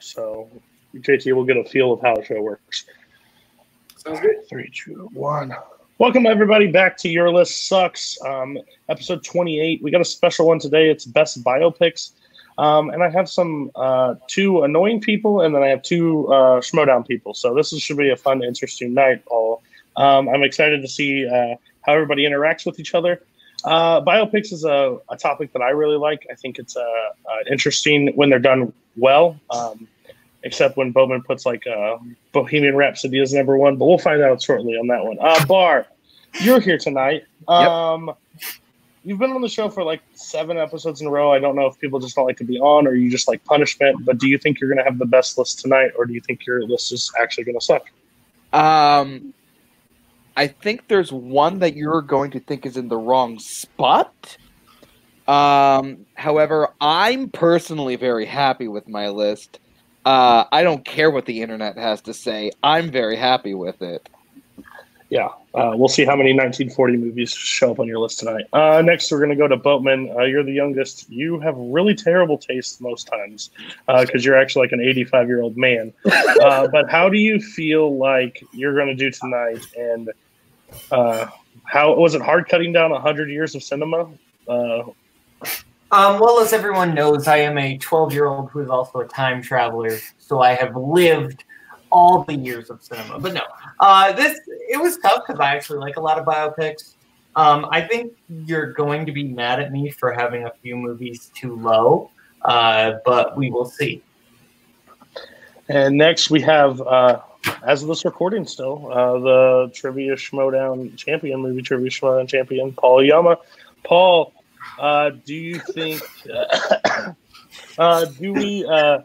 So JT will get a feel of how the show works. Sounds good. Three, two, one. Welcome everybody back to Your List Sucks, um, episode 28. We got a special one today. It's best biopics, um, and I have some uh, two annoying people, and then I have two uh, schmodown people. So this is, should be a fun, interesting night. All um, I'm excited to see uh, how everybody interacts with each other. Uh, biopics is a, a, topic that I really like. I think it's uh, uh, interesting when they're done well. Um, except when Bowman puts like uh, Bohemian Rhapsody as number one. But we'll find out shortly on that one. Uh, Bar, you're here tonight. Um, yep. You've been on the show for like seven episodes in a row. I don't know if people just don't like to be on or you just like punishment. But do you think you're going to have the best list tonight, or do you think your list is actually going to suck? Um, I think there's one that you're going to think is in the wrong spot. Um, however, I'm personally very happy with my list. Uh, I don't care what the internet has to say. I'm very happy with it. Yeah, uh, we'll see how many 1940 movies show up on your list tonight. Uh, next, we're going to go to Boatman. Uh, you're the youngest. You have really terrible taste most times because uh, you're actually like an 85 year old man. Uh, but how do you feel like you're going to do tonight? And how was it hard cutting down 100 years of cinema? Um, well, as everyone knows, I am a 12 year old who is also a time traveler, so I have lived all the years of cinema. But no, uh, this it was tough because I actually like a lot of biopics. Um, I think you're going to be mad at me for having a few movies too low, uh, but we will see. And next we have, uh, as of this recording, still uh, the Trivia Schmodown champion, movie Trivia Schmodown champion, Paul Yama. Paul, uh, do you think? uh, do we? Uh,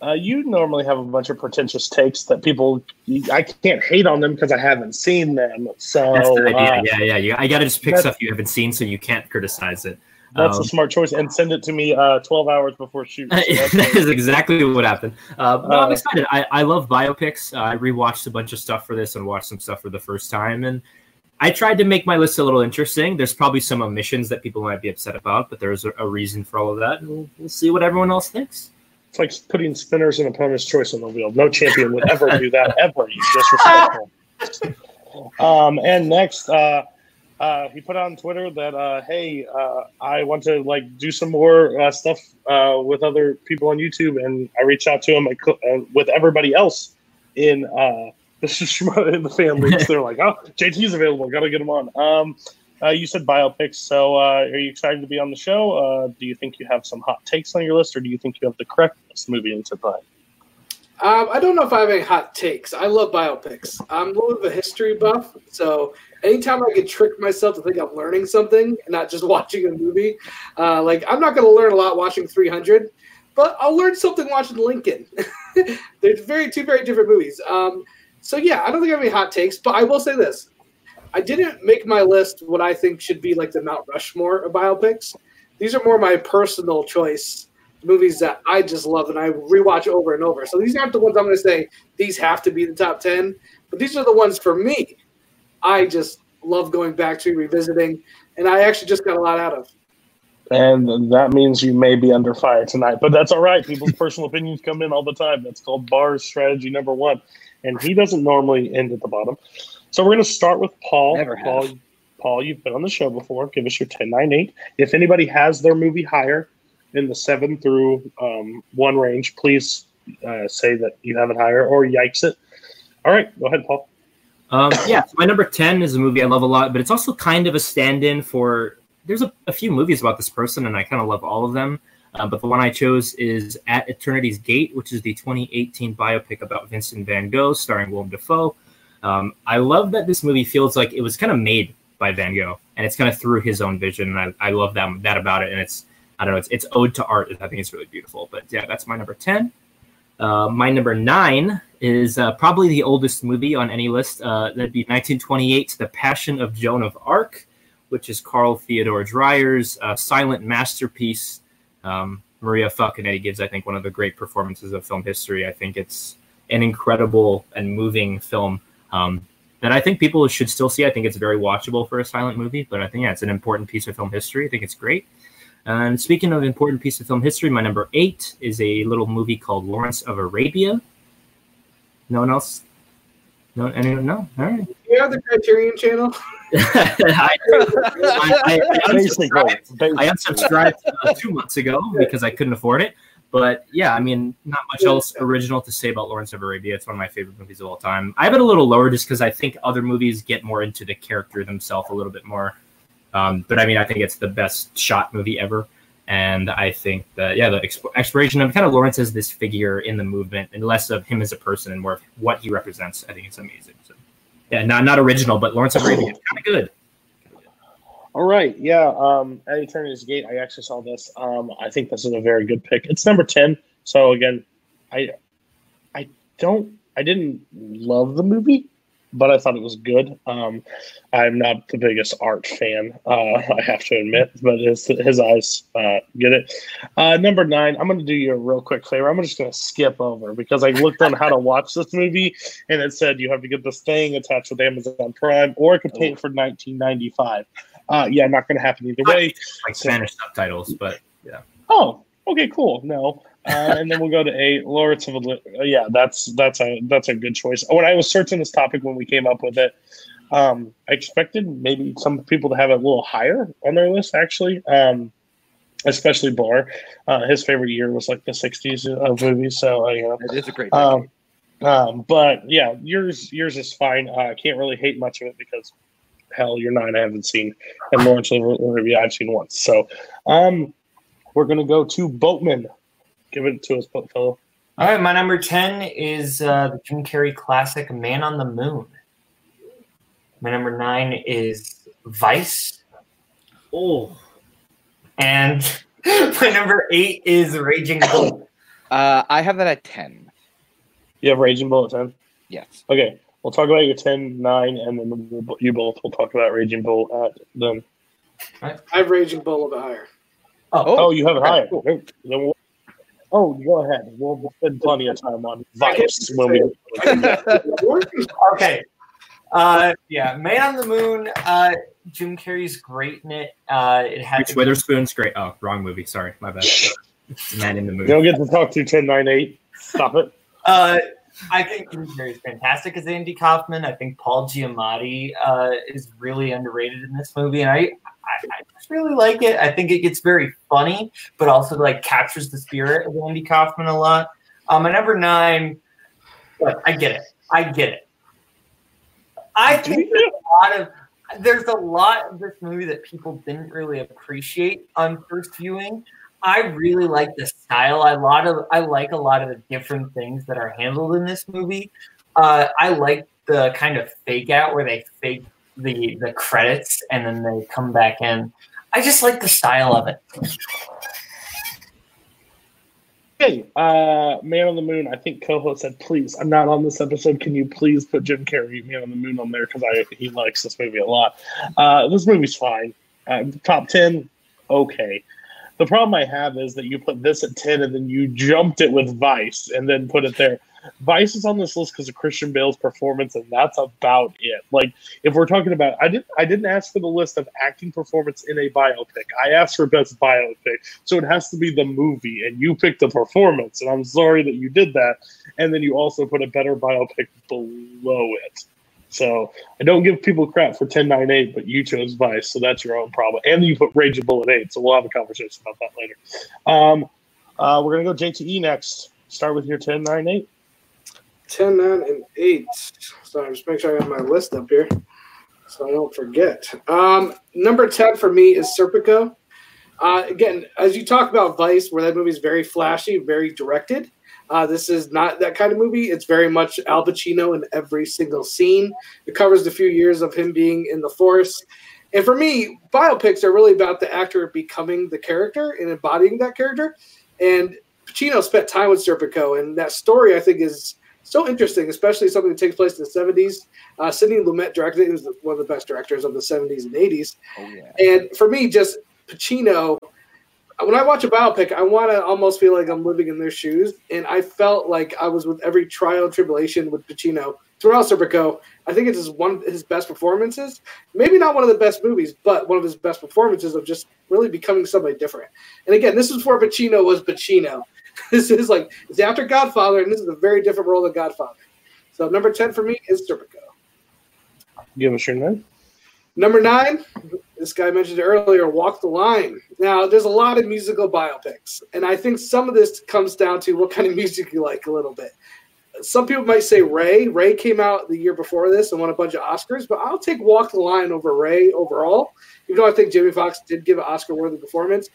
uh, you normally have a bunch of pretentious takes that people. I can't hate on them because I haven't seen them. So that's the idea. Uh, yeah, yeah. You, I got to just pick stuff you haven't seen, so you can't criticize it. That's um, a smart choice, and send it to me uh, 12 hours before shoot. So that is exactly what happened. Uh, no, I'm uh, excited. I, I love biopics. Uh, I rewatched a bunch of stuff for this and watched some stuff for the first time, and I tried to make my list a little interesting. There's probably some omissions that people might be upset about, but there's a, a reason for all of that, and we'll, we'll, see what everyone else thinks. It's like putting spinners in opponent's choice on the wheel. No champion would ever do that ever. You disrespectful. um, and next, uh, uh, he put out on Twitter that uh, hey, uh, I want to like do some more uh, stuff uh, with other people on YouTube, and I reached out to him uh, with everybody else in this is in the family. They're like, oh, JT's available. Got to get him on. Um, uh, you said biopics, so uh, are you excited to be on the show? Uh, do you think you have some hot takes on your list, or do you think you have the correct movie into play? Um, I don't know if I have any hot takes. I love biopics. I'm a little bit of a history buff, so anytime I can trick myself to think I'm learning something and not just watching a movie, uh, like I'm not going to learn a lot watching 300, but I'll learn something watching Lincoln. They're very two very different movies. Um, so yeah, I don't think I have any hot takes, but I will say this: I didn't make my list what I think should be like the Mount Rushmore of biopics. These are more my personal choice movies that I just love and I rewatch over and over. So these aren't the ones I'm going to say these have to be the top ten, but these are the ones for me. I just love going back to revisiting, and I actually just got a lot out of. And that means you may be under fire tonight, but that's all right. People's personal opinions come in all the time. That's called Bar's strategy number one and he doesn't normally end at the bottom. So we're going to start with Paul. Never have. Paul, Paul, you've been on the show before. Give us your 10, 9, 8. If anybody has their movie higher in the seven through um, one range, please uh, say that you have it higher or yikes it. All right, go ahead, Paul. Um, yeah, my number 10 is a movie I love a lot, but it's also kind of a stand in for. There's a, a few movies about this person, and I kind of love all of them. Uh, but the one I chose is At Eternity's Gate, which is the 2018 biopic about Vincent van Gogh, starring Willem Dafoe. Um, I love that this movie feels like it was kind of made by Van Gogh, and it's kind of through his own vision, and I, I love that that about it. And it's I don't know, it's it's ode to art. I think it's really beautiful. But yeah, that's my number ten. Uh, my number nine is uh, probably the oldest movie on any list. Uh, that'd be 1928, The Passion of Joan of Arc, which is Carl Theodor Dreyer's uh, silent masterpiece um, Maria Falconetti gives, I think, one of the great performances of film history. I think it's an incredible and moving film um, that I think people should still see. I think it's very watchable for a silent movie, but I think yeah, it's an important piece of film history. I think it's great. And speaking of important piece of film history, my number eight is a little movie called Lawrence of Arabia. No one else? No, anyone? No. All right. You have the Criterion Channel. I, I, I, I unsubscribed, I unsubscribed uh, two months ago because I couldn't afford it. But yeah, I mean, not much else original to say about Lawrence of Arabia. It's one of my favorite movies of all time. I have it a little lower just because I think other movies get more into the character themselves a little bit more. Um, but I mean, I think it's the best shot movie ever. And I think that, yeah, the exp- exploration of kind of Lawrence as this figure in the movement and less of him as a person and more of what he represents, I think it's amazing. So, yeah, not, not original, but Lawrence of Arabia is kind of good. All right, yeah. Um, at Eternity's Gate, I actually saw this. Um, I think this is a very good pick. It's number ten. So again, I, I don't, I didn't love the movie, but I thought it was good. Um, I'm not the biggest art fan, uh, I have to admit, but his his eyes uh, get it. Uh, number nine, I'm going to do you a real quick favor. I'm just going to skip over because I looked on how to watch this movie, and it said you have to get this thing attached with Amazon Prime, or it could pay for 19.95. Uh, yeah, not going to happen either way. Like Spanish subtitles, but yeah. Oh, okay, cool. No, uh, and then we'll go to eight. Lawrence of Li- uh, yeah, that's that's a that's a good choice. When I was searching this topic when we came up with it, um, I expected maybe some people to have it a little higher on their list. Actually, um, especially Barr, Uh, his favorite year was like the '60s of movies. So uh, you know, It is a great. um, um, but yeah, yours yours is fine. I uh, can't really hate much of it because hell, you're nine. I haven't seen, and Lawrence of Arabia I've seen once. So, um, we're gonna go to Boatman. Give it to us, boat fellow. All right, my number 10 is uh, the Jim Carrey classic Man on the Moon. My number nine is Vice. oh, And my number eight is Raging Bull. uh, I have that at ten. You have Raging Bull at ten. Yes. Okay, we'll talk about your 10, 9, and then we'll, you both will talk about Raging Bull at then. I have Raging Bull a bit higher. Oh, oh, you have it okay, higher. cool. Then we'll, oh, go ahead. We'll spend plenty of time on Vice when we. Okay. Uh, yeah, Man on the Moon. Uh, Jim Carrey's great in it. Uh, it had Reese Witherspoon's great. Oh, wrong movie. Sorry, my bad. Man in the You movie. don't get to talk to 10, 9, 8. Stop it. Uh, I think Jim is fantastic as Andy Kaufman. I think Paul Giamatti uh, is really underrated in this movie, and I, I, I just really like it. I think it gets very funny, but also like captures the spirit of Andy Kaufman a lot. Um, my number nine, look, I get it. I get it. I think there's a lot of there's a lot of this movie that people didn't really appreciate on first viewing. I really like the style. I lot of I like a lot of the different things that are handled in this movie. Uh, I like the kind of fake out where they fake the the credits and then they come back in. I just like the style of it. Hey, uh, Man on the Moon. I think co-host said, "Please, I'm not on this episode. Can you please put Jim Carrey, Man on the Moon, on there because I he likes this movie a lot. Uh, this movie's fine. Uh, top ten, okay. The problem I have is that you put this at ten and then you jumped it with Vice and then put it there. Vice is on this list because of Christian Bale's performance, and that's about it. Like, if we're talking about, I didn't, I didn't ask for the list of acting performance in a biopic. I asked for best biopic, so it has to be the movie, and you picked the performance, and I'm sorry that you did that. And then you also put a better biopic below it. So I don't give people crap for 1098, but you chose Vice, so that's your own problem. And you put Raging Bull at eight, so we'll have a conversation about that later. Um, uh, we're gonna go JTE next. Start with your 1098. 10, 9, and 8. So just make sure I got my list up here so I don't forget. Um, number 10 for me is Serpico. Uh, again, as you talk about Vice, where that movie is very flashy, very directed, uh, this is not that kind of movie. It's very much Al Pacino in every single scene. It covers the few years of him being in the force. And for me, biopics are really about the actor becoming the character and embodying that character. And Pacino spent time with Serpico, and that story I think is so interesting, especially something that takes place in the 70s. Uh, Sidney Lumet directed it. He was one of the best directors of the 70s and 80s. Oh yeah. And for me, just Pacino, when I watch a biopic, I want to almost feel like I'm living in their shoes. And I felt like I was with every trial and tribulation with Pacino Terrell Serpico, I think it's his one of his best performances. Maybe not one of the best movies, but one of his best performances of just really becoming somebody different. And again, this is before Pacino was Pacino. This is like it's after Godfather, and this is a very different role than Godfather. So number ten for me is Serpico. Give us your name. Number nine, this guy mentioned earlier, Walk the Line. Now, there's a lot of musical biopics, and I think some of this comes down to what kind of music you like a little bit. Some people might say Ray. Ray came out the year before this and won a bunch of Oscars, but I'll take Walk the Line over Ray overall, even though I think Jamie Foxx did give an Oscar worthy performance.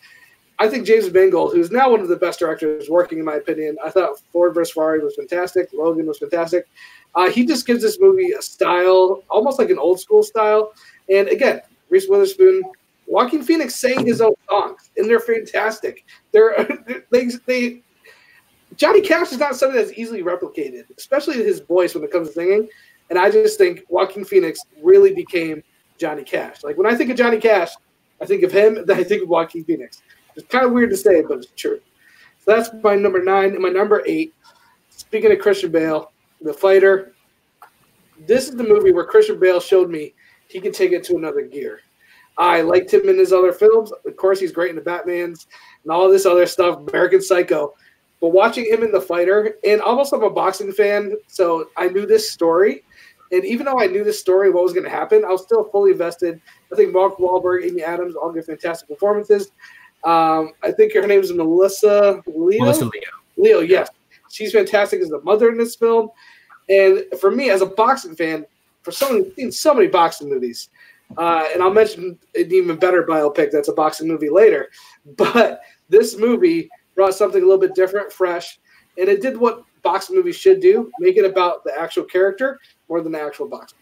I think James Mangold, who's now one of the best directors working, in my opinion, I thought Ford vs. Ferrari was fantastic. Logan was fantastic. Uh, he just gives this movie a style, almost like an old school style. And again, Reese Witherspoon, Joaquin Phoenix sang his own songs, and they're fantastic. They're they they Johnny Cash is not something that's easily replicated, especially his voice when it comes to singing. And I just think Joaquin Phoenix really became Johnny Cash. Like when I think of Johnny Cash, I think of him, then I think of Joaquin Phoenix. It's kind of weird to say, but it's true. So that's my number nine. And my number eight, speaking of Christian Bale, The Fighter, this is the movie where Christian Bale showed me he can take it to another gear. I liked him in his other films. Of course, he's great in the Batmans and all this other stuff, American Psycho. But watching him in The Fighter, and almost I'm a boxing fan, so I knew this story. And even though I knew this story, what was going to happen, I was still fully invested. I think Mark Wahlberg, Amy Adams all give fantastic performances. Um, I think her name is Melissa Leo. Melissa Leo. Leo, yes. She's fantastic as the mother in this film. And for me, as a boxing fan, for who's seen so many boxing movies, uh, and I'll mention an even better biopic that's a boxing movie later, but this movie brought something a little bit different, fresh, and it did what boxing movies should do make it about the actual character more than the actual boxing.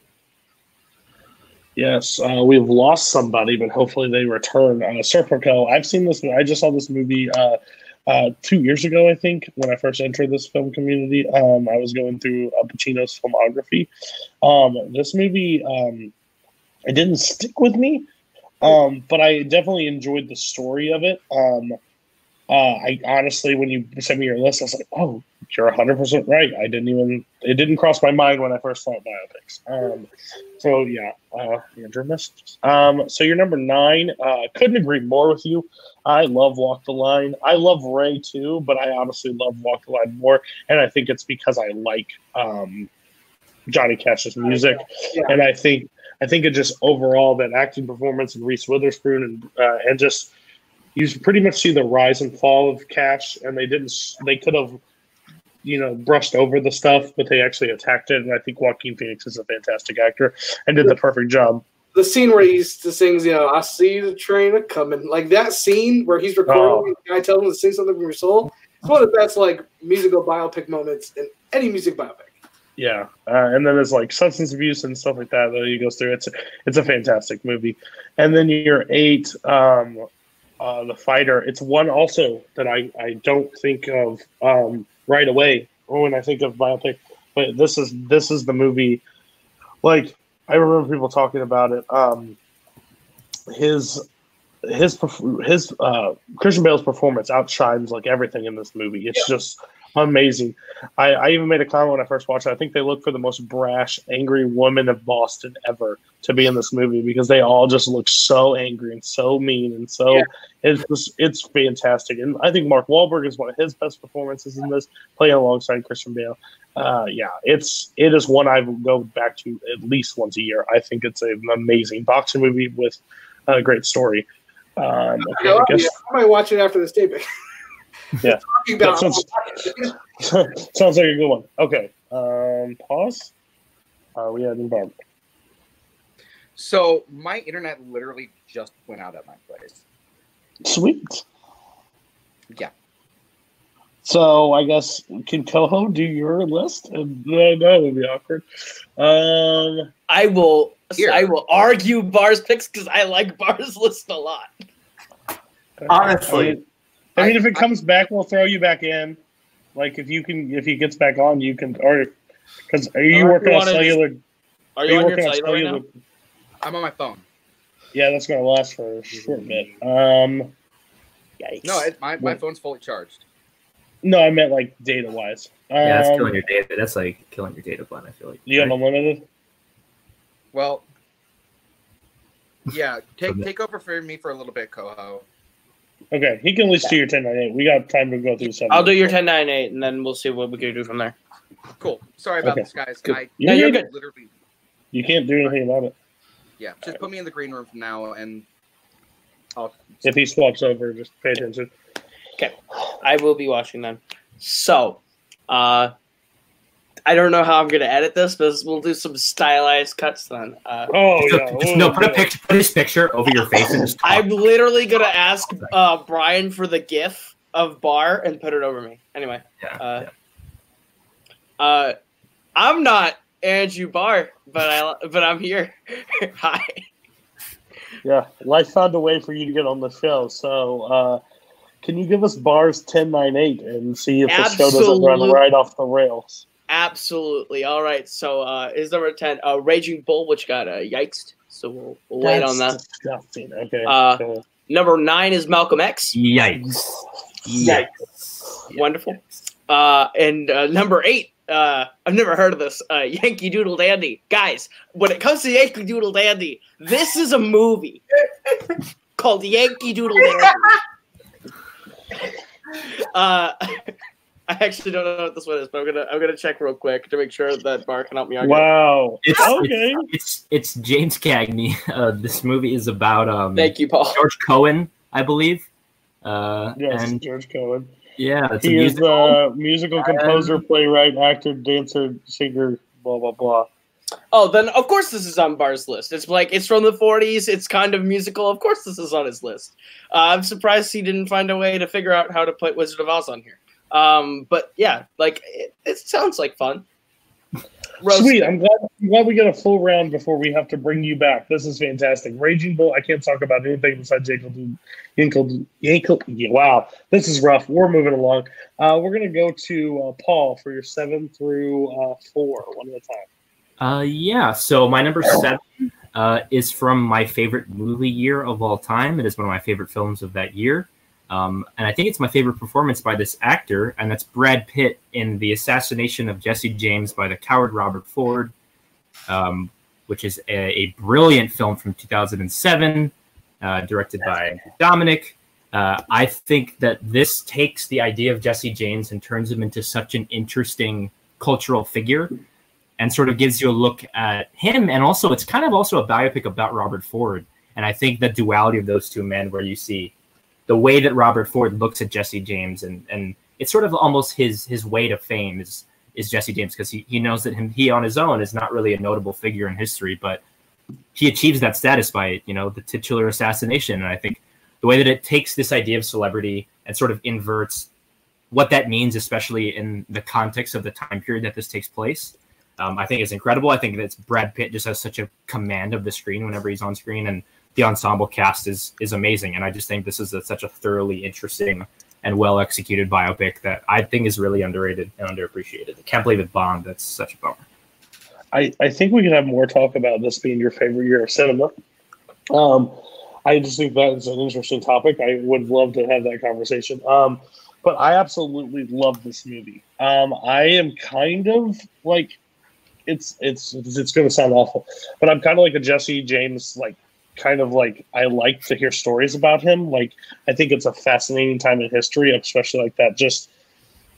Yes, uh, we've lost somebody, but hopefully they return. Uh, Serpico, I've seen this. I just saw this movie uh, uh, two years ago, I think, when I first entered this film community. Um, I was going through uh, Pacino's filmography. Um, this movie, um, it didn't stick with me, um, but I definitely enjoyed the story of it. Um, uh, I honestly, when you sent me your list, I was like, "Oh, you're 100 percent right." I didn't even it didn't cross my mind when I first thought biopics. Um, so yeah, uh, Andrew missed. Um, so you're number nine. Uh, couldn't agree more with you. I love Walk the Line. I love Ray too, but I honestly love Walk the Line more, and I think it's because I like um, Johnny Cash's music, Yeah. and I think I think it just overall that acting performance and Reese Witherspoon and uh, and just you pretty much see the rise and fall of Cash, and they didn't. They could have, you know, brushed over the stuff, but they actually attacked it. And I think Joaquin Phoenix is a fantastic actor and did the perfect job. The scene where he sings, you know, I see the train coming, like that scene where he's recording, Oh. the guy tells him to sing something from your soul. It's one of the best like musical biopic moments in any music biopic. Yeah, uh, and then there's like substance abuse and stuff like that that he goes through. It's it's a fantastic movie. And then your eight, um, uh, the fighter. It's one also that I I don't think of um, right away when I think of biopic. But this is this is the movie. Like I remember people talking about it. Um, his his his uh, Christian Bale's performance outshines like everything in this movie. It's just amazing. I, I even made a comment when I first watched it. I think they look for the most brash, angry woman of Boston ever to be in this movie because they all just look so angry and so mean and so Yeah. it's just it's fantastic. And I think Mark Wahlberg is one of his best performances in this, playing alongside Christian Bale. Uh, yeah, it's it is one I go back to at least once a year. I think it's an amazing boxing movie with a great story. Um, okay, I, I guess I might watch it after this taping. Yeah. Talking that about sounds, sounds like a good one. Okay, um, pause. Uh, we had Bob. So my internet literally just went out at my place. Sweet. Yeah. So I guess can Coho do your list? And uh, that would be awkward. Um, I will. Here. I will argue Bar's picks because I like Bar's list a lot. Honestly. I mean, I mean, if it I- comes back, we'll throw you back in. Like if you can, if he gets back on, you can. Or because are you Or working on wanna just- cellular? Are you on your working on cellular right now? cellular? I'm on my phone. Yeah, that's going to last for a short bit. Um, Yikes. No, it, my, my phone's fully charged. No, I meant like data wise. Yeah, that's Um, killing your data. That's like killing your data plan. I feel like. You have right? unlimited. Well, yeah, take take over for me for a little bit, Coho. Okay, he can at least do your ten nine eight. We got time to go through seven. I'll do your 1098 and then we'll see what we can do from there. Cool. Sorry about Okay. this, guys. Good. I No, you're good. Literally, You can't do anything about it. yeah. Just put me in the green room from now, and I'll. If he swaps over, just pay attention. Okay, I will be watching them. So, uh, I don't know how I'm going to edit this, but we'll do some stylized cuts then. Uh, Oh So- yeah. just- oh, no, put a picture, put his picture over your face and just. talk. I'm literally going to ask uh, Brian for the GIF of Bar and put it over me. Anyway, Yeah, uh, yeah. uh, I'm not Andrew Barr, but I but I'm here. Hi. Yeah, life found a way for you to get on the show. So, uh, can you give us bars ten nine eight and see if the show doesn't run right off the rails? Absolutely. All right. So uh is number 10 uh Raging Bull which got uh yikes. So we'll, we'll wait on that. Disgusting. Okay. Uh, cool. Number 9 is Malcolm X. Yikes! Yikes. Wonderful. Uh and uh, number 8 uh I've never heard of this. Uh Yankee Doodle Dandy. Guys, when it comes to Yankee Doodle Dandy, this is a movie called Yankee Doodle Dandy. Uh I actually don't know what this one is, but I'm gonna I'm gonna check real quick to make sure that Bar can help me argue. Wow. It's, Okay. it's, it's it's James Cagney. Uh, this movie is about um Thank you, Paul. George Cohan, I believe. Uh, Yes, and George Cohan. yeah, it's a He is musical. a musical composer, playwright, actor, dancer, singer, blah blah blah. Oh, then of course this is on Bar's list. It's like it's from the 40s. It's kind of musical. Of course this is on his list. Uh, I'm surprised he didn't find a way to figure out how to put Wizard of Oz on here. Um, but yeah, like it, it sounds like fun. Rose- Sweet. I'm glad, I'm glad we get a full round before we have to bring you back. This is fantastic. Raging Bull. I can't talk about anything besides Yankel. Yankel. Yankel. Yeah, wow, this is rough. We're moving along. Uh, we're gonna go to uh, Paul for your seven through uh, four, one at a time. Uh, yeah. So my number seven uh, is from my favorite movie year of all time. It is one of my favorite films of that year. Um, and I think it's my favorite performance by this actor, and that's Brad Pitt in The Assassination of Jesse James by the coward Robert Ford, um, which is a, a brilliant film from 2007, uh, directed by Dominik. Uh, I think that this takes the idea of Jesse James and turns him into such an interesting cultural figure and sort of gives you a look at him. And also, it's kind of also a biopic about Robert Ford. And I think the duality of those two men, where you see the way that Robert Ford looks at Jesse James, and and it's sort of almost his his way to fame is is Jesse James because he, he knows that him he on his own is not really a notable figure in history, but he achieves that status by you know the titular assassination. And I think the way that it takes this idea of celebrity and sort of inverts what that means, especially in the context of the time period that this takes place, um, I think is incredible. I think that Brad Pitt just has such a command of the screen whenever he's on screen, and the ensemble cast is is amazing. And I just think this is a, such a thoroughly interesting and well executed biopic that I think is really underrated and underappreciated. I can't believe it bombed. That's such a bummer. I, I think we could have more talk about this being your favorite year of cinema. Um, I just think that is an interesting topic. I would love to have that conversation. Um, but I absolutely love this movie. Um, I am kind of like it's it's it's, it's going to sound awful, but I'm kind of like a Jesse James like kind of like I like to hear stories about him. Like I think it's a fascinating time in history, especially like that just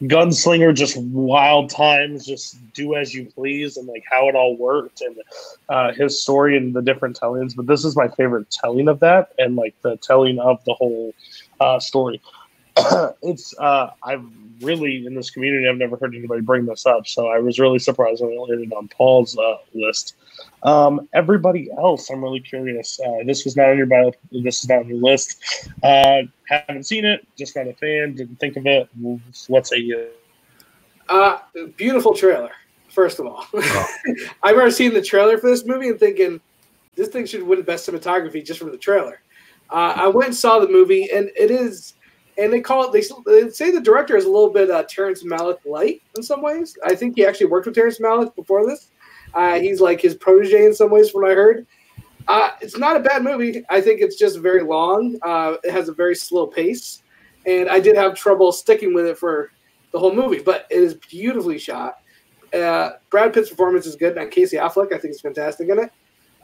gunslinger, just wild times, just do as you please, and like how it all worked and uh, his story and the different tellings. But this is my favorite telling of that, and like the telling of the whole uh, story. it's uh, I've really in this community I've never heard anybody bring this up, so I was really surprised when it landed on Paul's uh, list. Um, everybody else, I'm really curious. Uh, this was not on your bio. This is not on your list. Uh, haven't seen it. Just not a fan. Didn't think of it. What say you? Uh, beautiful trailer. First of all, I remember seeing the trailer for this movie and thinking this thing should win best cinematography just from the trailer. Uh, I went and saw the movie, and it is, and they call it. They, they say the director is a little bit uh, Terrence Malick light in some ways. I think he actually worked with Terrence Malick before this. Uh, he's like his protege in some ways, from what I heard. Uh, it's not a bad movie. I think it's just very long. Uh, it has a very slow pace, and I did have trouble sticking with it for the whole movie, but it is beautifully shot. Uh, Brad Pitt's performance is good, and Casey Affleck, I think, is fantastic in it.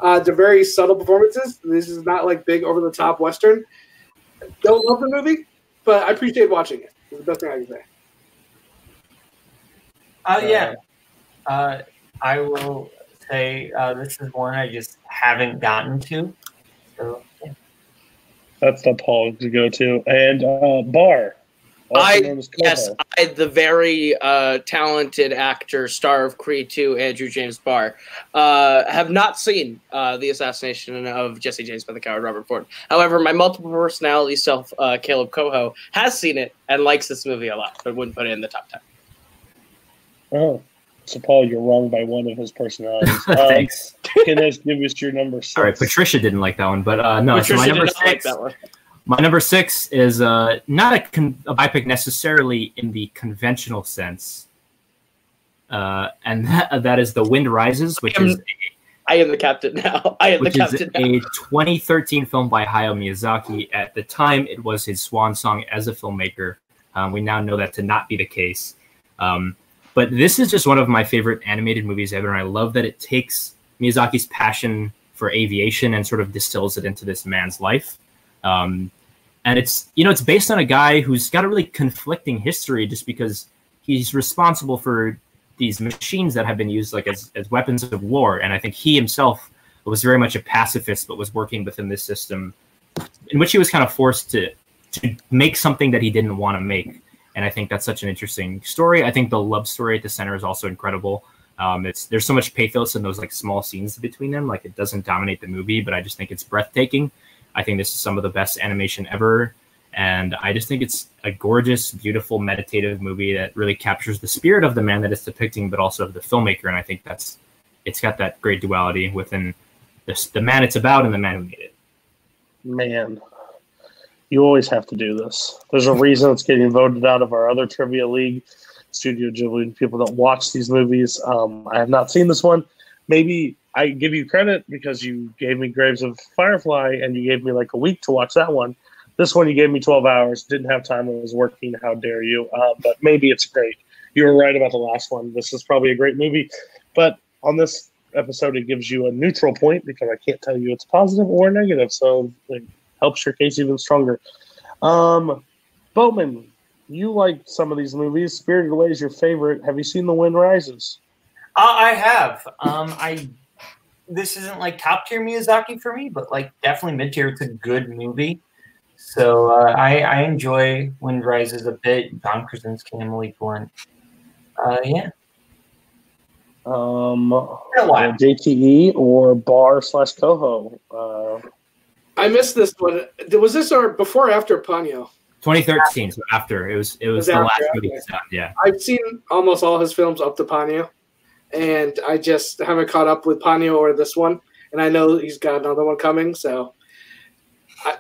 Uh, they're very subtle performances. This is not like big over the top western. Don't love the movie, but I appreciate watching it. It's the best thing I can say. Uh, yeah. I will say uh, this is one I just haven't gotten to. So, yeah. That's the Paul to go to. And uh, Bar. I- Yes, I, the very uh, talented actor, star of Creed 2, Andrew James Barr, uh, have not seen uh, the assassination of Jesse James by the coward Robert Ford. However, my multiple personality self, uh, Caleb Coho, has seen it and likes this movie a lot, but wouldn't put it in the top 10. Oh. So, Paul, you're wrong by one of his personalities. Um, Thanks. Kenneth, give us your number six. All right, Patricia didn't like that one, but uh, no. so Patricia my did number not like six. that one. My number six is uh, not a, con- a biopic necessarily in the conventional sense, uh, and that, that is The Wind Rises, which am is I am the captain now. I am which the is captain now. a 2013 film by Hayao Miyazaki. At the time, it was his swan song as a filmmaker. Um, we now know that to not be the case. Um, but this is just one of my favorite animated movies ever, and I love that it takes Miyazaki's passion for aviation and sort of distills it into this man's life. Um, and it's you know it's based on a guy who's got a really conflicting history, just because he's responsible for these machines that have been used like as, as weapons of war, and I think he himself was very much a pacifist, but was working within this system in which he was kind of forced to to make something that he didn't want to make. And I think that's such an interesting story. I think the love story at the center is also incredible. Um, it's there's so much pathos in those like small scenes between them. Like it doesn't dominate the movie, but I just think it's breathtaking. I think this is some of the best animation ever, and I just think it's a gorgeous, beautiful, meditative movie that really captures the spirit of the man that it's depicting, but also of the filmmaker. And I think that's it's got that great duality within this, the man it's about and the man who made it. Man, you always have to do this. There's a reason it's getting voted out of our other trivia league, Studio Ghibli. People don't watch these movies. Um, I have not seen this one. Maybe I give you credit because you gave me Graves of Firefly and you gave me like a week to watch that one. This one you gave me 12 hours. Didn't have time. I was working. How dare you? Uh, but maybe it's great. You were right about the last one. This is probably a great movie. But on this episode, it gives you a neutral point because I can't tell you it's positive or negative. So helps your case even stronger. Um, Bowman, you like some of these movies. Spirited Away is your favorite. Have you seen The Wind Rises? Uh, I have. Um, I this isn't like top tier Miyazaki for me, but like definitely mid tier. It's a good movie. So uh, I, I enjoy Wind Rises a bit. John Krasinski, Emily Blunt. Uh, yeah, Um, Been a while. JTE or Bar slash Coho? Uh, I missed this one. Was this or before or after Ponyo? 2013, so after it was it was Was the after, last okay. movie he's done. Yeah. I've seen almost all his films up to Ponyo, and I just haven't caught up with Ponyo or this one. And I know he's got another one coming, so I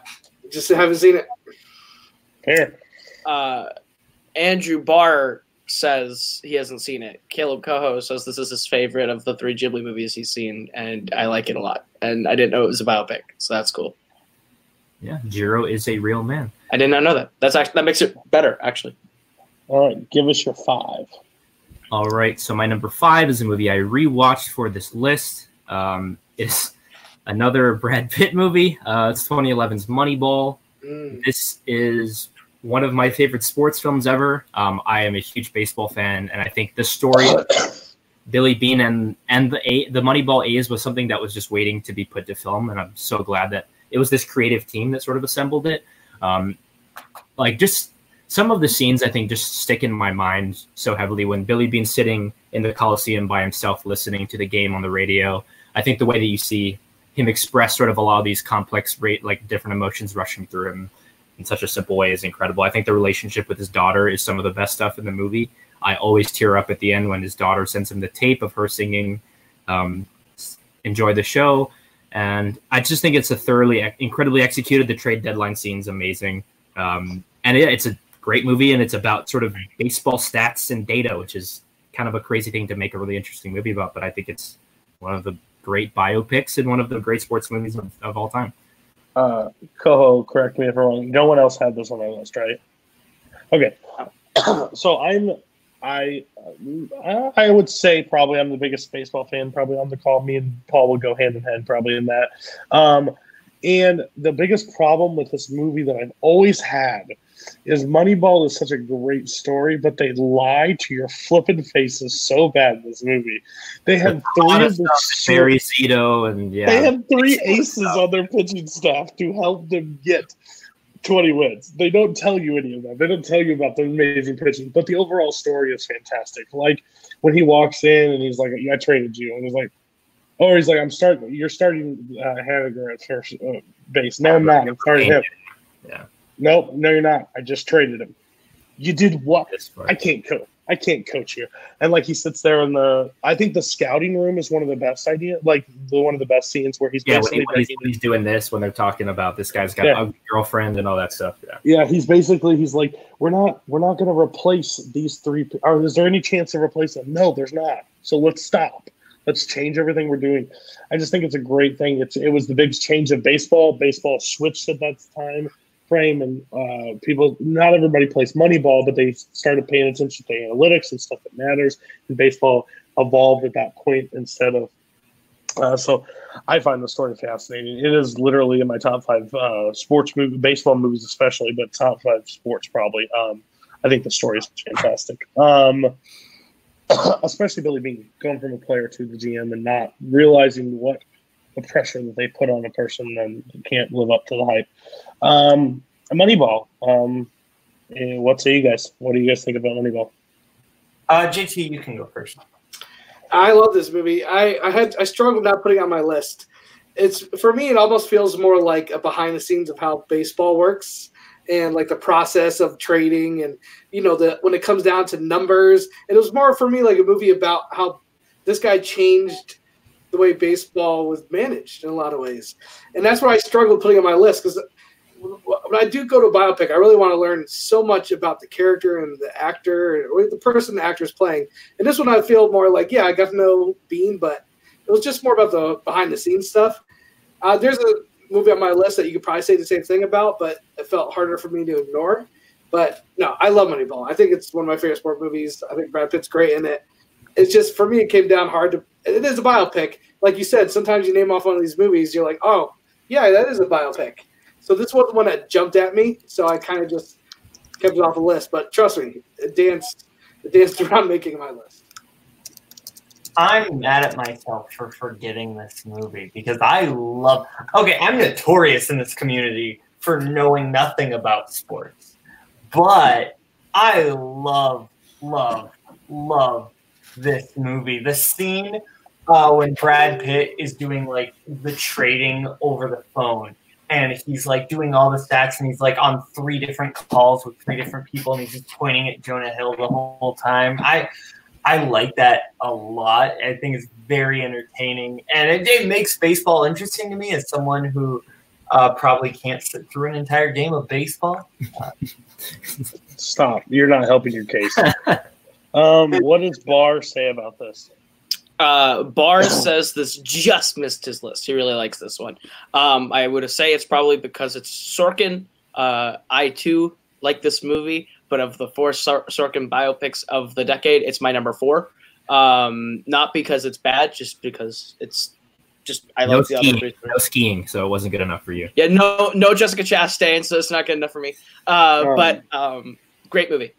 just haven't seen it. Here, uh, Andrew Barr says he hasn't seen it. Caleb Coho says this is his favorite of the three Ghibli movies he's seen, and I like it a lot. And I didn't know it was a biopic, so that's cool. Yeah, Jiro is a real man. I did not know that. That's actually that makes it better, actually. All right, give us your five. All right, so my number five is a movie I rewatched for this list. Um, it's another Brad Pitt movie. Uh, it's 2011's Moneyball. Mm. This is one of my favorite sports films ever. Um, I am a huge baseball fan, and I think the story of Billy Beane and and the a, the Moneyball A's was something that was just waiting to be put to film, and I'm so glad that it was this creative team that sort of assembled it. Um, like just some of the scenes, I think, just stick in my mind so heavily. When Billy Beane's sitting in the Coliseum by himself, listening to the game on the radio, I think the way that you see him express sort of a lot of these complex, rate like different emotions rushing through him in such a simple way is incredible. I think the relationship with his daughter is some of the best stuff in the movie. I always tear up at the end when his daughter sends him the tape of her singing um, "Enjoy the Show," and I just think it's a thoroughly, incredibly executed. The trade deadline scene's amazing, um, and it, it's a great movie, and it's about sort of baseball stats and data, which is kind of a crazy thing to make a really interesting movie about. But I think it's one of the great biopics and one of the great sports movies of, of all time. Uh, Coho, correct me if I'm wrong. No one else had this on their list, right? Okay. so I'm I I would say probably I'm the biggest baseball fan probably on the call. Me and Paul will go hand in hand probably in that. Um, and the biggest problem with this movie that I've always had is Moneyball is such a great story, but they lie to your flipping faces so bad in this movie. They have three of the Barry Zito and yeah, they have three aces on their pitching staff to help them get 20 wins. They don't tell you any of that. They don't tell you about the amazing pitching, but the overall story is fantastic. Like when he walks in and he's like, "I traded you," and he's like, "Oh, he's like, I'm starting. You're starting uh, Haniger at first uh, base. No, I'm not. I'm starting him. Yeah. Nope, no, you're not. I just traded him. You did what? I can't coach. I can't coach you. And like he sits there in the, I think the scouting room is one of the best idea, like the one of the best scenes where he's yeah, when, basically he, when he's, when he's doing this, when they're talking about this guy's got Yeah. a girlfriend and all that stuff. Yeah. Yeah, he's basically he's like, we're not we're not going to replace these three. Or is there any chance to replace them? No, there's not. So let's stop. Let's change everything we're doing. I just think it's a great thing. It's it was the big change of baseball. Baseball switched at that time frame, and uh, people not everybody plays Moneyball, but they started paying attention to analytics and stuff that matters. And baseball evolved at that point instead of. Uh, so I find the story fascinating. It is literally in my top five uh, sports movie, baseball movies especially, but top five sports probably. Um, I think the story is fantastic. Um, especially Billy Beane going from a player to the GM and not realizing what the pressure that they put on a person and can't live up to the hype. Um, Moneyball. Um, eh, what say you guys? What do you guys think about Moneyball? Uh, JT, you can go first. I love this movie. I, I had I struggled not putting it on my list. It's for me. It almost feels more like a behind the scenes of how baseball works and like the process of trading and you know the when it comes down to numbers. And it was more for me like a movie about how this guy changed the way baseball was managed in a lot of ways. And that's why I struggled putting on my list because when I do go to a biopic, I really want to learn so much about the character and the actor or the person the actor is playing. And this one, I feel more like, yeah, I got to know Beane, but it was just more about the behind the scenes stuff. Uh, there's a movie on my list that you could probably say the same thing about, but it felt harder for me to ignore. But no, I love Moneyball. I think it's one of my favorite sport movies. I think Brad Pitt's great in it. It's just for me, it came down hard to. It is a biopic, like you said. Sometimes you name off one of these movies, you're like, oh, yeah, that is a biopic. So this was the one that jumped at me. So I kind of just kept it off the list. But trust me, it danced, it danced around making my list. I'm mad at myself for forgetting this movie because I love. Okay, I'm notorious in this community for knowing nothing about sports, but I love, love, love this movie. The scene uh, when Brad Pitt is doing like the trading over the phone. And he's like doing all the stats, and he's like on three different calls with three different people, and he's just pointing at Jonah Hill the whole time. I I like that a lot. I think it's very entertaining, and it, it makes baseball interesting to me as someone who uh, probably can't sit through an entire game of baseball. Stop. You're not helping your case. um, what does Barr say about this? Uh, Barr says this just missed his list. He really likes this one. Um, I would say it's probably because it's Sorkin. Uh, I too like this movie, but of the four Sor- Sorkin biopics of the decade, it's my number four. Um, not because it's bad, just because it's just I no like the other skiing, three. no skiing, so it wasn't good enough for you. Yeah, no, no Jessica Chastain, so it's not good enough for me. Uh, Um, but um, great movie.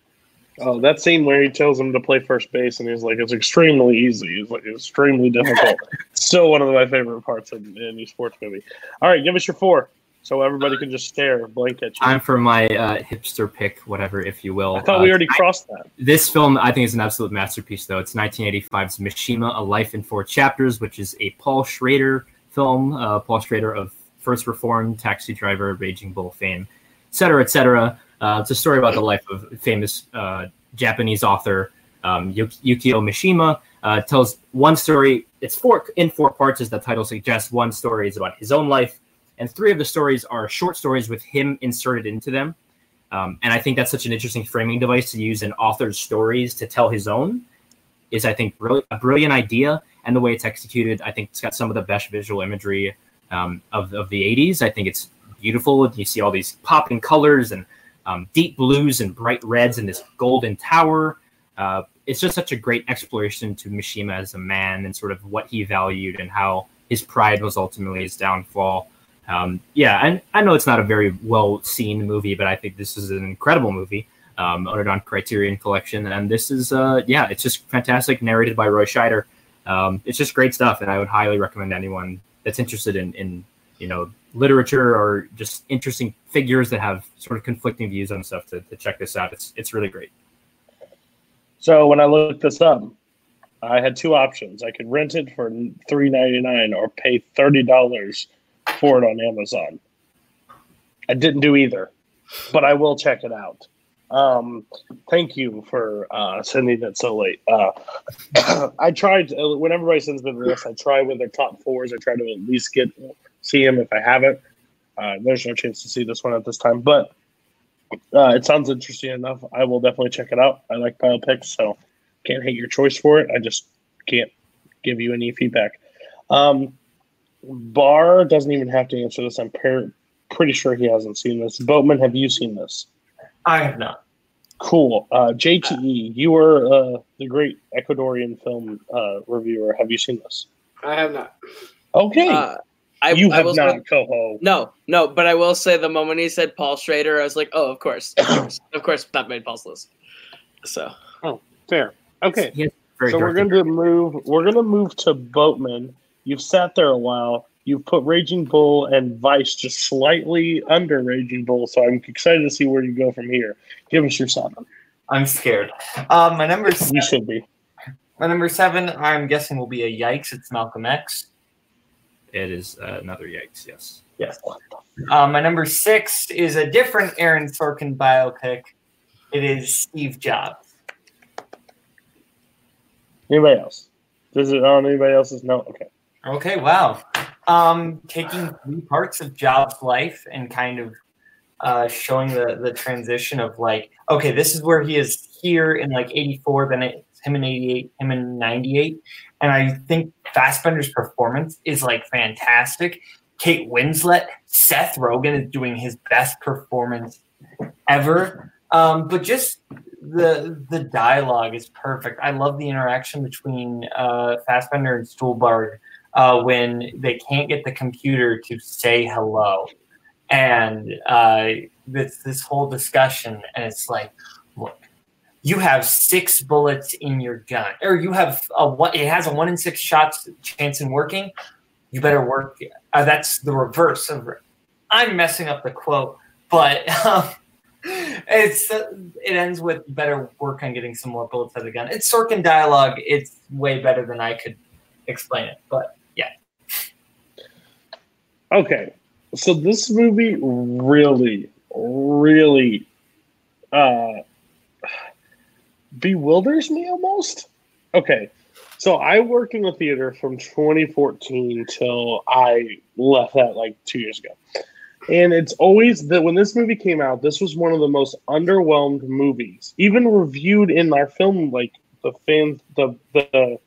Oh, that scene where he tells him to play first base, and he's like, "It's extremely easy. It's like extremely difficult." Still one of my favorite parts in, any sports movie. All right, give us your four, so everybody can just stare blank at you. Time for my uh, hipster pick, whatever, if you will. I thought Uh, we already crossed that. This film, I think, is an absolute masterpiece, though. It's 1985's Mishima, A Life in Four Chapters, which is a Paul Schrader film. Uh, Paul Schrader of First Reformed, Taxi Driver, Raging Bull fame, et cetera, et cetera. Uh, it's a story about the life of famous uh, Japanese author um, Yukio Mishima. Uh, tells one story. It's four in four parts, as the title suggests. One story is about his own life, and three of the stories are short stories with him inserted into them. Um, and I think that's such an interesting framing device to use in author's stories to tell his own. Is I think really a brilliant idea, and the way it's executed, I think it's got some of the best visual imagery um, of of the '80s. I think it's beautiful. You see all these popping colors, and um, deep blues and bright reds and this golden tower. Uh, it's just such a great exploration to Mishima as a man and sort of what he valued and how his pride was ultimately his downfall. Um, yeah, and I know it's not a very well seen movie, but I think this is an incredible movie. Um, owned on Criterion Collection, and this is uh, yeah, it's just fantastic, narrated by Roy Scheider. Um, it's just great stuff, and I would highly recommend anyone that's interested in in you know literature or just interesting figures that have sort of conflicting views on stuff to, to check this out. It's it's really great. So when I looked this up, I had two options. I could rent it for three ninety nine or pay thirty dollars for it on Amazon. I didn't do either, but I will check it out. Um, thank you for uh, sending it so late. Uh, I tried uh, when everybody sends me this. I try with their top fours. I try to at least get see them if I haven't. Uh, there's no chance to see this one at this time, but uh, it sounds interesting enough. I will definitely check it out. I like biopics, so can't hate your choice for it. I just can't give you any feedback. Um, Bar doesn't even have to answer this. I'm per- pretty sure he hasn't seen this. Boatman, have you seen this? I have not. Cool. Uh, JTE, you were uh, the great Ecuadorian film uh, reviewer. Have you seen this? I have not. Okay. I, you I have will not, say- Coho. No, no, but I will say the moment he said Paul Schrader, I was like, oh, of course, of course, of course, that made Paul's list. So oh, Fair. Okay. He so we're going to move. We're going to move to Boatman. You've sat there a while. You've put Raging Bull and Vice just slightly under Raging Bull. So I'm excited to see where you go from here. Give us your seven. I'm scared. Um, my number seven, You should be. my number seven, I'm guessing will be a yikes. It's Malcolm X. It is uh, another yikes. Yes. Yes. Um, my number six is a different Aaron Sorkin biopic. It is Steve Jobs. Anybody else? Does it on anybody else's? No. Okay. Okay, wow. Um, taking three parts of Jobs' life and kind of uh, showing the the transition of like, okay, this is where he is here in like '84, then it's him in '88, him in '98, and I think Fassbender's performance is like fantastic. Kate Winslet, Seth Rogen is doing his best performance ever. Um, but just the the dialogue is perfect. I love the interaction between uh, Fassbender and Stuhlbarg uh, when they can't get the computer to say hello, and uh, this this whole discussion, and it's like, you have six bullets in your gun, or you have a one. It has a one in six shots chance in working. You better work. Uh, that's the reverse of. I'm messing up the quote, but. Um, it's uh, it ends with better work on getting some more bullets out of the gun. It's Sorkin dialogue. It's way better than I could explain it. But yeah, Okay. So this movie really, really uh bewilders me almost. Okay. So I worked in the theater from 2014 till I left that like two years ago. And it's always that when this movie came out, this was one of the most underwhelmed movies, even reviewed in our film, like the fans, the the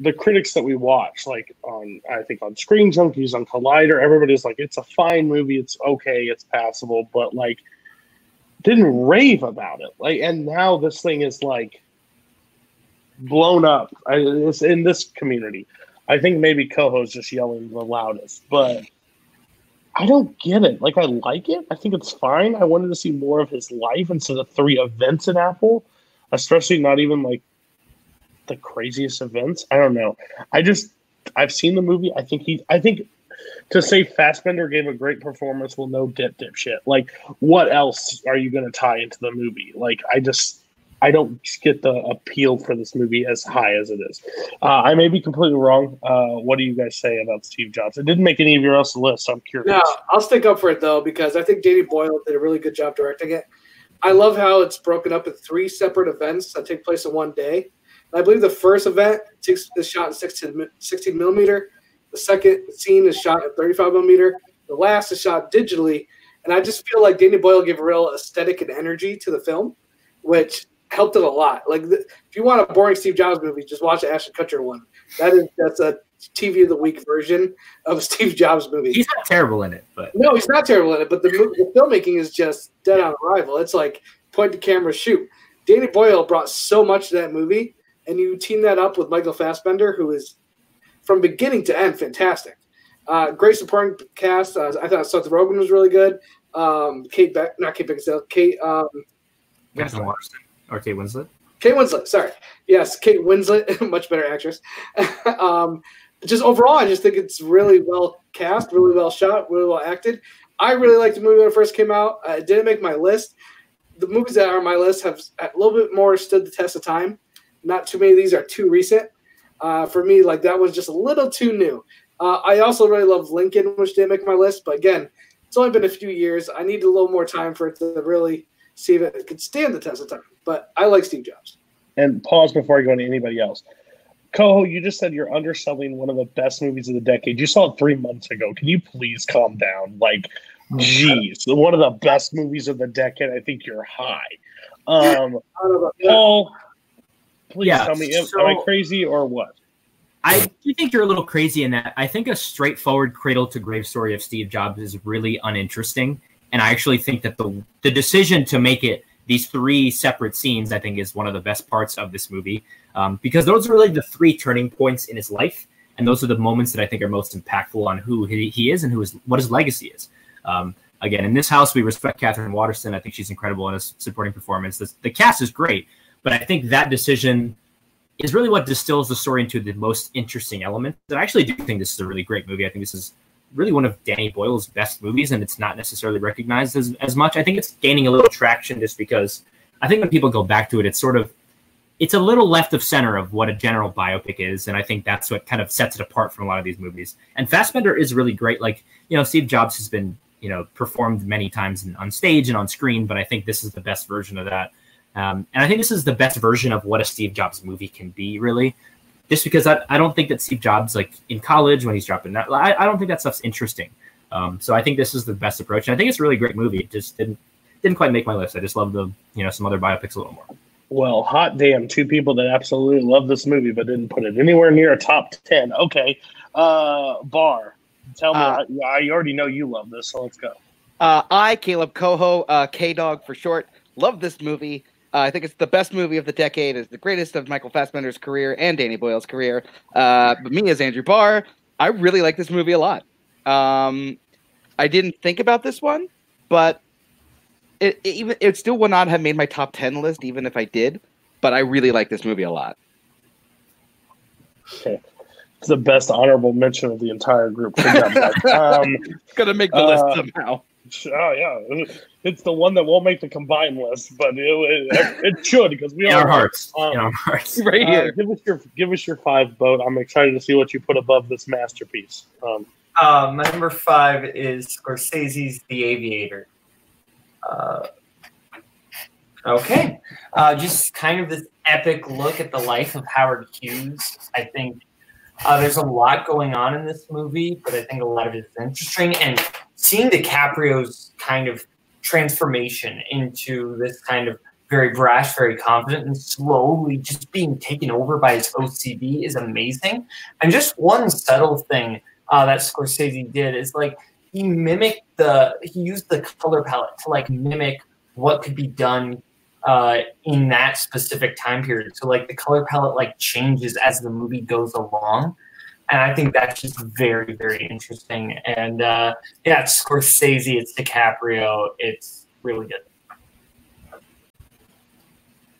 the critics that we watch, like on I think on Screen Junkies, on Collider, everybody's like, it's a fine movie, it's okay, it's passable, but like didn't rave about it. Like, and now this thing is like blown up. I, it's in this community. I think maybe Coho's just yelling the loudest, but I don't get it. Like, I like it. I think it's fine. I wanted to see more of his life instead of three events in Apple, especially not even like the craziest events. I don't know. I just I've seen the movie. I think he. I think to say Fassbender gave a great performance. Well, no dip dip shit. Like, what else are you going to tie into the movie? Like, I just I don't get the appeal for this movie as high as it is. Uh, I may be completely wrong. Uh, what do you guys say about Steve Jobs? It didn't make any of your else list. I'm curious. No, I'll stick up for it though because I think Danny Boyle did a really good job directing it. I love how it's broken up in three separate events that take place in one day. I believe the first event takes is shot in 16, 16 millimeter. The second scene is shot at 35 millimeter. The last is shot digitally. And I just feel like Danny Boyle gave a real aesthetic and energy to the film, which helped it a lot. Like the, if you want a boring Steve Jobs movie, just watch the Ashton Kutcher one. That is that's a TV of the week version of a Steve Jobs movie. He's not terrible in it, but No, he's not terrible in it, but the, the filmmaking is just dead on arrival. It's like point the camera, shoot. Danny Boyle brought so much to that movie, and you team that up with Michael Fassbender, who is from beginning to end fantastic. Uh, great supporting cast. Uh, I thought Seth Rogen was really good. Um, Kate Beck, not Kate Beckinsale, Kate um, Katherine Waterston or Kate Winslet. Kate Winslet, sorry. Yes, Kate Winslet, much better actress. um, just overall, I just think it's really well cast, really well shot, really well acted. I really liked the movie when it first came out. Uh, it didn't make my list. The movies that are on my list have a little bit more stood the test of time. Not too many of these are too recent. Uh, for me, like that was just a little too new. Uh, I also really love Lincoln, which didn't make my list, but again, it's only been a few years. I need a little more time for it to really see if it could stand the test of time. But I like Steve Jobs. And pause before I go into anybody else. Coho, you just said you're underselling one of the best movies of the decade. You saw it three months ago. Can you please calm down? Like, geez, one of the best movies of the decade. I think you're high. Um, I don't know about that. Paul, please Yeah, tell me, am, so- am I crazy or what? I do think you're a little crazy in that. I think a straightforward cradle to grave story of Steve Jobs is really uninteresting, and I actually think that the the decision to make it these three separate scenes, I think, is one of the best parts of this movie um, because those are really the three turning points in his life, and those are the moments that I think are most impactful on who he, he is and who is what his legacy is. Um, again, in this house, we respect Katherine Waterston. I think she's incredible in a supporting performance. The, the cast is great, but I think that decision is really what distills the story into the most interesting element. And I actually do think this is a really great movie. I think this is really one of Danny Boyle's best movies, and it's not necessarily recognized as, as much. I think it's gaining a little traction just because I think when people go back to it, it's sort of it's a little left of center of what a general biopic is, and I think that's what kind of sets it apart from a lot of these movies. And Fassbender is really great. Like you know, Steve Jobs has been you know performed many times on stage and on screen, but I think this is the best version of that. Um, and I think this is the best version of what a Steve Jobs movie can be, really. Just because I, I don't think that Steve Jobs, like in college when he's dropping that, I, I don't think that stuff's interesting. Um, so I think this is the best approach. And I think it's a really great movie. It just didn't didn't quite make my list. I just love the you know some other biopics a little more. Well, hot damn, two people that absolutely love this movie but didn't put it anywhere near a top 10. Okay. Uh, Bar, tell me, Uh, I, I already know you love this, so let's go. Uh, I, Caleb Coho, uh, K Dog for short, love this movie. Uh, I think it's the best movie of the decade. It's the greatest of Michael Fassbender's career and Danny Boyle's career. Uh, but me as Andrew Barr, I really like this movie a lot. Um, I didn't think about this one, but it, it even it still would not have made my top ten list, even if I did. But I really like this movie a lot. Okay. It's the best honorable mention of the entire group. Good job, guys. um, Gonna make the Uh, list somehow. oh, yeah. It's the one that won't make the combined list, but it, it, it should because we In all our hearts, Um, in our hearts. Right Uh, here. give us your give us your five vote. I'm excited to see what you put above this masterpiece. Um, Uh, my number five is Scorsese's The Aviator. Uh, okay. Uh, just kind of this epic look at the life of Howard Hughes. I think uh, there's a lot going on in this movie, but I think a lot of it is interesting. And seeing DiCaprio's kind of transformation into this kind of very brash, very confident, and slowly just being taken over by his OCD is amazing. And just one subtle thing uh, that Scorsese did is like he mimicked the he used the color palette to like mimic what could be done uh, in that specific time period. So like the color palette like changes as the movie goes along, and I think that's just very very interesting. And uh, yeah, it's Scorsese, it's DiCaprio, it's really good.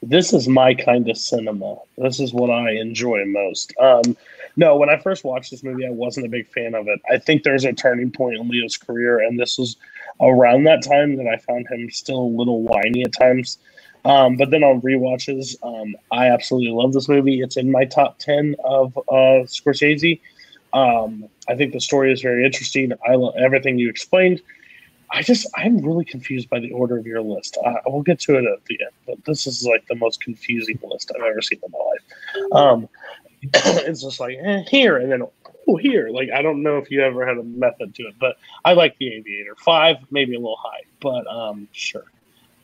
this is my kind of cinema. This is what I enjoy most. Um, no, when I first watched this movie, I wasn't a big fan of it. I think there's a turning point in Leo's career, and this was around that time that I found him still a little whiny at times. Um, but then on rewatches, um, I absolutely love this movie. It's in my top ten of uh, Scorsese. Um, I think the story is very interesting. I love everything you explained. I just I'm really confused by the order of your list. Uh, we'll get to it at the end, but this is like the most confusing list I've ever seen in my life. Um, it's just like eh, here and then oh here. Like I don't know if you ever had a method to it, but I like the Aviator. Five, maybe a little high, but um, sure.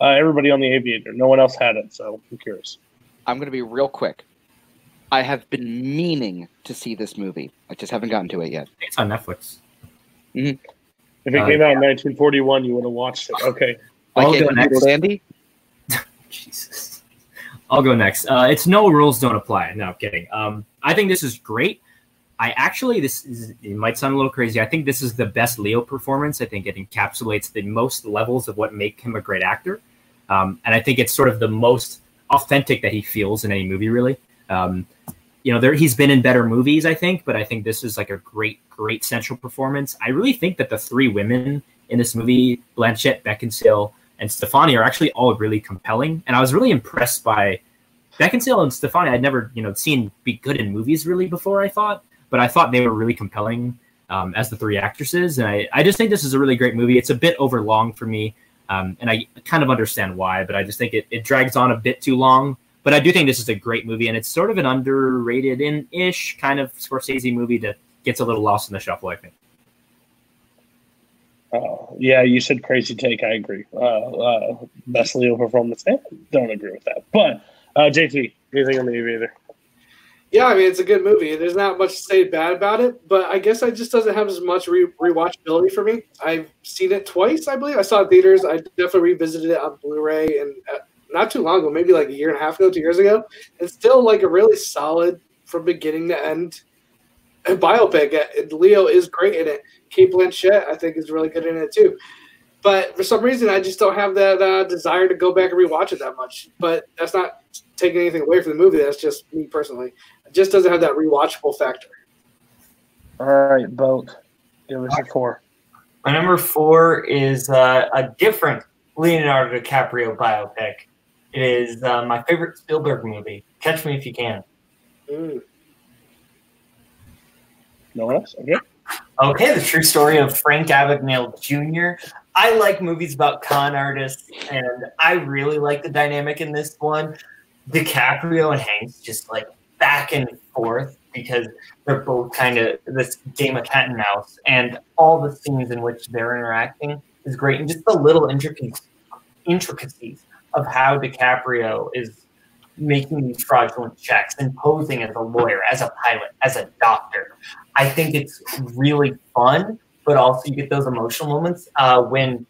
Uh, everybody on the Aviator. No one else had it, so I'm curious. I'm going to be real quick. I have been meaning to see this movie. I just haven't gotten to it yet. It's on Netflix. If it Uh, came out in 1941, you would have watched it. Okay. I I'll can't go compete with next. Andy. Jesus. I'll go next. Uh, it's no rules don't apply. No, I'm kidding. Um, I think this is great. I actually, this is, it might sound a little crazy. I think this is the best Leo performance. I think it encapsulates the most levels of what make him a great actor. Um, and I think it's sort of the most authentic that he feels in any movie, really. Um, you know, there he's been in better movies, I think, but I think this is like a great, great central performance. I really think that the three women in this movie, Blanchett, Beckinsale, and Stefani, are actually all really compelling. And I was really impressed by Beckinsale and Stefani. I'd never, you know, seen be good in movies really before. I thought, but I thought they were really compelling um, as the three actresses. And I, I just think this is a really great movie. It's a bit overlong for me, um, and I kind of understand why. But I just think it, it drags on a bit too long. But I do think this is a great movie, and it's sort of an underrated in ish kind of Scorsese movie that gets a little lost in the shuffle. I think. Uh, yeah, you said crazy take. I agree. Uh, uh, best Leo performance. Eh, don't agree with that. But uh, JT, anything on the Aviator? Yeah, I mean it's a good movie. There's not much to say bad about it, but I guess it just doesn't have as much re- rewatchability for me. I've seen it twice, I believe. I saw it in theaters. I definitely revisited it on Blu-ray, and uh, not too long ago, maybe like a year and a half ago, two years ago. It's still like a really solid from beginning to end biopic. Uh, Leo is great in it. Cate Blanchett, I think, is really good in it too. But for some reason, I just don't have that uh, desire to go back and rewatch it that much. But that's not taking anything away from the movie. That's just me personally. It just doesn't have that rewatchable factor. All right, Boat. Give us your four. My number four is uh, a different Leonardo DiCaprio biopic. It is uh, my favorite Spielberg movie, Catch Me If You Can. Mm. No one else? Okay. Okay, the true story of Frank Abagnale Jr. I like movies about con artists, and I really like the dynamic in this one. DiCaprio and Hanks just like back and forth because they're both kind of this game of cat and mouse, and all the scenes in which they're interacting is great, and just the little intricacies, of how DiCaprio is making these fraudulent checks and posing as a lawyer, as a pilot, as a doctor. I think it's really fun, but also you get those emotional moments uh, when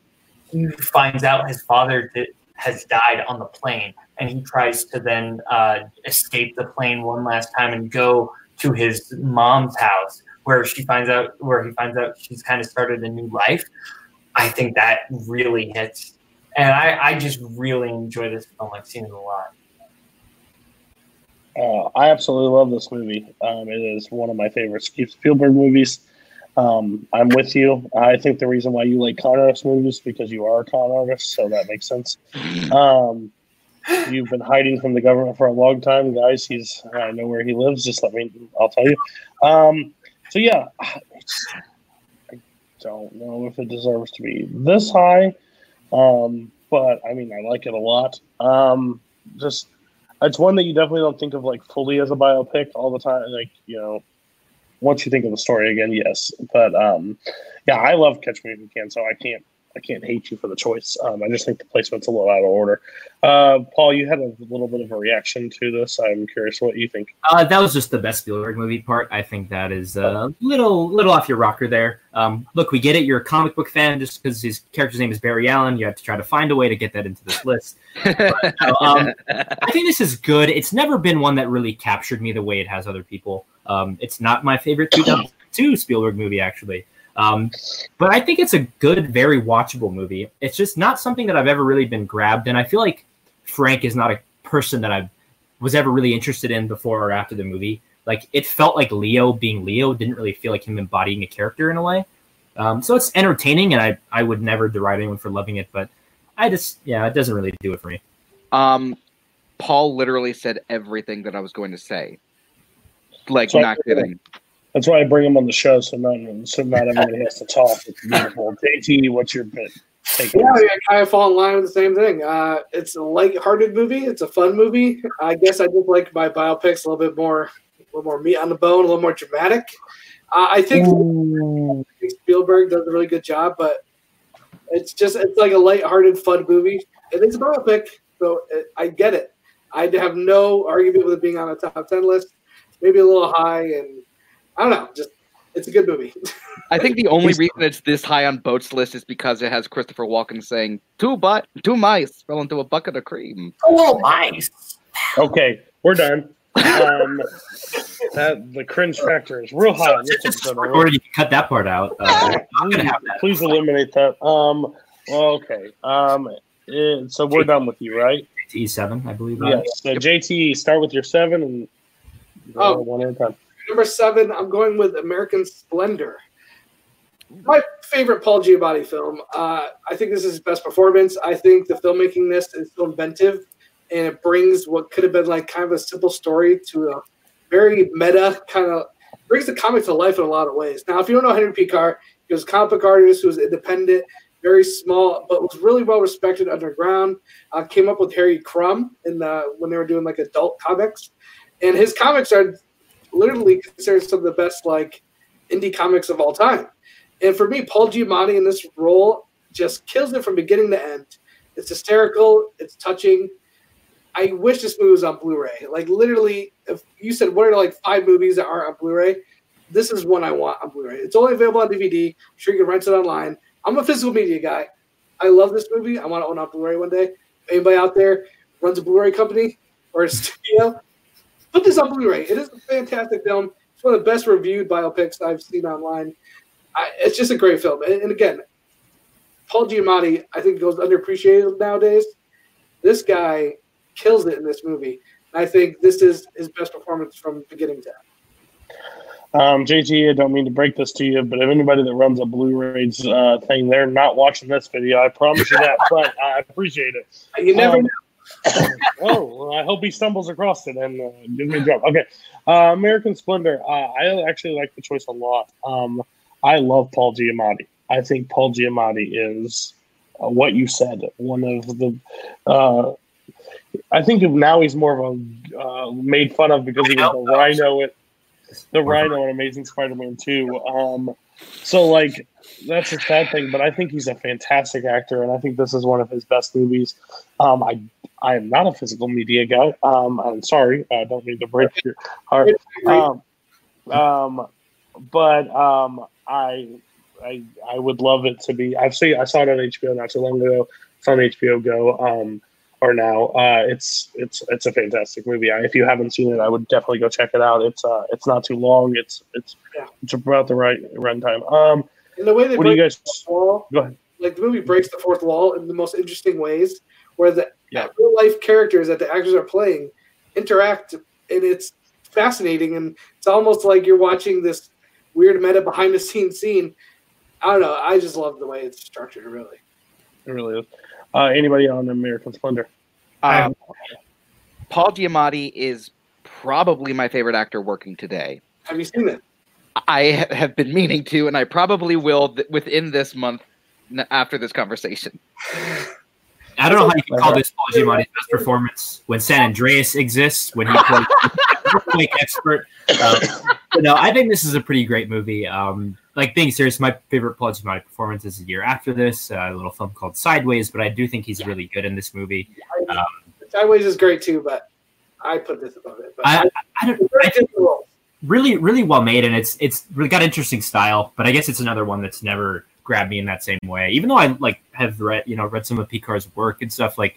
he finds out his father di- has died on the plane, and he tries to then uh, escape the plane one last time and go to his mom's house, where she finds out where he finds out she's kind of started a new life. I think that really hits, and I, I just really enjoy this film. I've seen it a lot. Uh, I absolutely love this movie. Um, it is one of my favorite Steve Spielberg movies. Um, I'm with you. I think the reason why you like con artist movies is because you are a con artist, so that makes sense. Um, you've been hiding from the government for a long time, guys. He's I know where he lives. Just let me. I'll tell you. Um, so yeah, I don't know if it deserves to be this high, um, but I mean I like it a lot. Um, just it's one that you definitely don't think of like fully as a biopic all the time. Like you know, once you think of the story again, yes. But um, yeah, I love Catch Me If You Can, so I can't I can't hate you for the choice. Um, I just think the placement's a little out of order. Uh, Paul, you had a little bit of a reaction to this. I'm curious what you think. Uh, that was just the best Spielberg movie part. I think that is a little little off your rocker there. Um, look, we get it. You're a comic book fan just because his character's name is Barry Allen. You have to try to find a way to get that into this list. But, no, um, I think this is good. It's never been one that really captured me the way it has other people. Um, it's not my favorite 2002 Spielberg movie, actually. Um, but I think it's a good, very watchable movie. It's just not something that I've ever really been grabbed, and I feel like Frank is not a person that I was ever really interested in before or after the movie. Like it felt like Leo being Leo didn't really feel like him embodying a character in a way. Um, so it's entertaining, and I I would never deride anyone for loving it, but I just yeah, it doesn't really do it for me. Um, Paul literally said everything that I was going to say. Like, So- not kidding. That's why I bring him on the show, so not so not everybody has to talk. It's beautiful. JT, what's your bit? Take it. Yeah, I kind of fall in line with the same thing. Uh, it's a light-hearted movie. It's a fun movie. I guess I just like my biopics a little bit more, a little more meat on the bone, a little more dramatic. Uh, I think Ooh. Spielberg does a really good job, but it's just it's like a light-hearted, fun movie. it is a biopic, so it, I get it. I have no argument with it being on a top ten list. Maybe a little high, and I don't know. Just it's a good movie. I think the only reason it's this high on Boat's list is because it has Christopher Walken saying two but two mice fell into a bucket of cream. Oh, nice. Okay, we're done. Um, that the cringe factor is real high. So on this just episode for already. you can cut that part out. Uh, I'm have that. Please eliminate that. Um. Well, okay. Um. eh, so we're done with you, right? E seven, I believe. Yes. So JT, start with your seven and Oh. one at a time. Number seven, I'm going with American Splendor. My favorite Paul Giamatti film. Uh, I think this is his best performance. I think the filmmaking this is so inventive, and it brings what could have been like kind of a simple story to a very meta kind of brings the comic to life in a lot of ways. Now, if you don't know Harvey Pekar, he was a comic book artist who was independent, very small, but was really well respected underground. Uh, came up with Harry Crumb in the, when they were doing like adult comics, and his comics are literally considered some of the best like indie comics of all time. And for me, Paul Giamatti in this role just kills it from beginning to end. It's hysterical. It's touching. I wish this movie was on Blu-ray. Like literally, if you said what are like five movies that aren't on Blu-ray, this is one I want on Blu-ray. It's only available on DVD. I'm sure you can rent it online. I'm a physical media guy. I love this movie. I want to own on Blu-ray one day. Anybody out there runs a Blu-ray company or a studio, put this on Blu-ray. It is a fantastic film. It's one of the best reviewed biopics I've seen online. I, it's just a great film. And, and again, Paul Giamatti, I think, goes underappreciated nowadays. This guy kills it in this movie. I think this is his best performance from beginning to end. Um, JT, I don't mean to break this to you, but if anybody that runs a Blu-rays uh, thing, they're not watching this video. I promise you that. but I appreciate it. You never Um, know. Oh, well, I hope he stumbles across it and uh, gives me a drop. Okay, uh, American Splendor. Uh, I actually like the choice a lot. Um, I love Paul Giamatti. I think Paul Giamatti is uh, what you said. One of the. Uh, I think now he's more of a uh, made fun of because he was the Rhino. At, the Rhino in Amazing Spider-Man Two. Um, so like that's a sad thing, but I think he's a fantastic actor, and I think this is one of his best movies. Um, I I am not a physical media guy. Um, I'm sorry, I don't mean to break your heart. Um, um, but um, I I I would love it to be. I've seen I saw it on HBO not too long ago. It's on HBO Go. Um, or now. Uh, it's it's it's a fantastic movie. I, if you haven't seen it, I would definitely go check it out. It's uh it's not too long. It's it's Yeah. it's about the right runtime. Um, And the way they what do you guys? the wall, Go ahead. like the movie breaks the fourth wall in the most interesting ways, where the Yeah. real life characters that the actors are playing interact, and it's fascinating. And it's almost like you're watching this weird meta behind the scenes scene. I don't know. I just love the way it's structured. Really. It really is. Uh, anybody on American Splendor? Um, Paul Giamatti is probably my favorite actor working today. Have you seen it? I have been meaning to, and I probably will th- within this month n- after this conversation. I don't know how you can call this Paul Giamatti's best performance when San Andreas exists, when he played earthquake expert. Um, I think this is a pretty great movie. Um, like being serious, my favorite Paul Giamatti performance is a year after this, uh, a little film called Sideways. But I do think he's really good in this movie. Um, Sideways is great too, but I put this above it. But I, I, I don't. I think really, really well made, and it's it's really got interesting style. But I guess it's another one that's never grabbed me in that same way. Even though I like have read, you know, read some of Pekar's work and stuff. Like,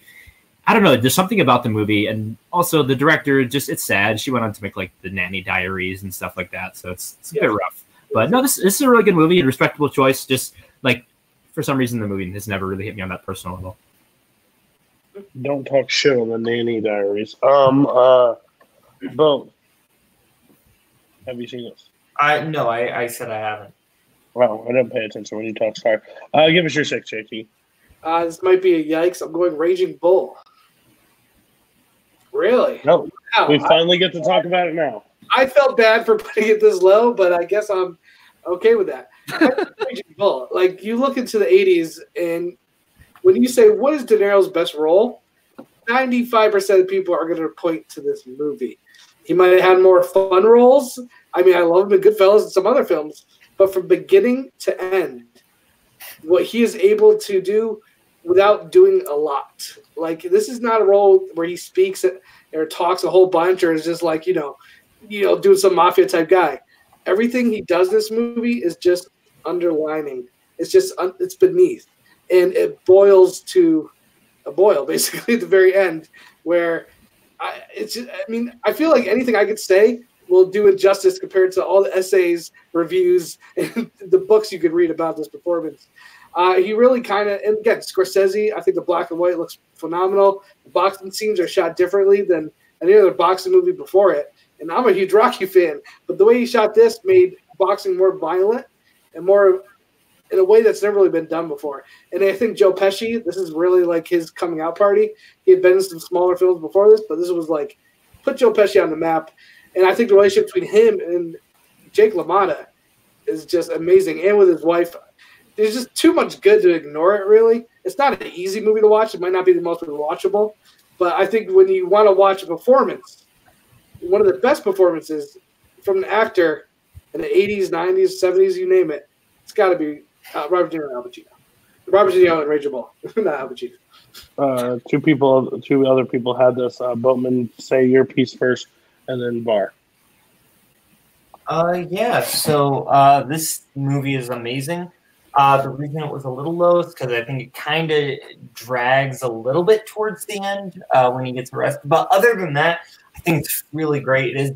I don't know, there's something about the movie, and also the director. Just it's sad. She went on to make like the Nanny Diaries and stuff like that. So it's it's a bit rough. But no, this this is a really good movie, a respectable choice. Just like for some reason, the movie has never really hit me on that personal level. Don't talk shit on the Nanny Diaries. Um, uh, Bo, have you seen this? I no, I, I said I haven't. Wow, I didn't pay attention when you talked. Sorry. Uh, give us your six, JT. Uh, this might be a yikes. I'm going Raging Bull. Really? No, Wow. we finally get to talk about it now. I felt bad for putting it this low, but I guess I'm okay with that. Raging Bull. Like you look into the '80s, and when you say what is De Niro's best role, 95% of people are going to point to this movie. He might have had more fun roles. I mean, I love him in Goodfellas and some other films, but from beginning to end, what he is able to do without doing a lot. Like this is not a role where he speaks or talks a whole bunch or is just like you know, you know, doing some mafia type guy. Everything he does in this movie is just underlining. It's just it's beneath, and it boils to a boil basically at the very end where I, it's just, I mean I feel like anything I could say will do it justice compared to all the essays, reviews, and the books you could read about this performance. Uh, he really kind of, and again, Scorsese, I think the black and white looks phenomenal. The boxing scenes are shot differently than any other boxing movie before it. And I'm a huge Rocky fan, but the way he shot this made boxing more violent and more in a way that's never really been done before. And I think Joe Pesci, this is really like his coming out party. He had been in some smaller films before this, but this was like put Joe Pesci on the map. And I think the relationship between him and Jake LaMotta is just amazing. And with his wife, there's just too much good to ignore it, really. It's not an easy movie to watch. It might not be the most watchable. But I think when you want to watch a performance, one of the best performances from an actor in the 80s, 90s, 70s, you name it, it's got to be uh, Robert De Niro and Al Pacino. Robert De Niro and Raging Bull, not Al Pacino. Uh, two people, two other people had this. Uh, Boatman, say your piece first, and then Bar. Uh, yeah. So uh, this movie is amazing. Uh, the reason it was a little low is because I think it kind of drags a little bit towards the end uh, when he gets arrested. But other than that, I think it's really great. It is.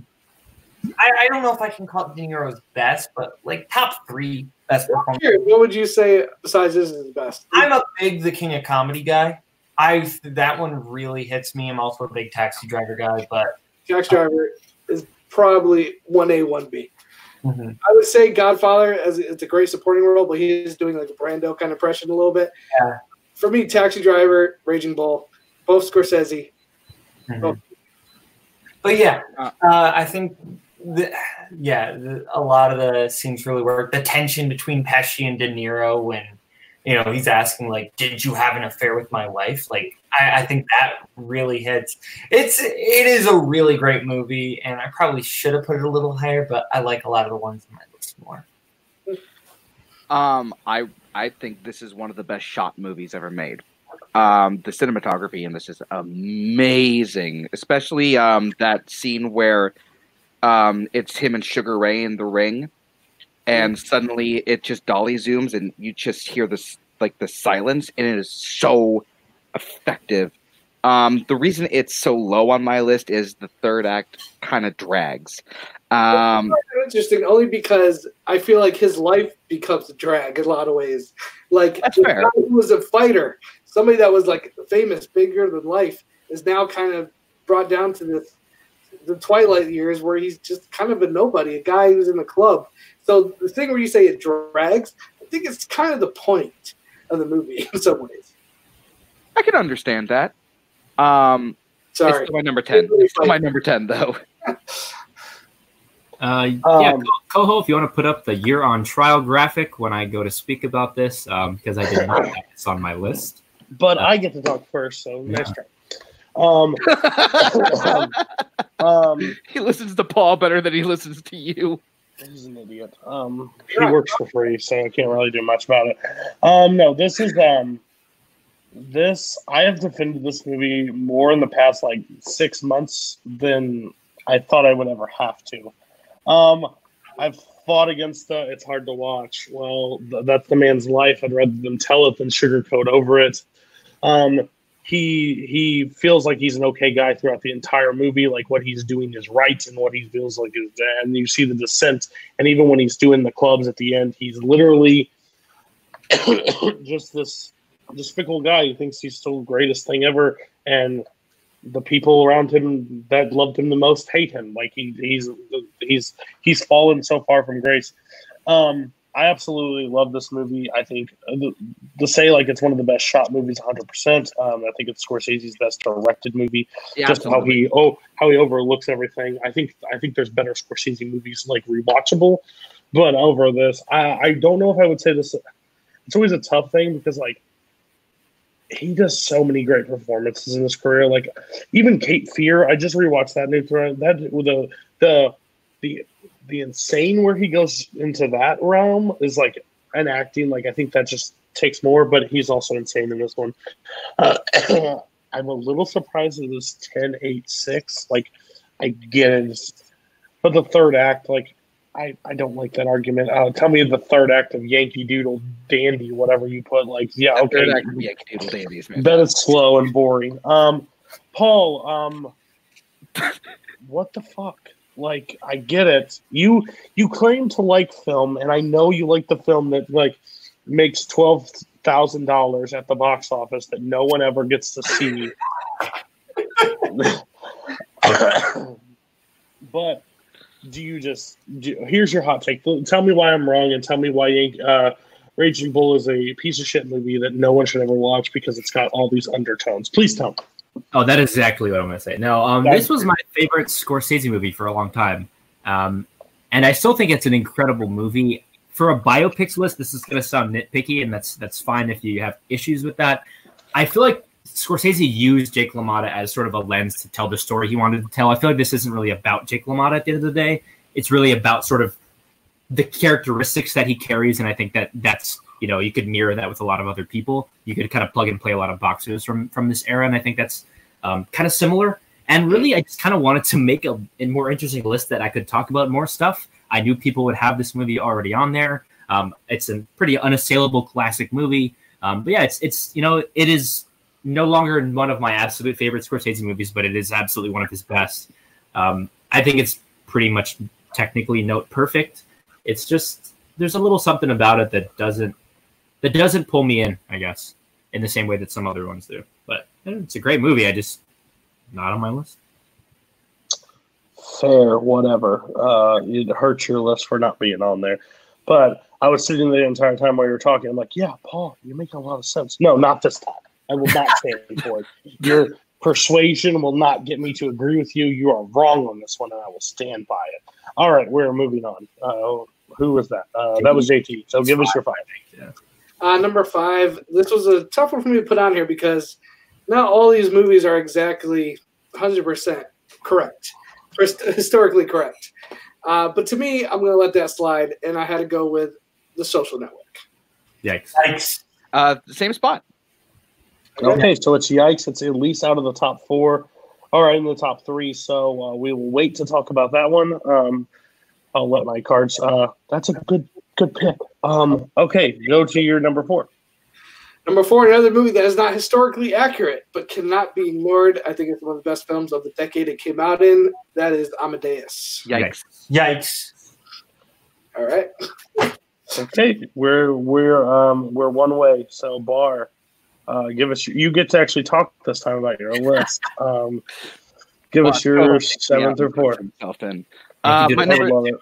I, I don't know if I can call it De Niro's best, but like top three best performance. Here, what would you say besides this is the best? I'm a big The King of Comedy guy. I that one really hits me. I'm also a big Taxi Driver guy, but Taxi Driver is probably one A, one B. mhm. I would say Godfather as it's a great supporting role, but he is doing like a Brando kind of impression a little bit. Yeah. For me, Taxi Driver, Raging Bull, both Scorsese. Mhm. But yeah, Uh, uh, I think the, yeah, the, a lot of the scenes really work. The tension between Pesci and De Niro when you know he's asking like, "Did you have an affair with my wife?" Like, I, I think that really hits. It's it is a really great movie, and I probably should have put it a little higher, but I like a lot of the ones in my list more. Um, I I think this is one of the best shot movies ever made. Um, the cinematography in this is amazing, especially um that scene where um it's him and Sugar Ray in the ring, and suddenly it just dolly zooms and you just hear this like the silence, and it is so effective. Um, the reason it's so low on my list is the third act kind of drags. Um, interesting only because I feel like his life becomes a drag in a lot of ways. Like That's fair. who was a fighter, somebody that was like famous, bigger than life, is now kind of brought down to this the twilight years where he's just kind of a nobody, a guy who's in the club. So the thing where you say it drags, I think it's kind of the point of the movie in some ways. I can understand that. Um, Sorry. It's my number ten. It's still my number ten, though. Uh, yeah, Um, Coho, if you want to put up the year on trial graphic when I go to speak about this, because I did not have this on my list. But I get to talk first, so nice try. Um, um, he listens to Paul better than he listens to you. he's an idiot. Um, he works for free, so I can't really do much about it. Um, no, this is um, this I have defended this movie more in the past like six months than I thought I would ever have to. Um, I've fought against the it's hard to watch. Well, th- that's the man's life. I'd rather them tell it than sugarcoat over it. Um, he he feels like he's an okay guy throughout the entire movie. Like what he's doing is right, and what he feels like is and you see the descent. And even when he's doing the clubs at the end, he's literally just this fickle guy who thinks he's still the greatest thing ever, and the people around him that loved him the most hate him. Like he he's he's he's fallen so far from grace. Um, I absolutely love this movie. I think uh, the, to say like it's one of the best shot movies, 100. percent um, I think it's Scorsese's best directed movie. Yeah, just how he oh how he overlooks everything. I think I think there's better Scorsese movies like rewatchable, but over this, I I don't know if I would say this. It's always a tough thing because like he does so many great performances in his career. Like even Cape Fear, I just rewatched that new thread. That with the the the the insane where he goes into that realm is like an acting. Like I think that just takes more, but he's also insane in this one. Uh, I'm a little surprised it was 10 8 6. Like, I get it. But the third act, like, I, I don't like that argument. Uh, tell me the third act of Yankee Doodle Dandy, whatever you put. Like, yeah, okay. third act of Yankee Doodle Dandy is Bet it's slow and boring. Um, Paul, um, what the fuck? Like, I get it. You you claim to like film, and I know you like the film that like makes twelve thousand dollars at the box office that no one ever gets to see. but do you just do, here's your hot take? Tell me why I'm wrong, and tell me why uh, Raging Bull is a piece of shit movie that no one should ever watch because it's got all these undertones. Please tell me. Oh, that is exactly what I'm going to say. No, um, this was my favorite Scorsese movie for a long time, um, and I still think it's an incredible movie. For a biopics list, this is going to sound nitpicky, and that's that's fine if you have issues with that. I feel like Scorsese used Jake LaMotta as sort of a lens to tell the story he wanted to tell. I feel like this isn't really about Jake LaMotta at the end of the day. It's really about sort of the characteristics that he carries, and I think that that's you know you could mirror that with a lot of other people. You could kind of plug and play a lot of boxers from from this era, and I think that's um, kind of similar. And really, I just kind of wanted to make a, a more interesting list that I could talk about more stuff. I knew people would have this movie already on there. Um, it's a pretty unassailable classic movie. Um, but yeah, it's it's you know it is no longer one of my absolute favorite Scorsese movies, but it is absolutely one of his best. Um, I think it's pretty much technically note perfect. It's just there's a little something about it that doesn't that doesn't pull me in, I guess, in the same way that some other ones do. But it's a great movie. I just not on my list. Fair, whatever. Uh, it hurts your list for not being on there. But I was sitting there the entire time while you were talking. I'm like, yeah, Paul, you make a lot of sense. No, not this time. I will not stand for it. Your persuasion will not get me to agree with you. You are wrong on this one, and I will stand by it. All right, we're moving on. Uh, who was that? Uh, that was JT. So give us your five. Uh, number five. This was a tough one for me to put on here because not all these movies are exactly 100% correct, Hist- historically correct. Uh, but to me, I'm going to let that slide, and I had to go with The Social Network. Yikes. Yikes. Uh, same spot. Okay, so it's yikes. It's at least out of the top four. All right, in the top three. So uh, we will wait to talk about that one. Um, I'll let my cards. Uh, that's a good good pick. Um, okay, go to your number four. Number four, another movie that is not historically accurate but cannot be ignored. I think it's one of the best films of the decade it came out in. That is Amadeus. Yikes. Yikes. All right. Okay, we're we're um, we're one way. So bar, uh, give us. You get to actually talk this time about your list. Um, give us your seventh yeah, or fourth. himself in. Uh, my. I number love it.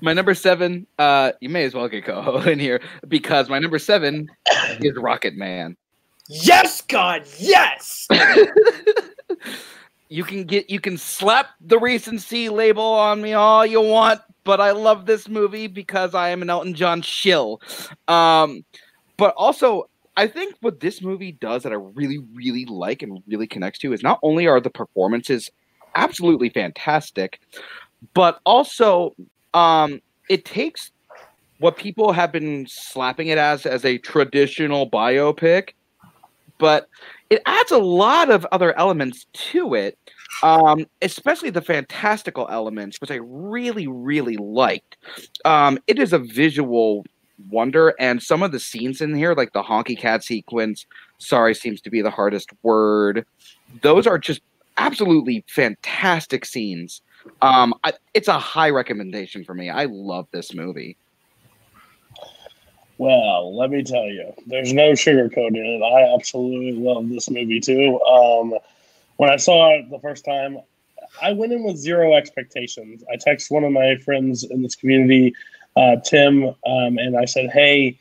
My number seven. Uh, you may as well get Coho in here because my number seven is Rocketman. Yes, God, yes. you can get you can slap the recency label on me all you want, but I love this movie because I am an Elton John shill. Um, but also, I think what this movie does that I really, really like and really connects to is not only are the performances absolutely fantastic, but also um, it takes what people have been slapping it as as a traditional biopic, but it adds a lot of other elements to it, um, especially the fantastical elements, which I really, really liked. Um, it is a visual wonder, and some of the scenes in here, like the honky cat sequence, sorry seems to be the hardest word, those are just absolutely fantastic scenes. Um, I, it's a high recommendation for me. I love this movie. Well, let me tell you, there's no sugarcoating it. I absolutely love this movie too. Um, when I saw it the first time, I went in with zero expectations. I texted one of my friends in this community, uh, Tim, um, and I said, "Hey,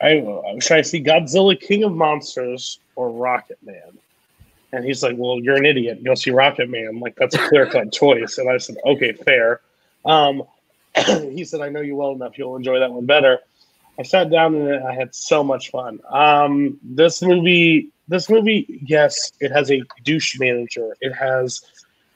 I, should I see Godzilla King of Monsters or Rocketman?" And he's like, "Well, you're an idiot. Go see Rocketman. Like that's a clear cut choice." And I said, "Okay, fair." Um, he said, "I know you well enough. You'll enjoy that one better." I sat down and I had so much fun. Um, this movie, this movie, yes, it has a douche manager. It has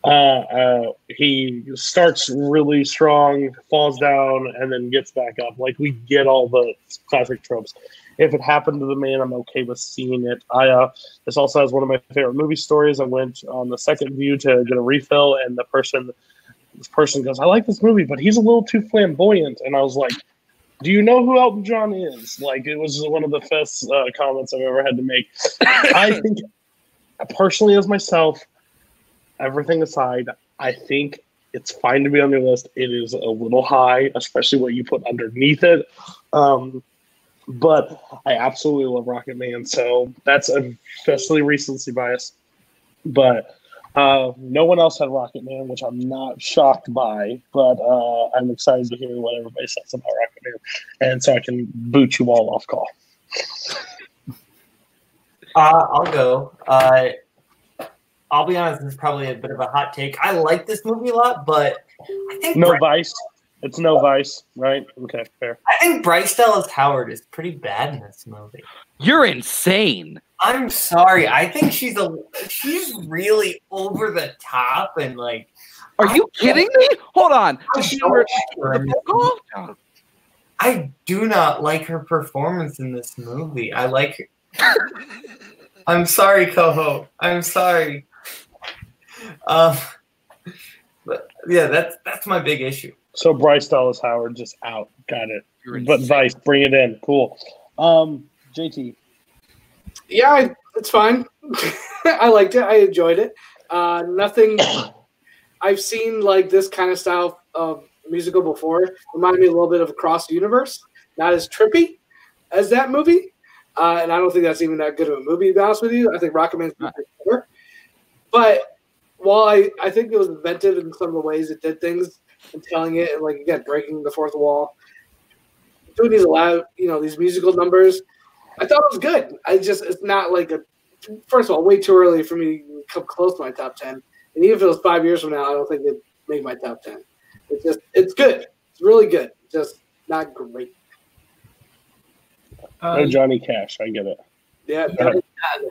uh, uh, he starts really strong, falls down, and then gets back up. Like we get all the classic tropes. If it happened to the man, I'm okay with seeing it. I uh, this also has one of my favorite movie stories. I went on the second view to get a refill, and the person this person goes, "I like this movie, but he's a little too flamboyant," and I was like. Do you know who Elton John is? Like, it was one of the best uh, comments I've ever had to make. I think, personally, as myself, everything aside, I think it's fine to be on your list. It is a little high, especially what you put underneath it. Um, but I absolutely love Rocketman, so that's a especially recency bias. But uh, no one else had Rocketman, which I'm not shocked by, but uh, I'm excited to hear what everybody says about Rocketman, and so I can boot you all off call. Uh, I'll go. Uh, I'll be honest, this is probably a bit of a hot take. I like this movie a lot, but I think No Bryce, Vice. It's no Vice, right? Okay, fair. I think Bryce Dallas Howard is pretty bad in this movie. You're insane. I'm sorry. I think she's a she's really over the top and like Are you kidding me? Hold on. I She don't like her in this I do not like her performance in this movie. I like her. I'm sorry, Coho. I'm sorry. Um, but yeah, that's that's my big issue. So Bryce Dallas Howard just out. Got it. But. Vice, bring it in. Cool. Um, JT. Yeah, I, it's fine. I liked it. I enjoyed it. Uh, nothing. I've seen like this kind of style of musical before. Reminded me a little bit of Across the Universe. Not as trippy as that movie, uh, and I don't think that's even that good of a movie. To be honest with you, I think Rocketman's better. But while I, I think it was inventive in some of the ways it did things and telling it and like again breaking the fourth wall, doing these loud you know these musical numbers. I thought it was good. I just it's not like a first of all, way too early for me to come close to my top ten. And even if it was five years from now, I don't think it'd make my top ten. It's just it's good. It's really good. Just not great. Uh, no Johnny Cash. I get it. Yeah, Yeah.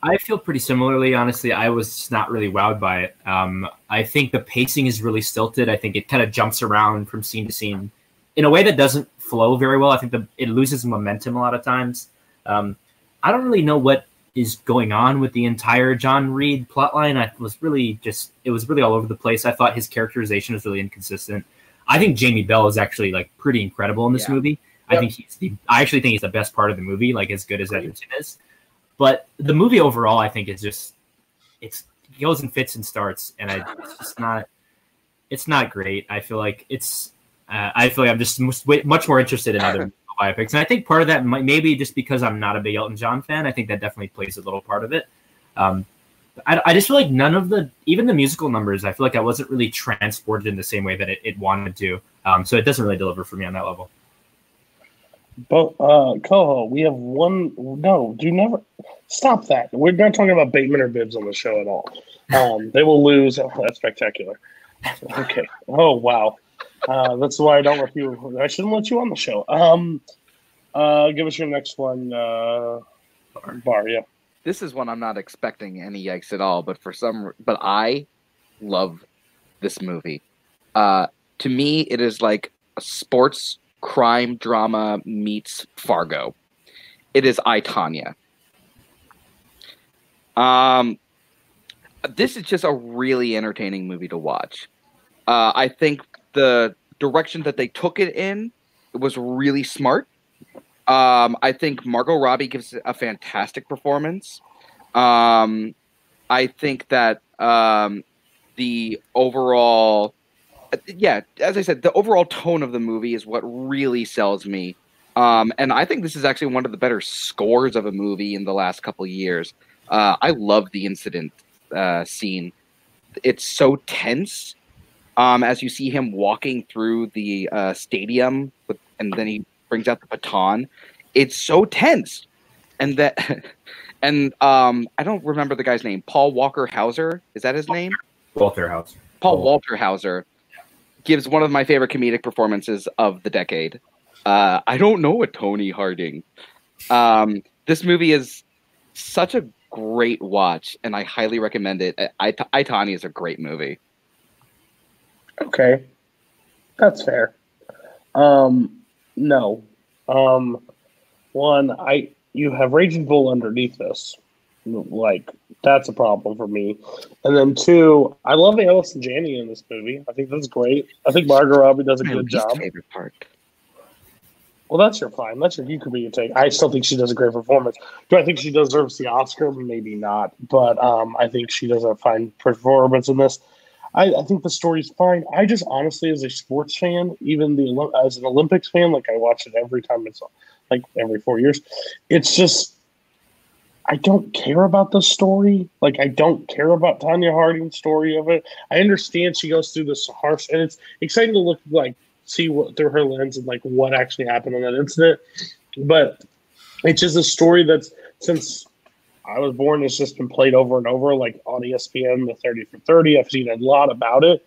I feel pretty similarly. Honestly, I was not really wowed by it. Um, I think the pacing is really stilted. I think it kind of jumps around from scene to scene in a way that doesn't flow very well. I think the, it loses momentum a lot of times. Um, I don't really know what is going on with the entire John Reid plotline. I was really just it was really all over the place. I thought his characterization was really inconsistent. I think Jamie Bell is actually like pretty incredible in this Yeah. movie. I think he's the I actually think he's the best part of the movie, like as good as Egerton is. But the movie overall, I think, is just it's it goes and fits and starts, and I, it's just not it's not great. I feel like it's uh, I feel like I'm just much more interested in other biopics, and I think part of that might maybe just because I'm not a big Elton John fan. I think that definitely plays a little part of it. Um, I, I just feel like none of the even the musical numbers. I feel like I wasn't really transported in the same way that it, it wanted to. Um, so it doesn't really deliver for me on that level. But uh, Coho, we have one. No, do never stop that. We're not talking about Bateman or Bibbs on the show at all. Um, they will lose. Oh, that's spectacular. Okay. Oh wow. Uh, that's why I don't let you. I shouldn't let you on the show. Um, uh, give us your next one. Uh, bar. Yeah. this is one I'm not expecting any yikes at all, but for some, but I love this movie. Uh, to me, it is like a sports crime drama meets Fargo. It is I Tonya. Um, this is just a really entertaining movie to watch. Uh, I think the direction that they took it in was really smart. Um, I think Margot Robbie gives a fantastic performance. Um, I think that um, the overall, yeah, as I said, the overall tone of the movie is what really sells me. Um, and I think this is actually one of the better scores of a movie in the last couple of years. Uh, I love the incident uh, scene. It's so tense um, as you see him walking through the uh, stadium, with, and then he brings out the baton. It's so tense, and that, and um, I don't remember the guy's name. Paul Walker Hauser is that his name? Walter. Paul Paul. Walter Hauser gives one of my favorite comedic performances of the decade. Uh, I don't know a Tony Harding. Um, this movie is such a great watch, and I highly recommend it. I, I, Tonya is a great movie. Okay, that's fair. Um, no. Um, one, I you have Raging Bull underneath this, like that's a problem for me. And then two, I love Allison Janney in this movie. I think that's great. I think Margot Robbie does a My good job. favorite part. Well, that's your fine. That's your you could be your take. I still think she does a great performance. Do I think she deserves the Oscar? Maybe not, but um, I think she does a fine performance in this. I, I think the story's fine. I just honestly, as a sports fan, even the as an Olympics fan, like I watch it every time it's like every four years. It's just I don't care about the story. Like I don't care about Tonya Harding's story of it. I understand she goes through this harsh, and it's exciting to look like see what through her lens and like what actually happened in that incident. But it's just a story that's since I was born, it's just been played over and over, like on ESPN, the 30 for 30. I've seen a lot about it.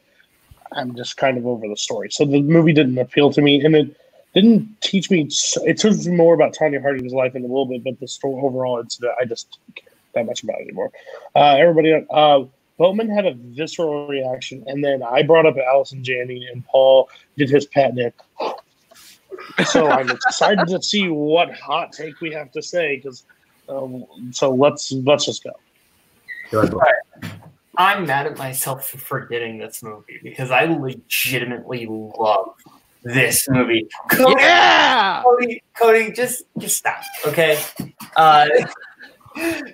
I'm just kind of over the story. So the movie didn't appeal to me, and it didn't teach me. so- It teaches me more about Tonya Harding's life in a little bit, but the story overall, it's I just don't care that much about it anymore. Uh, everybody, uh, Bowman had a visceral reaction, and then I brought up Allison Janney, and Paul did his pat Nick. So I'm excited to see what hot take we have to say because. Um, so let's let's just go. Go. I'm mad at myself for forgetting this movie because I legitimately love this movie. Cody, Yeah. Cody, Cody, just just stop, okay? Uh,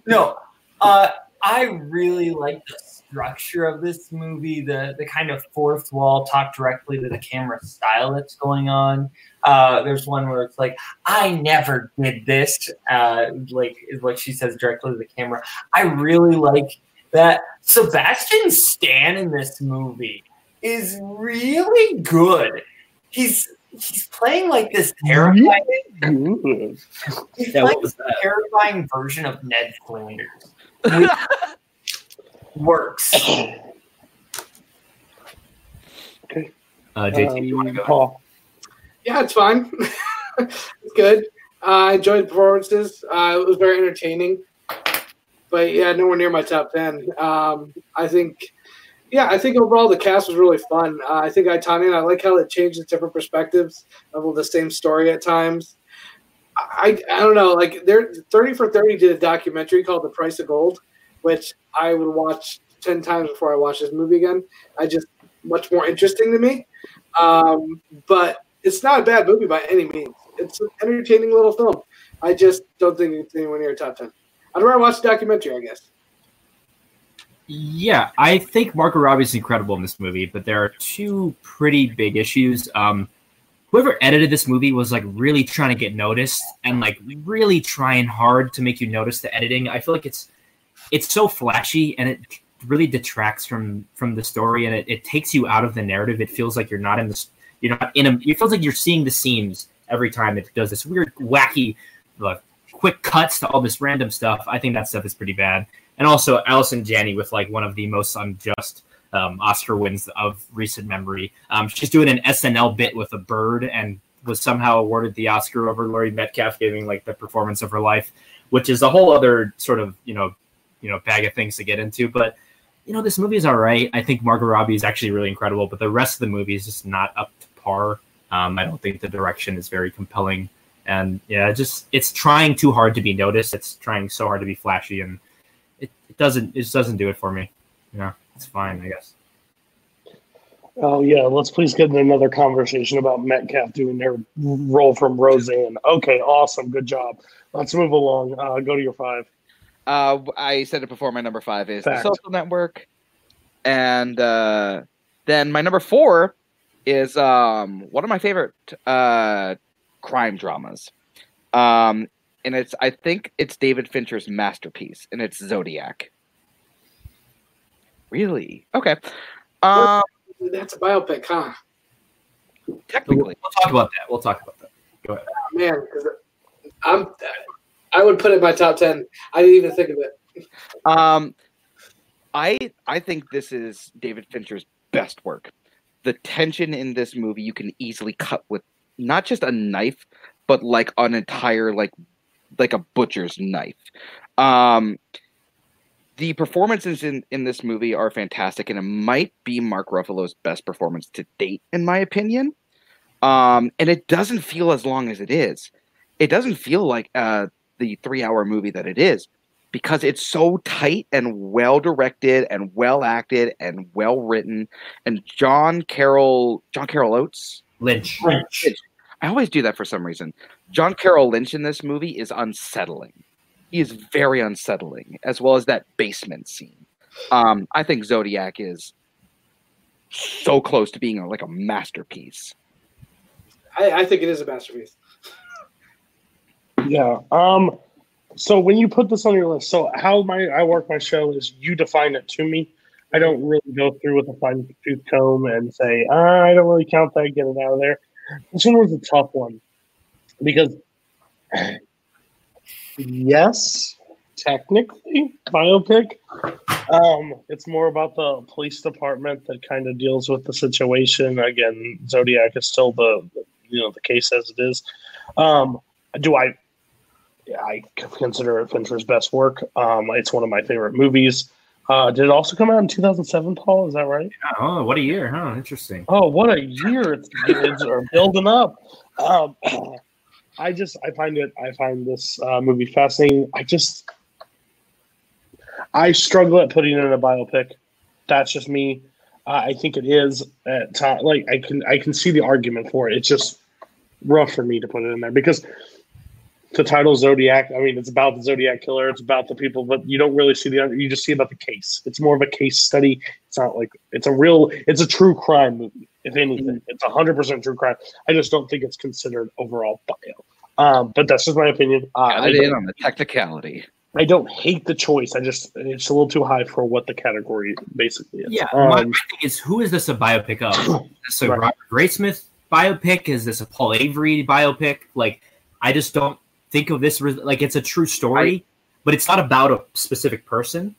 no, uh, I really like the structure of this movie, the the kind of fourth wall, talk directly to the camera style that's going on. Uh, there's one where it's like, "I never did this," uh, like is what she says directly to the camera. I really like that. Sebastian Stan in this movie is really good. He's he's playing like this terrifying. He's Yeah, playing this that? terrifying version of Ned Flanders. which works. Uh, JT, you want to Um, go? Paul. Yeah, it's fine. it's good. Uh, I enjoyed the performances. Uh, it was very entertaining. But yeah, nowhere near my top ten. Um, I think, yeah, I think overall the cast was really fun. Uh, I think I Tonya, I like how it changes different perspectives of the same story at times. I I don't know, like they're thirty for thirty did a documentary called The Price of Gold, which I would watch ten times before I watch this movie again. I just much more interesting to me. Um, but it's not a bad movie by any means. It's an entertaining little film. I just don't think it's anywhere near top ten. I'd rather watch the documentary, I guess. Yeah, I think Margot Robbie's incredible in this movie, but there are two pretty big issues. Um, whoever edited this movie was like really trying to get noticed and like really trying hard to make you notice the editing. I feel like it's it's so flashy and it really detracts from from the story and it, it takes you out of the narrative. It feels like you're not in this you're not in a it feels like you're seeing the seams every time it does this weird wacky like quick cuts to all this random stuff. I think that stuff is pretty bad and also Allison Janney with like one of the most unjust um, Oscar wins of recent memory. Um, she's doing an SNL bit with a bird and was somehow awarded the Oscar over Laurie Metcalf giving like the performance of her life, which is a whole other sort of you know you know bag of things to get into. But you know this movie is all right. I think Margot Robbie is actually really incredible, but the rest of the movie is just not up to par. Um, I don't think the direction is very compelling, and yeah, just it's trying too hard to be noticed. It's trying so hard to be flashy, and it, it doesn't it just doesn't do it for me. Yeah, it's fine, I guess. Oh yeah, let's please get in another conversation about Metcalf doing their role from Roseanne. Okay, awesome, good job. Let's move along. Uh, go to your five. Uh, I said it before. My number five is Fact. the Social Network, and uh, then my number four is um, one of my favorite uh, crime dramas, um, and it's I think it's David Fincher's masterpiece, and it's Zodiac. Really? Okay. Um, That's a biopic, huh? Technically, we'll talk about that. We'll talk about that. Go ahead. Man, 'cause I'm. I would put it in my top ten. I didn't even think of it. Um, I I think this is David Fincher's best work. The tension in this movie you can easily cut with not just a knife, but like an entire like like a butcher's knife. Um, the performances in, in this movie are fantastic, and it might be Mark Ruffalo's best performance to date, in my opinion. Um, and it doesn't feel as long as it is. It doesn't feel like uh, the three hour movie that it is because it's so tight and well directed and well acted and well written. And John Carroll, John Carroll Oates, Lynch. Lynch. I always do that for some reason. John Carroll Lynch in this movie is unsettling. He is very unsettling, as well as that basement scene. Um, I think Zodiac is so close to being a, like a masterpiece. I, I think it is a masterpiece. Yeah. Um. So when you put this on your list, so how my I work my show is you define it to me. I don't really go through with a fine tooth comb and say ah, I don't really count that. Get it out of there. This one was a tough one because yes, technically biopic. Um, it's more about the police department that kind of deals with the situation. Again, Zodiac is still the you know the case as it is. Um, do I I consider it Fincher's best work. Um, it's one of my favorite movies. Uh, did it also come out in 2007, Paul? Is that right? Oh, what a year, huh? Interesting. Oh, what a year! It's, it's are building up. Um, I just I find it I find this uh, movie fascinating. I just I struggle at putting it in a biopic. That's just me. Uh, I think it is at time. Like I can I can see the argument for it. It's just rough for me to put it in there because the title Zodiac. I mean, it's about the Zodiac killer. It's about the people, but you don't really see the. You just see about the case. It's more of a case study. It's not like it's a real. It's a true crime movie. If anything, it's a hundred percent true crime. I just don't think it's considered overall bio. Um, but that's just my opinion. Uh, Got I, it in don't, on the technicality. I don't hate the choice. I just it's a little too high for what the category basically is. Yeah, my, my Um, thing is, who is this a biopic of? Is this a Right. Robert Graysmith biopic? Is this a Paul Avery biopic? Like, I just don't think of this like it's a true story, but it's not about a specific person.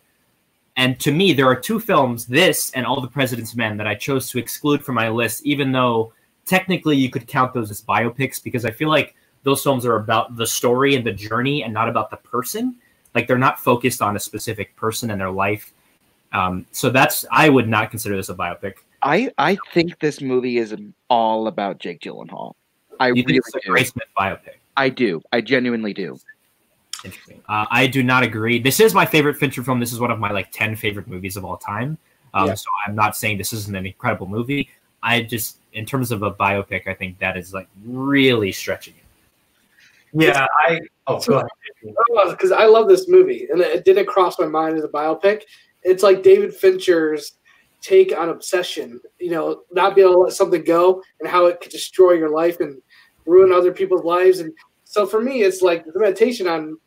And to me, there are two films, this and All the President's Men, that I chose to exclude from my list, even though technically you could count those as biopics because I feel like those films are about the story and the journey and not about the person. Like they're not focused on a specific person and their life. Um, so that's I would not consider this a biopic. I I think this movie is all about Jake Gyllenhaal. I You really think it's a do. Graysmith biopic? I do. I genuinely do. Interesting. Uh, I do not agree. This is my favorite Fincher film. This is one of my like ten favorite movies of all time. Um, Yeah. So I'm not saying this isn't an incredible movie. I just, in terms of a biopic, I think that is like really stretching it. Yeah, I. Oh, because I love this movie, and it didn't cross my mind as a biopic. It's like David Fincher's take on obsession. You know, not being able to let something go, and how it could destroy your life and ruin other people's lives. And so for me, it's like the meditation on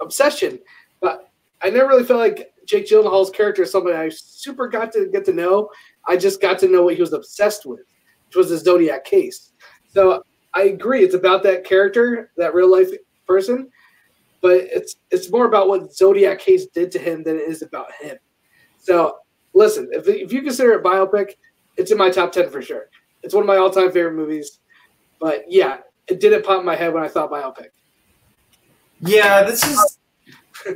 obsession. But I never really felt like Jake Gyllenhaal's character is somebody I super got to get to know. I just got to know what he was obsessed with, which was the Zodiac case. So I agree, it's about that character, that real life person but it's it's more about what Zodiac case did to him than it is about him. So listen, if, if you consider it biopic, it's in my top ten for sure. It's one of my all time favorite movies. But yeah, it didn't pop in my head when I thought biopic. Yeah, this is.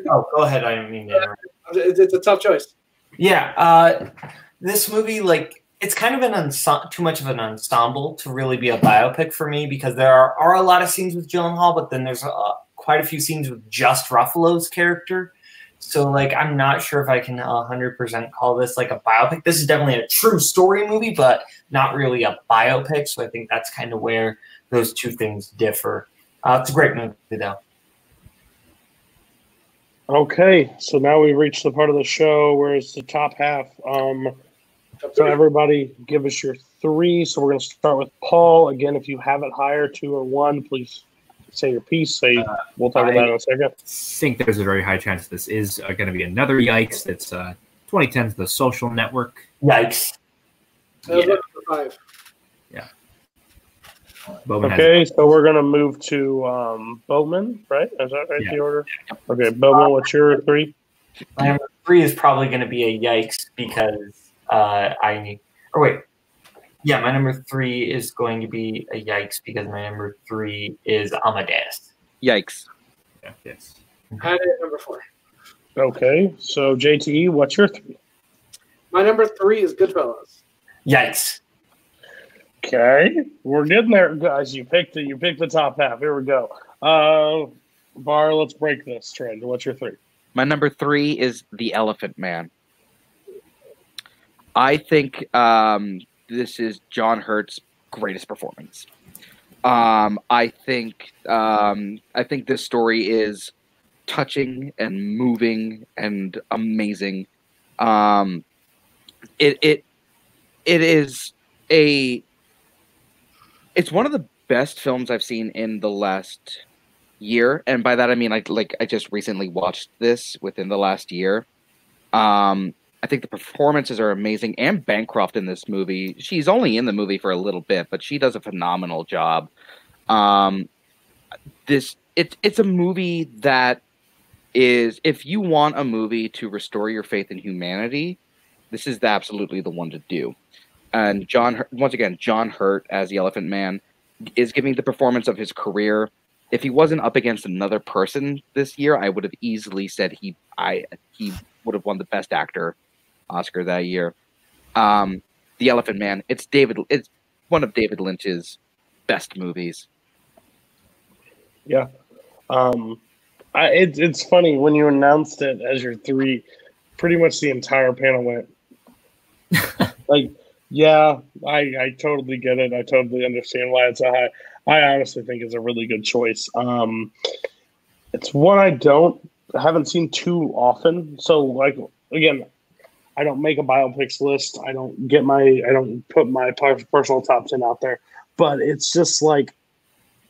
Oh, go ahead. I didn't mean to. It's, it's a tough choice. Yeah, uh, this movie, like, it's kind of an ensemble, too much of an ensemble to really be a biopic for me because there are, are a lot of scenes with Gyllenhaal, but then there's uh, quite a few scenes with just Ruffalo's character. So, like, I'm not sure if I can 100% call this like a biopic. This is definitely a true story movie, but not really a biopic. So, I think that's kind of where those two things differ. Uh, it's a great movie, though. Okay, so now we've reached the part of the show where it's the top half. Um, so everybody, give us your three. So we're going to start with Paul again. If you have it higher, two or one, please say your piece. Say we'll talk about it in a second. think there's a very high chance this is uh, going to be another yikes. It's uh, 2010's The Social Network. Yikes. That was Yeah. Bowman Okay, so we're going to move to um, Bowman, right? Is that right? Yeah. The order. Okay, Bowman. What's your three? My number three is probably going to be a yikes because uh, I. Or wait. Yeah, my number three is going to be a yikes because my number three is Amadeus. Yikes. yeah, yes. I had it at number four. Okay, so JTE, what's your three? My number three is Goodfellas. Yikes. Okay, we're getting there, guys. You picked it. You picked the top half. Here we go. Uh, Bar, let's break this trend. What's your three? My number three is The Elephant Man. I think um, this is John Hurt's greatest performance. Um, I think um, I think this story is touching and moving and amazing. Um, it it it is a it's one of the best films I've seen in the last year, and by that I mean I like I just recently watched this within the last year. Um, I think the performances are amazing, and Bancroft in this movie. She's only in the movie for a little bit, but she does a phenomenal job. Um, this it's it's a movie that is if you want a movie to restore your faith in humanity, this is absolutely the one to do. And John, once again, John Hurt as the Elephant Man is giving the performance of his career. If he wasn't up against another person this year, I would have easily said he I he would have won the Best Actor Oscar that year. Um, the Elephant Man. It's David. It's one of David Lynch's best movies. Yeah. Um, I, it's it's funny when you announced it as your three, pretty much the entire panel went like, yeah, I I totally get it. I totally understand why it's a high. I honestly think it's a really good choice. Um, it's one I don't I haven't seen too often. So like again, I don't make a biopics list. I don't get my I don't put my personal top ten out there. But it's just like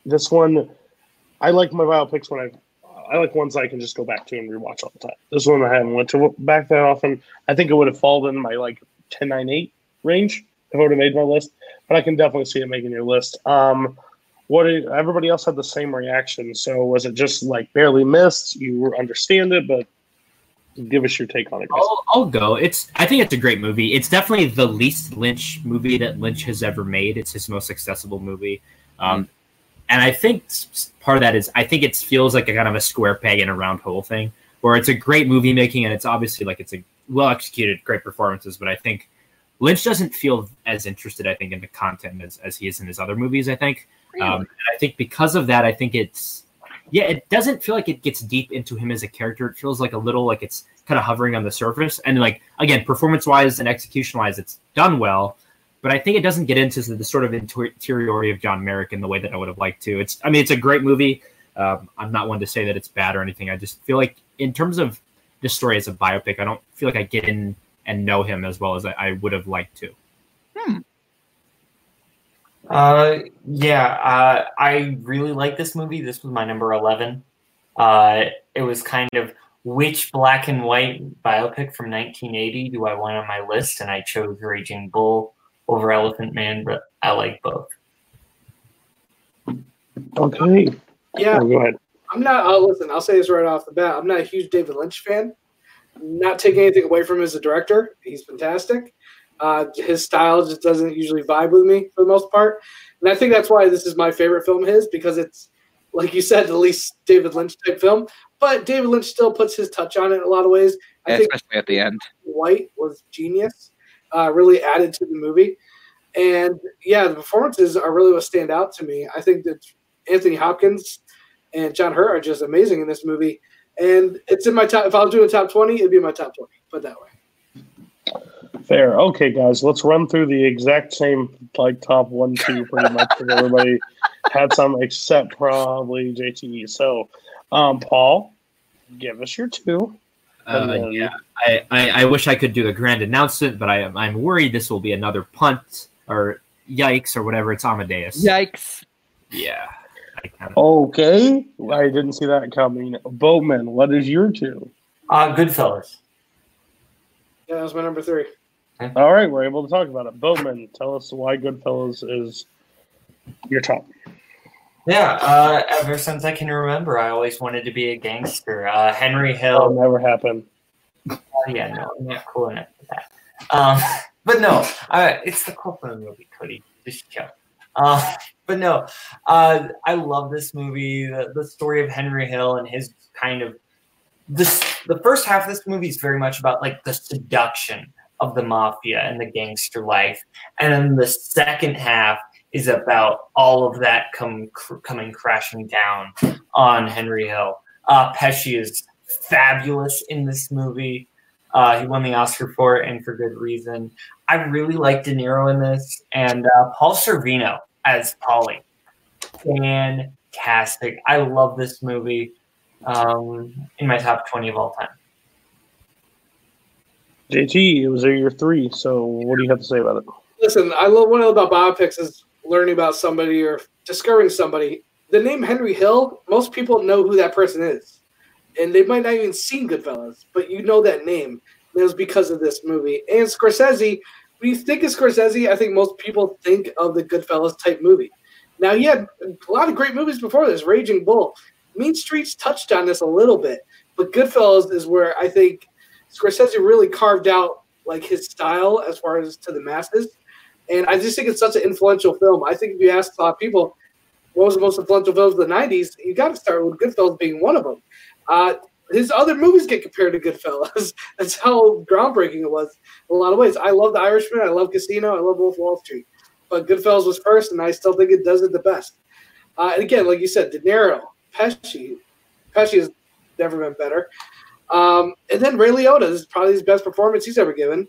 this one. I like my biopics when I I like ones I can just go back to and rewatch all the time. This one I haven't went to back that often. I think it would have fallen in my like 10, 9, 8 range if I would have made my list. But I can definitely see it making your list. Um, what did, everybody else had the same reaction. So was it just like barely missed? You understand it, but give us your take on it. I'll, I'll go. It's. I think it's a great movie. It's definitely the least Lynch movie that Lynch has ever made. It's his most accessible movie, um, and I think s- s- part of that is I think it feels like a kind of a square peg in a round hole thing, where it's a great movie making and it's obviously like it's a well executed, great performances. But I think Lynch doesn't feel as interested, I think, in the content as, as he is in his other movies. I think. Um, and I think because of that, I think it's yeah, it doesn't feel like it gets deep into him as a character. It feels like a little like it's kind of hovering on the surface. And like again, performance wise and execution wise, it's done well. But I think it doesn't get into the, the sort of interiority of John Merrick in the way that I would have liked to. It's I mean, it's a great movie. Um, I'm not one to say that it's bad or anything. I just feel like in terms of this story as a biopic, I don't feel like I get in and know him as well as I, I would have liked to. Uh, yeah, uh, I really like this movie. This was my number 11. Uh, it was kind of which black and white biopic from 1980 do I want on my list? And I chose Raging Bull over Elephant Man, but I like both. Okay. Yeah, Oh, go ahead. I'm not. Uh, listen, I'll say this right off the bat. I'm not a huge David Lynch fan. Not taking anything away from him as a director. He's fantastic. Uh, his style just doesn't usually vibe with me for the most part, and I think that's why this is my favorite film of his because it's, like you said, the least David Lynch type film. But David Lynch still puts his touch on it in a lot of ways. I think especially at the end. White was genius. Uh, really added to the movie, and yeah, the performances are really what stand out to me. I think that Anthony Hopkins and John Hurt are just amazing in this movie, and it's in my top. If I was doing a top twenty, it'd be my top twenty. Put that way. Fair. Okay, guys, let's run through the exact same like top one, two, pretty much. 'cause everybody had some except probably JTE. So, um, Paul, give us your two. Uh, then- yeah, I, I, I wish I could do a grand announcement, but I am I'm worried this will be another punt or yikes or whatever. It's Amadeus. Yikes! Yeah. I kinda- Okay, I didn't see that coming. Bowman, what is your two? Uh, Goodfellas. Yeah, that was my number three. All right, we're able to talk about it. Bowman, tell us why Goodfellas is your top. Yeah, uh, ever since I can remember, I always wanted to be a gangster. Uh, Henry That'll Hill. never happen. Oh, yeah, no, I'm not cool enough for that. Um, but no, uh, it's the Copeland movie, Cody. Just chill. Uh, but no, uh, I love this movie. The, the story of Henry Hill and his kind of this the first half of this movie is very much about like the seduction of the mafia and the gangster life, and then the second half is about all of that come cr- coming crashing down on Henry Hill. Uh, Pesci is fabulous in this movie. Uh, he won the Oscar for it, and for good reason. I really like De Niro in this, and uh, Paul Sorvino as Paulie. Fantastic! I love this movie. Um, in my top twenty of all time. JT, it was your three. So what do you have to say about it? Listen, I love one of about biopics is learning about somebody or discovering somebody. The name Henry Hill, most people know who that person is. And they might not even seen Goodfellas, but you know that name. And it was because of this movie. And Scorsese, when you think of Scorsese, I think most people think of the Goodfellas type movie. Now, he had a lot of great movies before this Raging Bull. Mean Streets touched on this a little bit, but Goodfellas is where I think Scorsese really carved out like his style as far as to the masses. And I just think it's such an influential film. I think if you ask a lot of people what was the most influential films of the 90s, you got to start with Goodfellas being one of them. Uh, his other movies get compared to Goodfellas. That's how groundbreaking it was in a lot of ways. I love The Irishman. I love Casino. I love Wolf Wall Street. But Goodfellas was first, and I still think it does it the best. Uh, and again, like you said, De Niro, Pesci. Pesci has never been better. Um, and then Ray Liotta is probably his best performance he's ever given.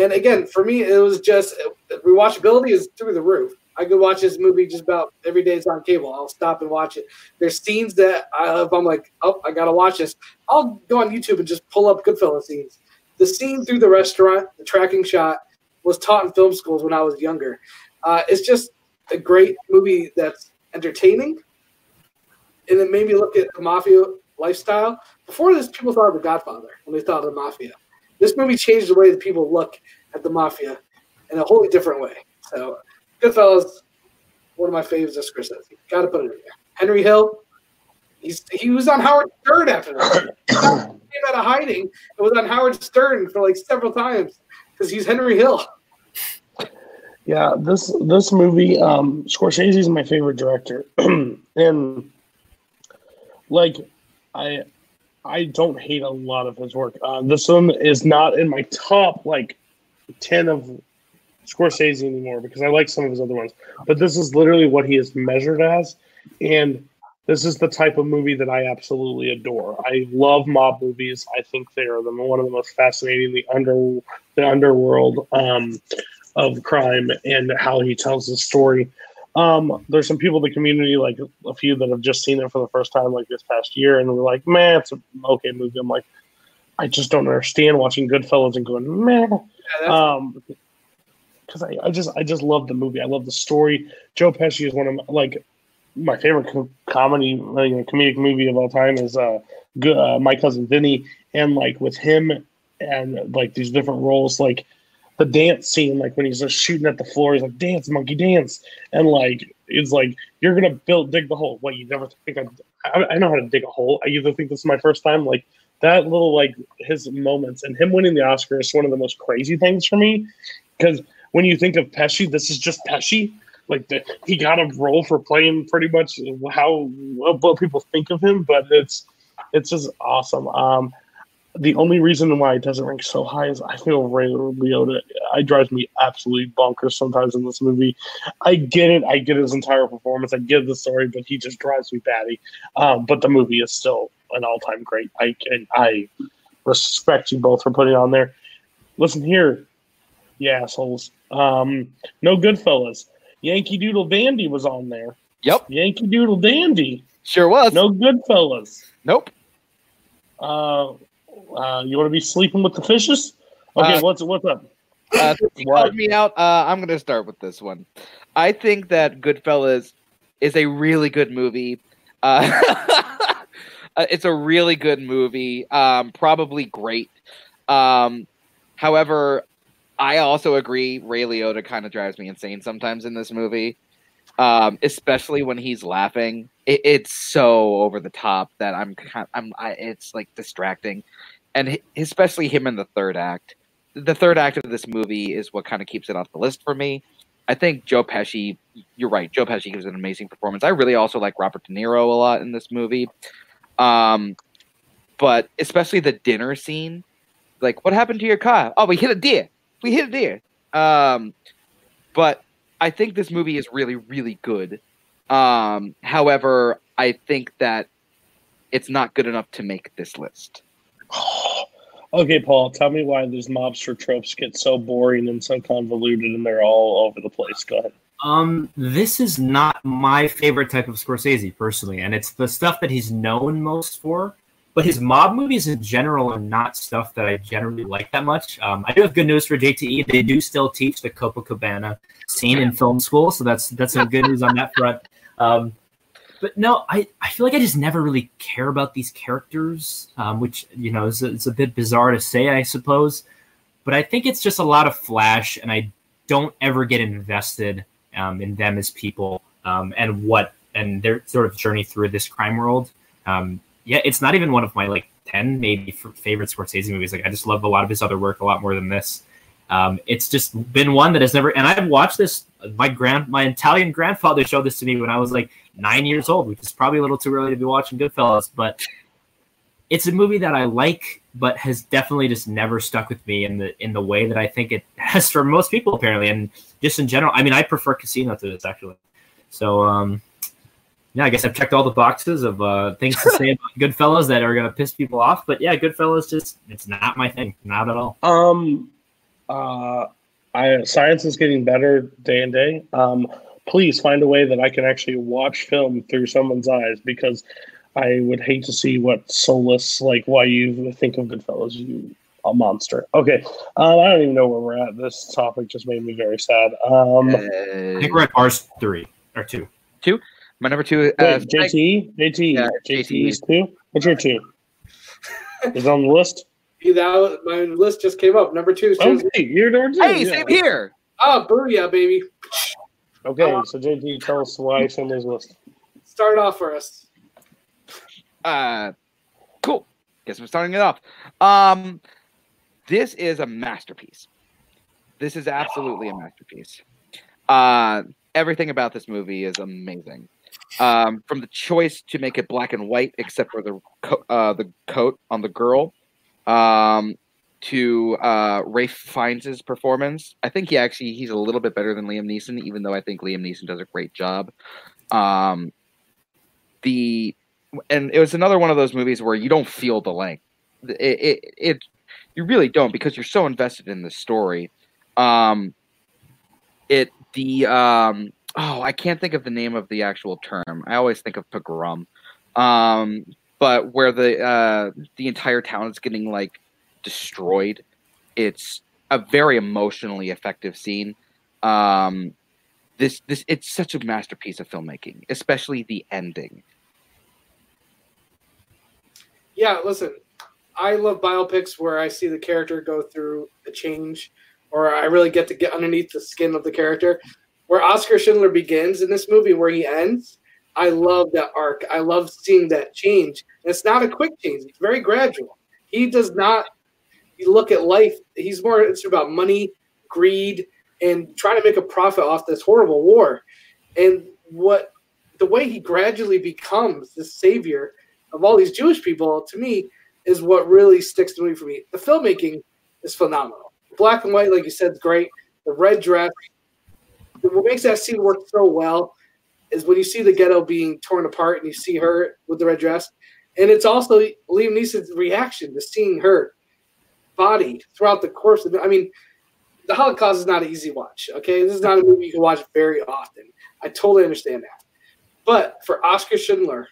And again, for me, it was just rewatchability is through the roof. I could watch this movie just about every day it's on cable. I'll stop and watch it. There's scenes that I, if I'm like, oh, I gotta watch this, I'll go on YouTube and just pull up Goodfellas scenes. The scene through the restaurant, the tracking shot, was taught in film schools when I was younger. Uh, it's just a great movie that's entertaining, and it made me look at the mafia lifestyle. Before this, people thought of The Godfather when they thought of the mafia. This movie changed the way that people look at the mafia in a wholly different way. So Goodfellas, one of my favorites of Scorsese. Got to put it in there. Henry Hill, he's he was on Howard Stern after that. he came out of hiding. It was on Howard Stern for like several times because he's Henry Hill. Yeah, this this movie, um, Scorsese is my favorite director, and like I I don't hate a lot of his work. Uh, this one is not in my top like ten of Scorsese anymore because I like some of his other ones. But this is literally what he is measured as, and this is the type of movie that I absolutely adore. I love mob movies. I think they are the, one of the most fascinating the under the underworld um, of crime and how he tells the story. Um, there's some people in the community, like a few that have just seen it for the first time, like this past year, and we're like, "Man, it's an okay movie." I'm like, I just don't understand watching Goodfellas and going, "Man," Yeah, um, because I, I just I just love the movie. I love the story. Joe Pesci is one of my, like my favorite co- comedy, like, comedic movie of all time is uh, uh, my cousin Vinny, and like with him and like these different roles, like the dance scene, like when he's just shooting at the floor, he's like dance, monkey dance, and like it's like you're gonna build dig the hole. What you never think I, I I know how to dig a hole. I either think this is my first time, like that little like his moments and him winning the Oscar is one of the most crazy things for me because when you think of Pesci, this is just Pesci. Like the, he got a role for playing pretty much how what people think of him, but it's it's just awesome. Um, the only reason why it doesn't rank so high is I feel Ray Liotta. I drives me absolutely bonkers sometimes in this movie. I get it. I get his entire performance. I get the story, but he just drives me batty. Um, but the movie is still an all-time great. I and I respect you both for putting it on there. Listen here, you assholes. Um, no Goodfellas. Yankee Doodle Dandy was on there. Yep, Yankee Doodle Dandy. sure was. No Goodfellas. Nope. Uh, uh, you want to be sleeping with the fishes? Okay, Uh, what's what's up? Uh, What? me out. Uh, I'm going to start with this one. I think that Goodfellas is a really good movie. Uh, uh, it's a really good movie. Um, probably great. Um, however, I also agree Ray Liotta kind of drives me insane sometimes in this movie, um, especially when he's laughing. It, it's so over the top that I'm I'm I, it's like distracting, and especially him in the third act the third act of this movie is what kind of keeps it off the list for me. I think Joe Pesci, you're right. Joe Pesci gives an amazing performance. I really also like Robert De Niro a lot in this movie. Um, but especially the dinner scene, like what happened to your car? Oh, we hit a deer. We hit a deer. Um, but I think this movie is really, really good. Um, however, I think that it's not good enough to make this list. okay, Paul, tell me why these mobster tropes get so boring and so convoluted and they're all over the place. Go ahead. Um, this is not my favorite type of Scorsese personally, and it's the stuff that he's known most for. But his mob movies in general are not stuff that I generally like that much. Um, I do have good news for JTE; they do still teach the Copacabana scene in film school, so that's that's some good news on that front. Um, but no, I, I feel like I just never really care about these characters, um, which you know is it's a bit bizarre to say, I suppose. But I think it's just a lot of flash, and I don't ever get invested um, in them as people um, and what and their sort of journey through this crime world. Um, yeah, it's not even one of my like ten maybe favorite Scorsese movies. Like I just love a lot of his other work a lot more than this. Um, it's just been one that has never, and I've watched this. My grand, my Italian grandfather showed this to me when I was like nine years old, which is probably a little too early to be watching Goodfellas. But it's a movie that I like, but has definitely just never stuck with me in the in the way that I think it has for most people apparently, and just in general. I mean, I prefer Casino to this actually. So, um, yeah, I guess I've checked all the boxes of uh, things to say about Goodfellas that are gonna piss people off. But yeah, Goodfellas just it's not my thing, not at all. Um, uh, I science is getting better day and day. Um, please find a way that I can actually watch film through someone's eyes because I would hate to see what soulless like why you think of Goodfellas, you a monster. Okay, um, I don't even know where we're at. This topic just made me very sad. Um, I think we're at bars three or two. Two. My number two. wait, Uh, JT, JT, Yeah, JT is two. What's your two? Is on the list? That my list just came up. Number two. is Okay, you're number two. hey, yeah. same here. Oh, booyah, baby! Okay, so JT, tell us why it's on this list. Start it off for us. Uh, cool. Guess I'm starting it off. Um, this is a masterpiece. This is absolutely a masterpiece. Uh, everything about this movie is amazing. Um, from the choice to make it black and white, except for the co- uh, the coat on the girl, um, to uh, Ralph Fiennes' performance. I think he actually he's a little bit better than Liam Neeson, even though I think Liam Neeson does a great job. Um, the and it was another one of those movies where you don't feel the length. It, it, it you really don't because you're so invested in the story. Um, it the um oh I can't think of the name of the actual term. I always think of pogrom. Um, but where the uh the entire town is getting like destroyed. It's a very emotionally effective scene. Um, this this it's such a masterpiece of filmmaking, especially the ending. Yeah, listen, I love biopics where I see the character go through a change, or I really get to get underneath the skin of the character. Where Oskar Schindler begins in this movie, where he ends, I love that arc. I love seeing that change. And it's not a quick change; it's very gradual. He does not look at life. He's more it's about money, greed, and trying to make a profit off this horrible war. And what the way he gradually becomes the savior of all these Jewish people, to me, is what really sticks to me for me. The filmmaking is phenomenal. Black and white, like you said, is great. The red dress. What makes that scene work so well is when you see the ghetto being torn apart and you see her with the red dress. And it's also Liam Neeson's reaction to seeing her body throughout the course of it. I mean, the Holocaust is not an easy watch. Okay, this is not a movie you can watch very often. I totally understand that. But for Oskar Schindler,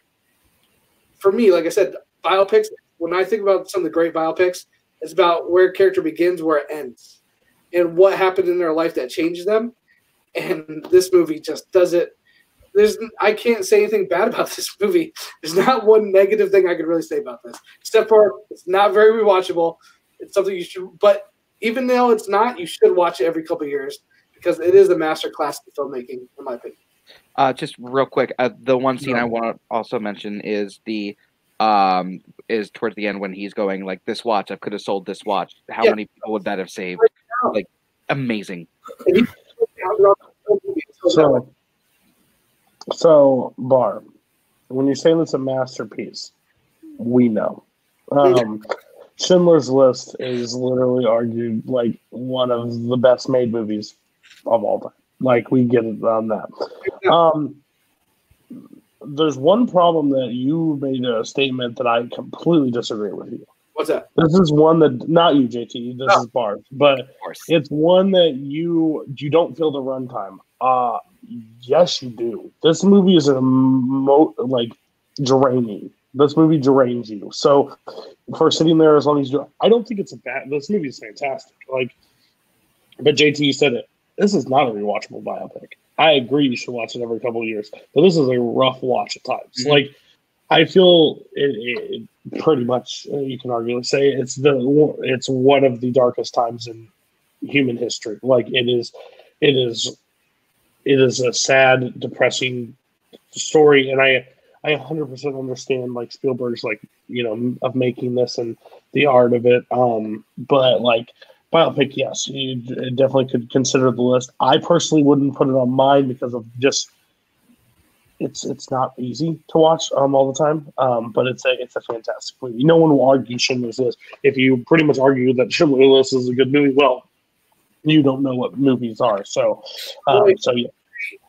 for me, like I said, biopics. When I think about some of the great biopics, it's about where a character begins, where it ends, and what happened in their life that changes them. And this movie just does it. There's I can't say anything bad about this movie. There's not one negative thing I could really say about this, except for it's not very rewatchable. It's something you should, but even though it's not, you should watch it every couple of years because it is a master class in filmmaking, in my opinion. Uh, just real quick, uh, the one scene No. I want to also mention is the um is towards the end when he's going like this watch I could have sold this watch. How Yeah. many people would that have saved? now. Like amazing. So, so Barb, when you say it's a masterpiece, we know. Um, Schindler's List is literally argued like one of the best made movies of all time. Like we get it on that. Um, there's one problem that you made a statement that I completely disagree with you. What's that? This is one that not you, JT. This Oh. is Bart, but it's one that you you don't feel the runtime. Uh yes, you do. This movie is a mo- like draining. This movie drains you. So for sitting there as long as you, I don't think it's a bad. This movie is fantastic. Like, but JT you said it. This is not a rewatchable biopic. I agree. You should watch it every couple of years, but this is a rough watch at times. Mhm. Like, I feel it, it pretty much. uh, You can arguably say it's the it's one of the darkest times in human history. Like it is, it is, it is a sad, depressing story, and I I 100% understand like Spielberg's like you know of making this and the art of it. Um, but like biopic, yes, you definitely could consider the list. I personally wouldn't put it on mine because of just it's it's not easy to watch um all the time. Um, but it's a it's a fantastic movie. No one will argue Schindler's List. If you pretty much argue that Schindler's List is a good movie, well, you don't know what movies are. So, um, Right. so yeah,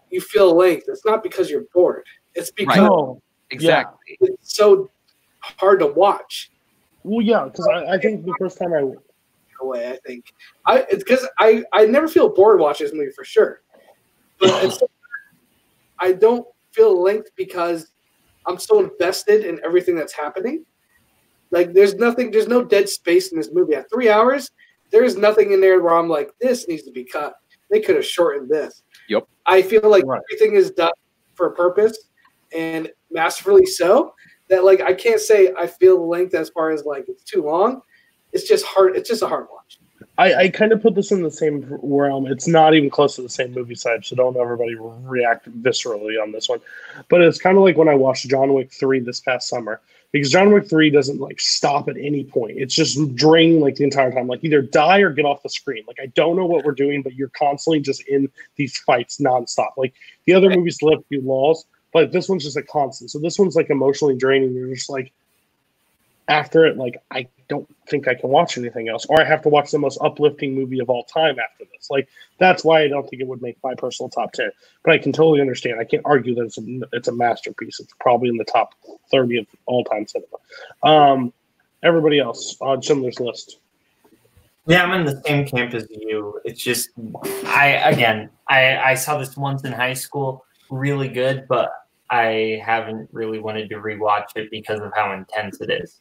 You feel length. It's not because you're bored. It's because no, Exactly. it's so hard to watch. well, yeah, because I, I think the first time I in a. I think I it's because I I never feel bored watching this movie for sure, but it's, I don't feel length because I'm so invested in everything that's happening. Like there's nothing, there's no dead space in this movie. At three hours, there's nothing in there where I'm like, this needs to be cut. They could have shortened this. Yep. I feel like Right. everything is done for a purpose and masterfully so. That like I can't say I feel the length as far as like it's too long. It's just hard. It's just a hard watch. I, I kind of put this in the same realm. It's not even close to the same movie side, so don't everybody react viscerally on this one. But it's kind of like when I watched John Wick three this past summer because John Wick three doesn't like stop at any point. It's just draining like the entire time. Like either die or get off the screen. Like I don't know what we're doing, but you're constantly just in these fights nonstop. Like the other movies a few laws, but this one's just a constant. So this one's like emotionally draining. You're just like after it, like I don't think I can watch anything else, or I have to watch the most uplifting movie of all time after this. Like that's why I don't think it would make my personal top ten. But I can totally understand. I can't argue that it's a it's a masterpiece. It's probably in the top thirty of all time cinema. Um, everybody else on Schindler's List. Yeah, I'm in the same camp as you. It's just I again I I saw this once in high school, really good, but I haven't really wanted to rewatch it because of how intense it is.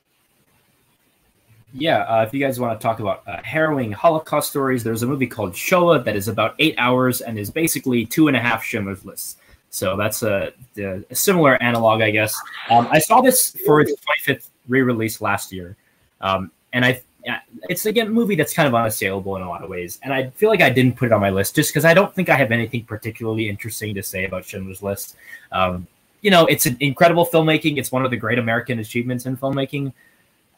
Yeah, uh, if you guys want to talk about uh, harrowing Holocaust stories, there's a movie called Shoah that is about eight hours and is basically two and a half Schindler's Lists. So that's a, a, a similar analog, I guess. Um, I saw this for its 25th re-release last year, um, and I it's again a movie that's kind of unassailable in a lot of ways. And I feel like I didn't put it on my list just because I don't think I have anything particularly interesting to say about Schindler's List. Um, you know, it's an incredible filmmaking. It's one of the great American achievements in filmmaking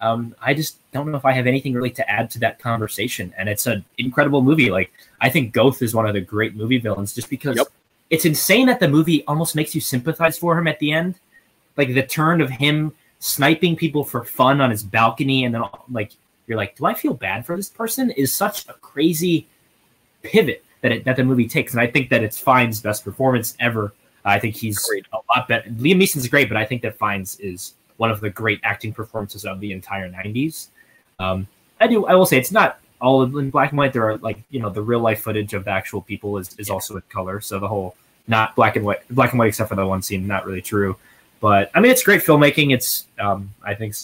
um, I just don't know if I have anything really to add to that conversation. And it's an incredible movie. Like I think Goeth is one of the great movie villains, just because Yep. it's insane that the movie almost makes you sympathize for him at the end. Like the turn of him sniping people for fun on his balcony, and then like you're like, do I feel bad for this person? Is such a crazy pivot that it, that the movie takes, and I think that it's Fiennes' best performance ever. I think he's Agreed. a lot better. Liam Neeson's great, but I think that Fiennes' is one of the great acting performances of the entire 90s. Um, I do. I will say it's not all in black and white. There are like you know the real life footage of the actual people is, is also in color. So the whole not black and white, black and white except for the one scene, not really true. But I mean, it's great filmmaking. It's um, I think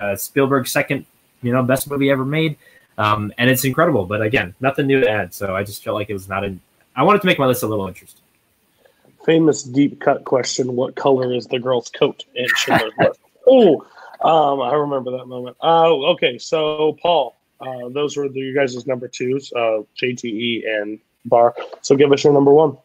uh, Spielberg's second you know best movie ever made, um, and it's incredible. But again, nothing new to add. So I just felt like it was not in. I wanted to make my list a little interesting. Famous deep cut question: What color is the girl's coat in Schindler's List? Oh, um, I remember that moment. Oh, okay. So Paul, uh, those were the, you guys' number twos, uh, JTE and Bar. So give us your number one.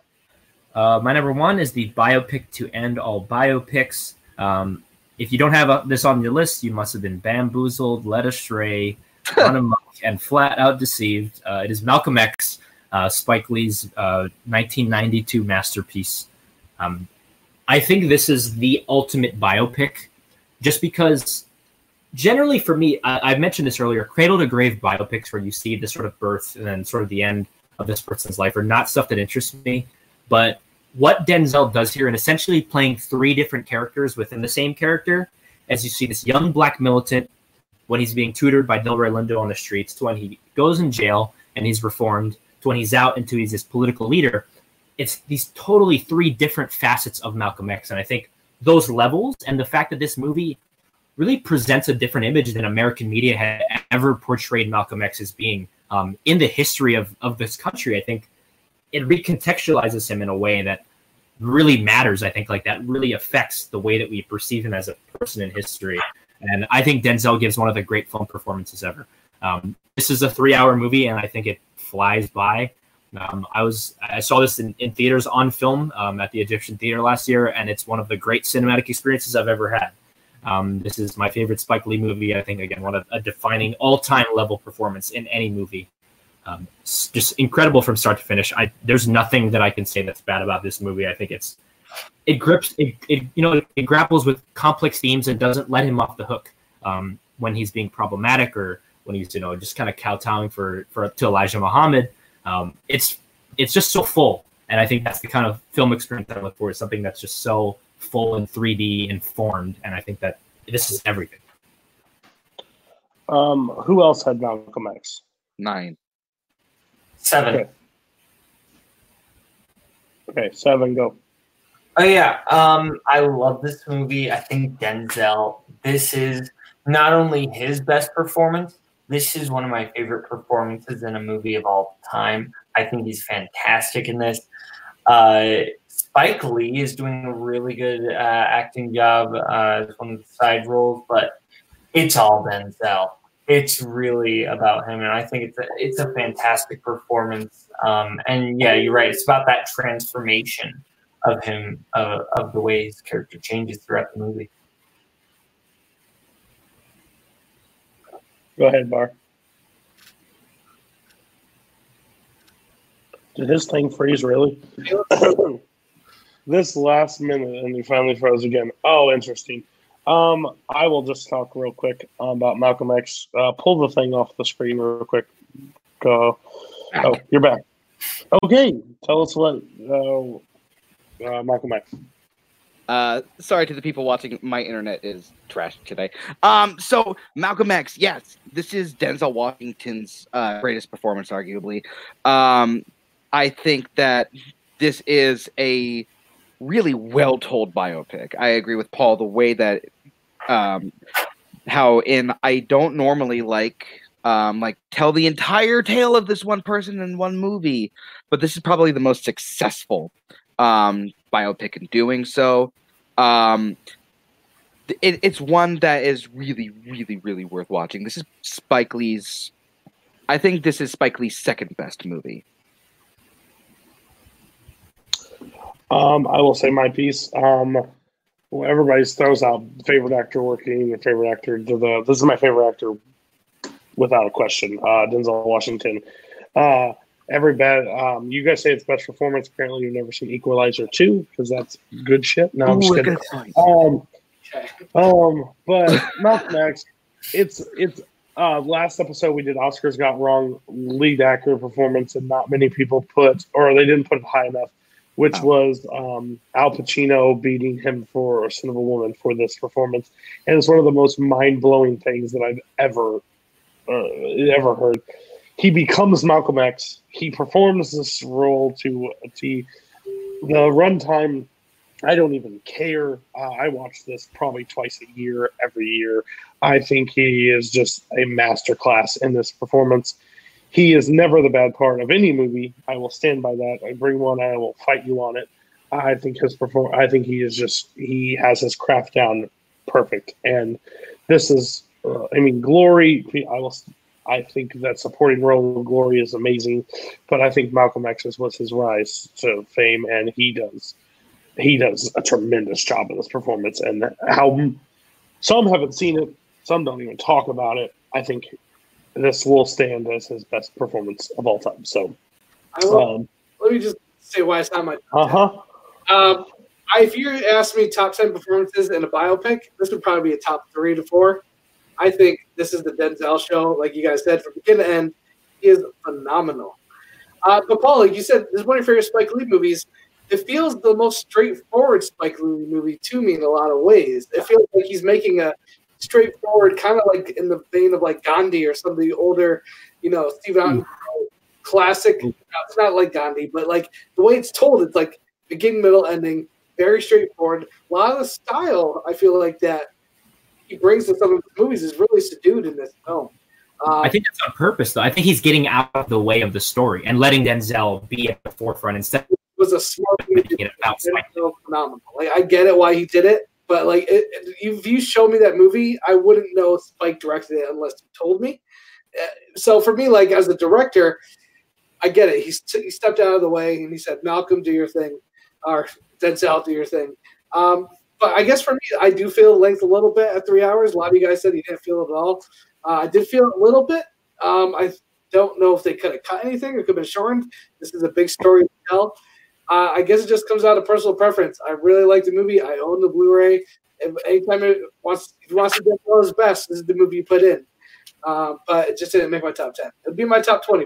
Uh, my number one is the biopic to end all biopics. Um, if you don't have uh this on your list, you must have been bamboozled, led astray, run amok, and flat out deceived. Uh, it is Malcolm X, uh, Spike Lee's uh, 1992 masterpiece. Um, I think this is the ultimate biopic, just because generally for me, I, I mentioned this earlier. Cradle to grave biopics where you see the sort of birth and then sort of the end of this person's life are not stuff that interests me. But what Denzel does here, and essentially playing three different characters within the same character, as you see this young black militant when he's being tutored by Delroy Lindo on the streets, to when he goes in jail and he's reformed, to when he's out and to he's this political leader. It's these totally three different facets of Malcolm X. And I think those levels and the fact that this movie really presents a different image than American media had ever portrayed Malcolm X as being um, in the history of, of this country. I think it recontextualizes him in a way that really matters. I think like that really affects the way that we perceive him as a person in history. And I think Denzel gives one of the great film performances ever. Um, this is a three-hour movie, and I think it flies by. Um, I was I saw this in, in theaters on film um, at the Egyptian Theater last year, and it's one of the great cinematic experiences I've ever had. Um, this is my favorite Spike Lee movie. I think again one of a defining all-time level performance in any movie. Um, just incredible from start to finish. I there's nothing that I can say that's bad about this movie. I think it's it grips it, it you know it, it grapples with complex themes and doesn't let him off the hook um, when he's being problematic or when he's you know just kind of kowtowing for for to Elijah Muhammad. Um, it's it's just so full, and I think that's the kind of film experience that I look for. Is something that's just so full and 3D informed, and I think that this is everything. Um, who else had Malcolm X? Nine. Seven. Okay. Okay, seven, go. Oh yeah, um, I love this movie. I think Denzel. This is not only his best performance. This is one of my favorite performances in a movie of all time. I think he's fantastic in this. Uh, Spike Lee is doing a really good uh, acting job uh, as one of the side roles, but it's all Denzel. It's really about him, and I think it's a, it's a fantastic performance. Um, and yeah, you're right. It's about that transformation of him, uh, of the way his character changes throughout the movie. Go ahead, Bar. Did his thing freeze really? this last minute, and he finally froze again. Oh, interesting. Um, I will just talk real quick about Malcolm X. Uh, pull the thing off the screen real quick. Go. Oh, you're back. Okay, tell us what uh, uh, Malcolm X. Uh, sorry to the people watching. My internet is trash today. Um, so Malcolm X, yes, this is Denzel Washington's uh, greatest performance, arguably. Um, I think that this is a really well told biopic. I agree with Paul the way that um, how in I don't normally like um, like tell the entire tale of this one person in one movie, but this is probably the most successful um, biopic in doing so. Um, it, it's one that is really, really, really worth watching. This is Spike Lee's. I think this is Spike Lee's second best movie. Um, I will say my piece. Um, well, everybody throws out favorite actor working, your favorite actor. The, the, this is my favorite actor, without a question. Uh, Denzel Washington. Uh, every bad. Um, you guys say it's best performance. Apparently, you've never seen Equalizer two because that's good shit. No, I'm just kidding. good. Um, um, but Malcolm X, it's it's uh last episode we did Oscars got wrong lead actor performance and not many people put or they didn't put it high enough, which Oh. was um Al Pacino beating him for Scent of a Woman for this performance. And it's one of the most mind blowing things that I've ever uh, ever heard. He becomes Malcolm X. He performs this role to. The runtime I don't even care. Uh, I watch this probably twice a year, every year. I think he is just a masterclass in this performance. He is never the bad part of any movie. I will stand by that. I bring one, I will fight you on it. I think his perform. I think he is just he has his craft down perfect. And this is, uh, I mean, Glory. I will. I think that supporting role of Glory is amazing, but I think Malcolm X's was his rise to fame, and he does he does a tremendous job in this performance. And how some haven't seen it some don't even talk about it. I think this will stand as his best performance of all time. So I will, um, let me just say why it's not my. uh-huh. Um, I, if you asked me top ten performances in a biopic, this would probably be a top three to four. I think this is the Denzel show, like you guys said, from beginning to end. He is phenomenal. Uh, but Paul, like you said, this is one of your favorite Spike Lee movies. It feels the most straightforward Spike Lee movie to me in a lot of ways. It feels like he's making a straightforward, kind of like in the vein of like Gandhi or some of the older, you know, Steve Allen classic. It's not like Gandhi, but like the way it's told, it's like beginning, middle, ending, very straightforward. A lot of the style, I feel like that he brings to some of his movies is really subdued in this film. Uh, I think that's on purpose, though. I think he's getting out of the way of the story and letting Denzel be at the forefront instead. It was a smart thing to do. It about Spike. Denzel phenomenal. Like I get it why he did it, but like it, if you showed me that movie, I wouldn't know Spike directed it unless you told me. Uh, So for me, like as a director, I get it. He, he stepped out of the way and he said, "Malcolm, do your thing," or Denzel, do your thing. Um, but I guess for me, I do feel length a little bit at three hours. A lot of you guys said you didn't feel it at all. Uh, I did feel a little bit. Um, I don't know if they could have cut anything. It could have been shortened. This is a big story to tell. Uh, I guess it just comes out of personal preference. I really like the movie. I own the Blu-ray. If anytime it wants, if to get all his best, this is the movie you put in. Uh, but it just didn't make my top ten. It'd be my top twenty.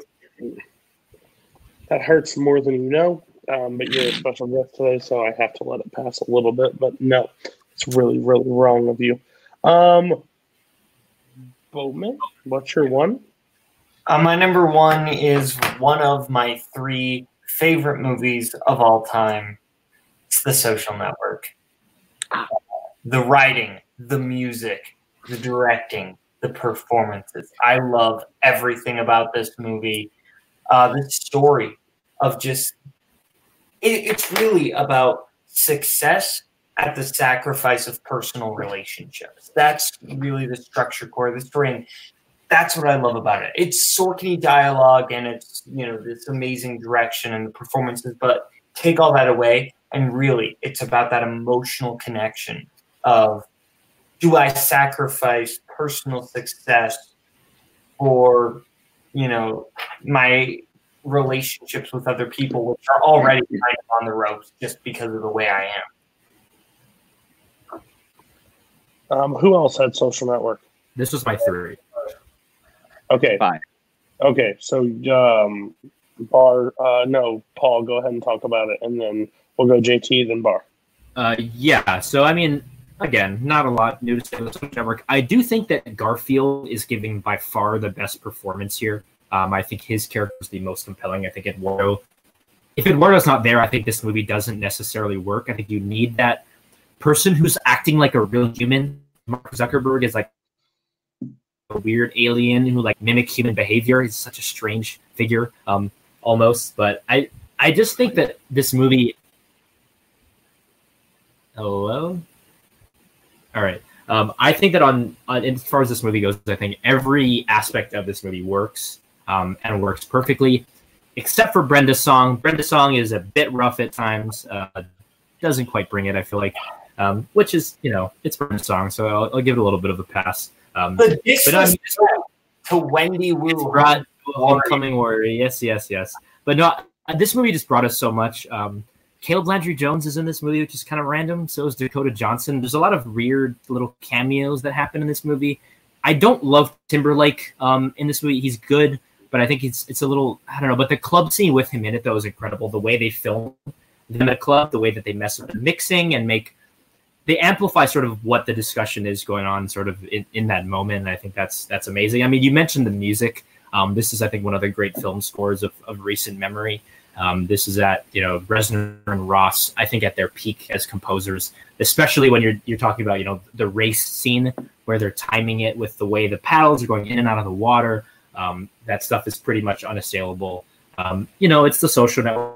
That hurts more than you know, um, but you're a special guest today, so I have to let it pass a little bit. But no, it's really, really wrong of you. Um, Bowman, what's your one? Uh, my number one is one of my three favorite movies of all time. It's The Social Network. The writing, the music, the directing, the performances. I love everything about this movie. Uh, the story of just, it, it's really about success at the sacrifice of personal relationships. That's really the structure core of the story. And that's what I love about it. It's Sorkin dialogue and it's you know this amazing direction and the performances, but take all that away and really it's about that emotional connection of do I sacrifice personal success for you know my relationships with other people which are already kind of on the ropes just because of the way I am. Um, who else had Social Network? This was my three. Okay, Fine. okay. So, um, Bar, uh, no, Paul, go ahead and talk about it, and then we'll go JT, then Bar. Uh, yeah. So I mean, again, not a lot new to say about Social Network. I do think that Garfield is giving by far the best performance here. Um, I think his character is the most compelling. I think Eduardo, if Eduardo's not there, I think this movie doesn't necessarily work. I think you need that person who's acting like a real human. Mark Zuckerberg is like a weird alien who like mimics human behavior. He's such a strange figure, um, almost. But I, I just think that this movie. Hello. All right. Um, I think that on, on as far as this movie goes, I think every aspect of this movie works um, and works perfectly, except for Brenda's song. Brenda's song is a bit rough at times. Uh, doesn't quite bring it. I feel like, um, which is you know it's Brenda's song, so I'll, I'll give it a little bit of a pass. Um, The but I mean, disrespect to Wendy Wu. it's brought Homecoming Warrior. Yes, yes, yes. But no, uh, this movie just brought us so much. Um, Caleb Landry Jones is in this movie, which is kind of random. So is Dakota Johnson. There's a lot of weird little cameos that happen in this movie. I don't love Timberlake um, in this movie. He's good, but I think it's it's a little I don't know. But the club scene with him in it though is incredible. The way they film them at club, the way that they mess with the mixing and make they amplify sort of what the discussion is going on sort of in, in that moment. And I think that's that's amazing. I mean, you mentioned the music. Um, this is, I think, one of the great film scores of, of recent memory. Um, this is at you know Reznor and Ross, I think, at their peak as composers, especially when you're you're talking about you know the race scene where they're timing it with the way the paddles are going in and out of the water. Um, that stuff is pretty much unassailable. Um, you know, it's the social network.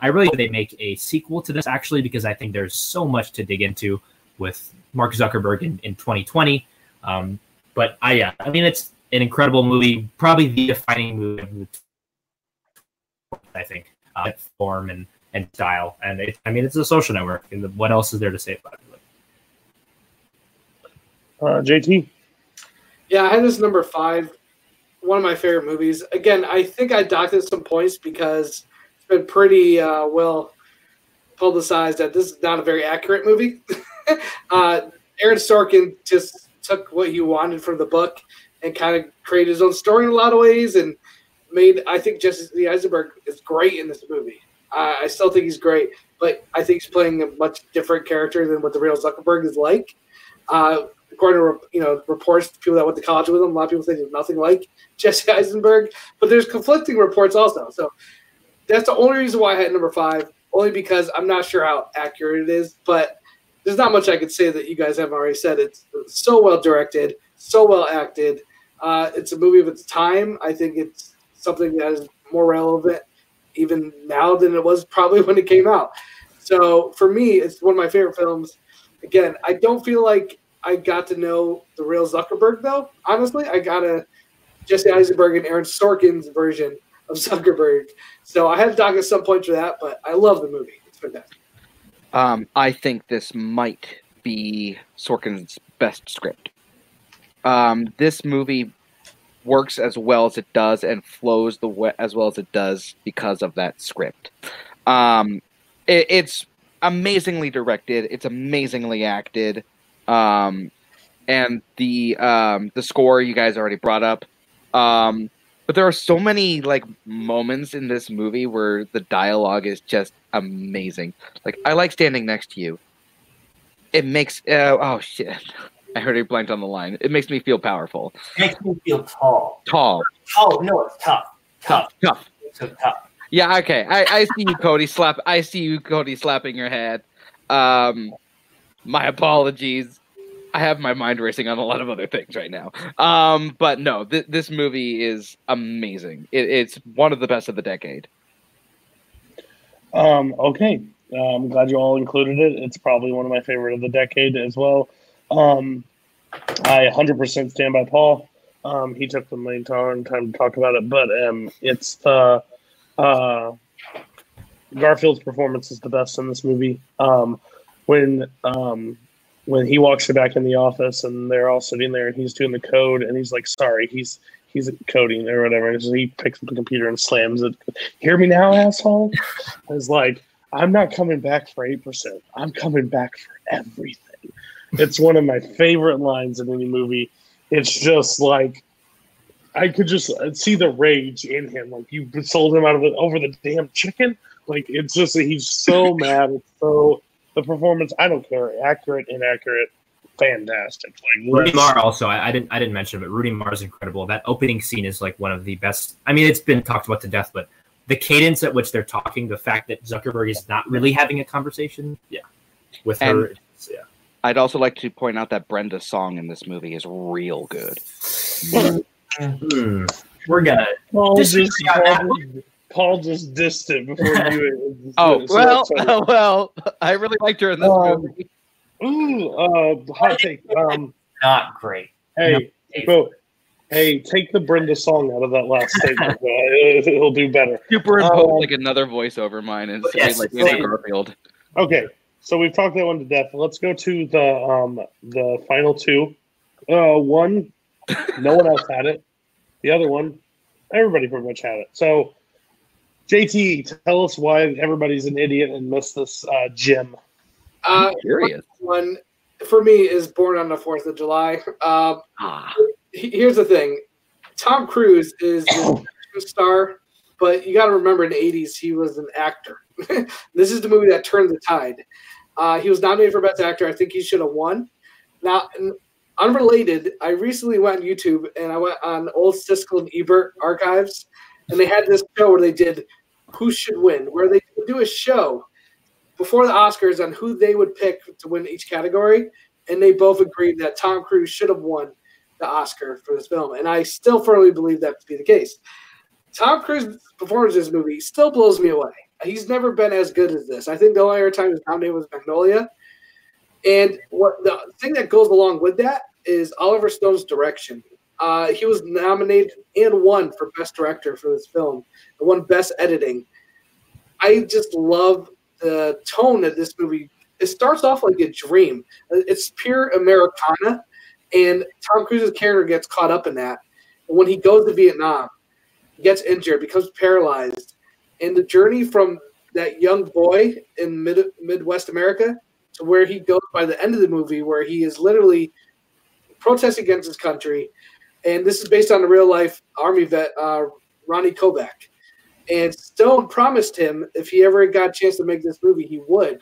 I really they make a sequel to this actually because I think there's so much to dig into with Mark Zuckerberg in, in 2020. Um, but I yeah, I mean it's an incredible movie, probably the defining movie. I think uh, form and and style, and it, I mean it's a social network. And what else is there to say about it? Uh, JT, Yeah, I had this number five. One of my favorite movies. Again, I think I docked it some points because it's been pretty uh, well publicized that this is not a very accurate movie. uh, Aaron Sorkin just took what he wanted from the book and kind of created his own story in a lot of ways and made. I think Jesse Eisenberg is great in this movie. Uh, I still think he's great, but I think he's playing a much different character than what the real Zuckerberg is like. Uh, according to you know reports, people that went to college with him, a lot of people think he's nothing like Jesse Eisenberg. But there's conflicting reports also. So that's the only reason why I had number five, only because I'm not sure how accurate it is. But there's not much I could say that you guys haven't already said. It's so well directed, so well acted. Uh, it's a movie of its time. I think it's something that is more relevant even now than it was probably when it came out. So for me, it's one of my favorite films. Again, I don't feel like I got to know the real Zuckerberg though. Honestly, I got a Jesse Eisenberg and Aaron Sorkin's version of Zuckerberg. So I had to talk at some point for that, but I love the movie. It's fantastic. Um, I think this might be Sorkin's best script. Um, this movie works as well as it does and flows the way, as well as it does because of that script. Um, it, it's amazingly directed. It's amazingly acted. Um, and the um, the score you guys already brought up. Um, but there are so many like moments in this movie where the dialogue is just amazing. Like I like standing next to you. It makes uh, oh shit. I heard it blanked on the line. It makes me feel powerful. It makes me feel tall. Tall. Oh no, it's tough. Tough. Tough. So tough. Yeah, okay. I, I see you, Cody. Slap. I see you, Cody, slapping your head. Um, my apologies. I have my mind racing on a lot of other things right now. Um, but no, th- this movie is amazing. It, it's one of the best of the decade. Um, okay. Uh, I'm glad you all included it. It's probably one of my favorite of the decade as well. Um, I 100% stand by Paul. Um, he took the main time time to talk about it, but um, it's the uh, Garfield's performance is the best in this movie. Um, when um, when he walks back in the office and they're all sitting there and he's doing the code and he's like, "Sorry, he's he's coding or whatever." And so he picks up the computer and slams it. Hear me now, asshole. It's like I'm not coming back for eight percent. I'm coming back for everything. It's one of my favorite lines in any movie. It's just like I could just see the rage in him. Like you sold him out of it over the damn chicken. Like it's just he's so mad. It's so the performance. I don't care. Accurate, inaccurate, fantastic. Like Rudy let's- Marr also, I, I didn't I didn't mention, it, but Rooney Mara is incredible. That opening scene is like one of the best. I mean, it's been talked about to death, but the cadence at which they're talking, the fact that Zuckerberg is not really having a conversation, yeah, with her, And- it's- yeah. I'd also like to point out that Brenda's song in this movie is real good. Hmm. We're gonna. Paul Disagree just, on that Paul, Paul just dissed it before you. Oh so well, that's well, I really liked her in this Um, movie. Ooh, uh, hot take. Um, Not great. hey, bro, hey, take the Brenda song out of that last statement. Uh, it- it'll do better. Superimpose um, like another voiceover mine and say Yes, like Andrew. Garfield. Okay, so we've talked that one to death. Let's go to the um the final two. Uh, one, no one else had it. The other one, everybody pretty much had it. So, JT, tell us why everybody's an idiot and missed this uh, gym. Uh, curious. one for me is Born on the Fourth of July. Uh, Ah, here's the thing: Tom Cruise is a star, but you got to remember in the '80s he was an actor. this is the movie that turned the tide. Uh, he was nominated for Best Actor. I think he should have won. Now, unrelated, I recently went on YouTube and I went on old Siskel and Ebert archives, and they had this show where they did Who Should Win, where they do a show before the Oscars on who they would pick to win each category, and they both agreed that Tom Cruise should have won the Oscar for this film, and I still firmly believe that to be the case. Tom Cruise's performance in this movie still blows me away. He's never been as good as this. I think the only other time was nominated was Magnolia, and what the thing that goes along with that is Oliver Stone's direction. Uh, he was nominated and won for Best Director for this film, and won Best Editing. I just love the tone of this movie. It starts off like a dream. It's pure Americana, and Tom Cruise's character gets caught up in that. When he goes to Vietnam, he gets injured, becomes paralyzed, and the journey from that young boy in mid- Midwest America to where he goes by the end of the movie, where he is literally protesting against his country, and this is based on a real life army vet, uh, Ronnie Kovic. And Stone promised him if he ever got a chance to make this movie, he would.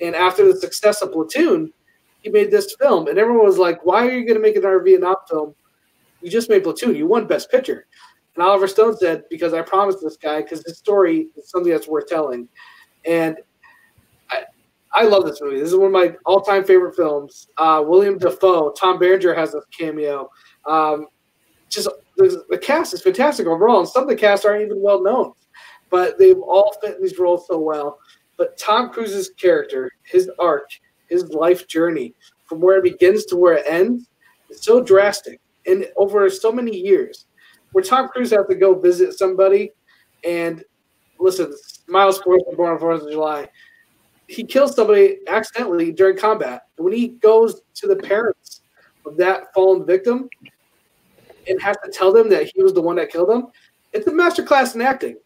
And after the success of Platoon, he made this film, and everyone was like, "Why are you going to make another Vietnam film? You just made Platoon. You won Best Picture." And Oliver Stone said, "Because I promised this guy, because his story is something that's worth telling." And I, love this movie. This is one of my all-time favorite films. Uh, William Dafoe, Tom Berenger has a cameo. Um, just the, the cast is fantastic overall, and some of the cast aren't even well known, but they've all fit in these roles so well. But Tom Cruise's character, his arc, his life journey, from where it begins to where it ends, is so drastic, and over so many years, where Tom Cruise has to go visit somebody, and listen, Miles Forrest born on Fourth of July. He kills somebody accidentally during combat. When he goes to the parents of that fallen victim, and has to tell them that he was the one that killed them, it's a masterclass in acting.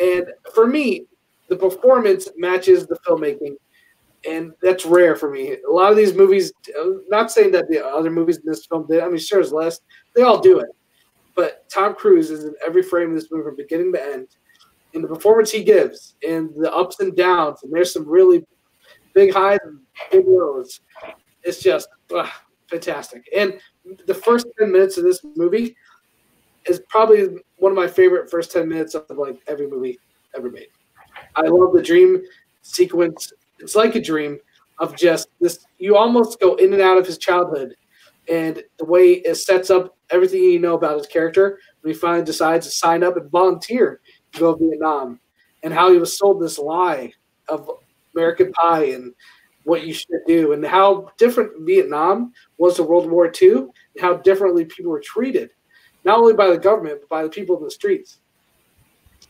And for me, the performance matches the filmmaking, and that's rare for me. A lot of these movies, not saying that the other movies in this film did, I mean, sure as less, they all do it. But Tom Cruise is in every frame of this movie from beginning to end. And the performance he gives, and the ups and downs, and there's some really big highs and big lows. It's just ugh, fantastic. And the first 10 minutes of this movie is probably one of my favorite first 10 minutes of like every movie ever made. I love the dream sequence. It's like a dream of just this. You almost go in and out of his childhood, and the way it sets up everything you know about his character when he finally decides to sign up and volunteer to go to Vietnam, and how he was sold this lie of American Pie and what you should do, and how different Vietnam was to World War II, and how differently people were treated, not only by the government but by the people in the streets.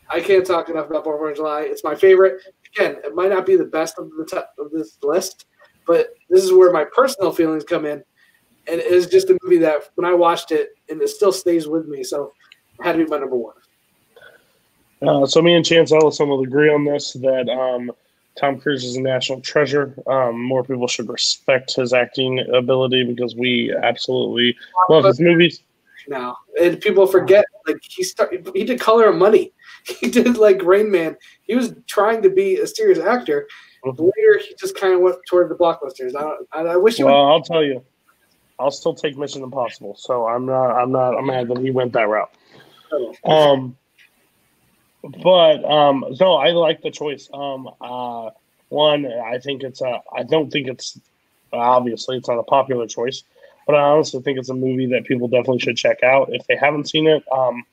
I can't talk enough about Fourth of July. It's my favorite. Again, it might not be the best of the top of this list, but this is where my personal feelings come in. And it is just a movie that when I watched it, and it still stays with me. So it had to be my number one. Uh, so me and Chance Ellison will agree on this that um, Tom Cruise is a national treasure. Um, more people should respect his acting ability because we absolutely love his movies. Now, and people forget like he started. He did Color of Money. He did like Rain Man. He was trying to be a serious actor. Mhm. Later, he just kind of went toward the blockbusters. I, I, I wish he would. Well, I'll tell you, I'll still take Mission Impossible. So I'm not, I'm not, I'm mad that he went that route. Um, but um, no, I like the choice. Um, uh, one, I think it's a. I don't think it's obviously it's not a popular choice, but I honestly think it's a movie that people definitely should check out if they haven't seen it. Um,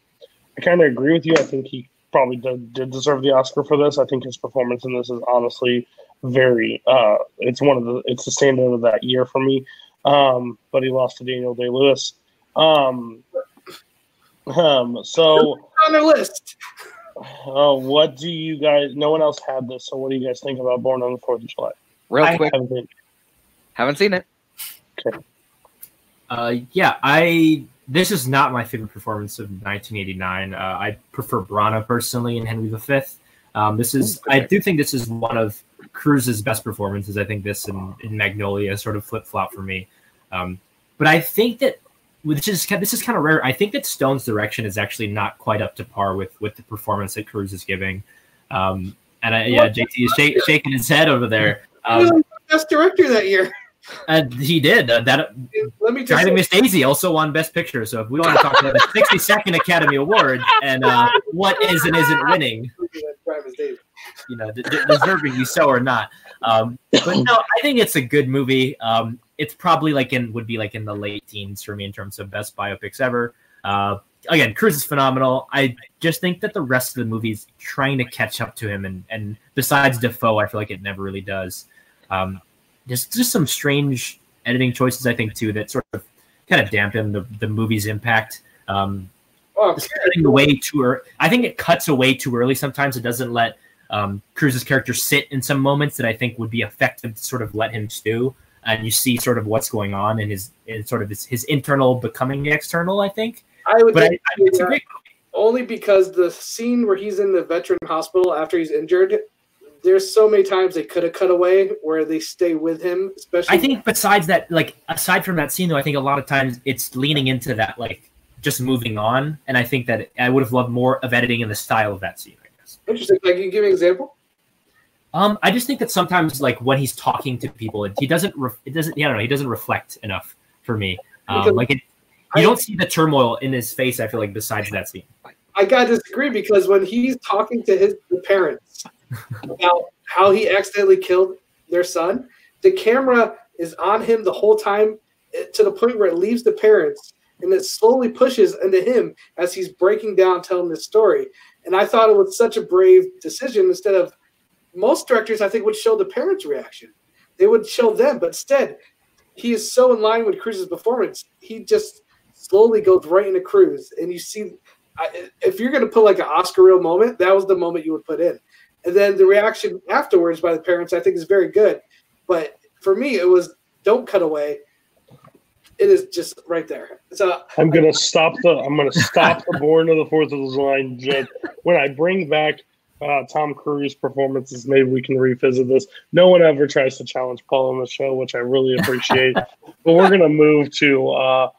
I kind of agree with you. I think he probably did, did deserve the Oscar for this. I think his performance in this is honestly very. Uh, it's one of the. It's the standout of that year for me. Um, but he lost to Daniel Day Lewis. Um, um, so. on the list. Uh, what do you guys? No one else had this, so what do you guys think about Born on the Fourth of July? Real I quick, Haven't been- haven't seen it. Uh, yeah, I this is not my favorite performance of 1989. Uh, I prefer Branagh personally in Henry V. Um, this is I do think this is one of Cruise's best performances. I think this and, and Magnolia sort of flip flop for me. Um, but I think that which is this is kind of rare. I think that Stone's direction is actually not quite up to par with with the performance that Cruise is giving. Um, and I, yeah, JT is shake, shaking his head over there. He Um, best director that year. and he did uh, that. Let me just Driving Miss Daisy also won Best Picture. So if we want to talk about the 62nd Academy Award and uh, what is and isn't winning, Drive is David. You know, d- d- deserving you so or not. Um, but no, I think it's a good movie. Um, it's probably like in would be like in the late teens for me in terms of best biopics ever. Uh, again, Cruise is phenomenal. I just think that the rest of the movie is trying to catch up to him, and and besides Defoe, I feel like it never really does. Um, there's just some strange editing choices, I think, too, that sort of kind of dampen the, the movie's impact. Um, Oh, cutting away too early. I think it cuts away too early. Sometimes it doesn't let um, Cruise's character sit in some moments that I think would be effective to sort of let him stew, and you see sort of what's going on in his in sort of his, his internal becoming external. I think, I would but I, I, it's a great only because the scene where he's in the veteran hospital after he's injured, there's so many times they could have cut away where they stay with him, especially. I think besides that, like aside from that scene, though, I think a lot of times it's leaning into that, like just moving on. And I think that I would have loved more of editing in the style of that scene. I interesting. Like, can you give me an example? Um, I just think that sometimes, like when he's talking to people, he doesn't. Re- it doesn't. Yeah, I don't know. He doesn't reflect enough for me. Um, like it, I- you don't see the turmoil in his face. I feel like besides that scene. I gotta disagree because when he's talking to his the parents about how he accidentally killed their son, the camera is on him the whole time eh, to the point where it leaves the parents and it slowly pushes into him as he's breaking down telling this story. And I thought it was such a brave decision instead of most directors I think would show the parents' reaction. They would show them, but instead he is so in line with Cruise's performance. He just slowly goes right into Cruz, and you see if you're going to put like an Oscar real moment, that was the moment you would put in. And then the reaction afterwards by the parents, I think, is very good. But for me, it was don't cut away. It is just right there. So I'm gonna stop the. I'm gonna stop the board of the Fourth of the line. Just when I bring back uh, Tom Cruise performances, maybe we can revisit this. No one ever tries to challenge Paul on the show, which I really appreciate. but we're gonna move to uh,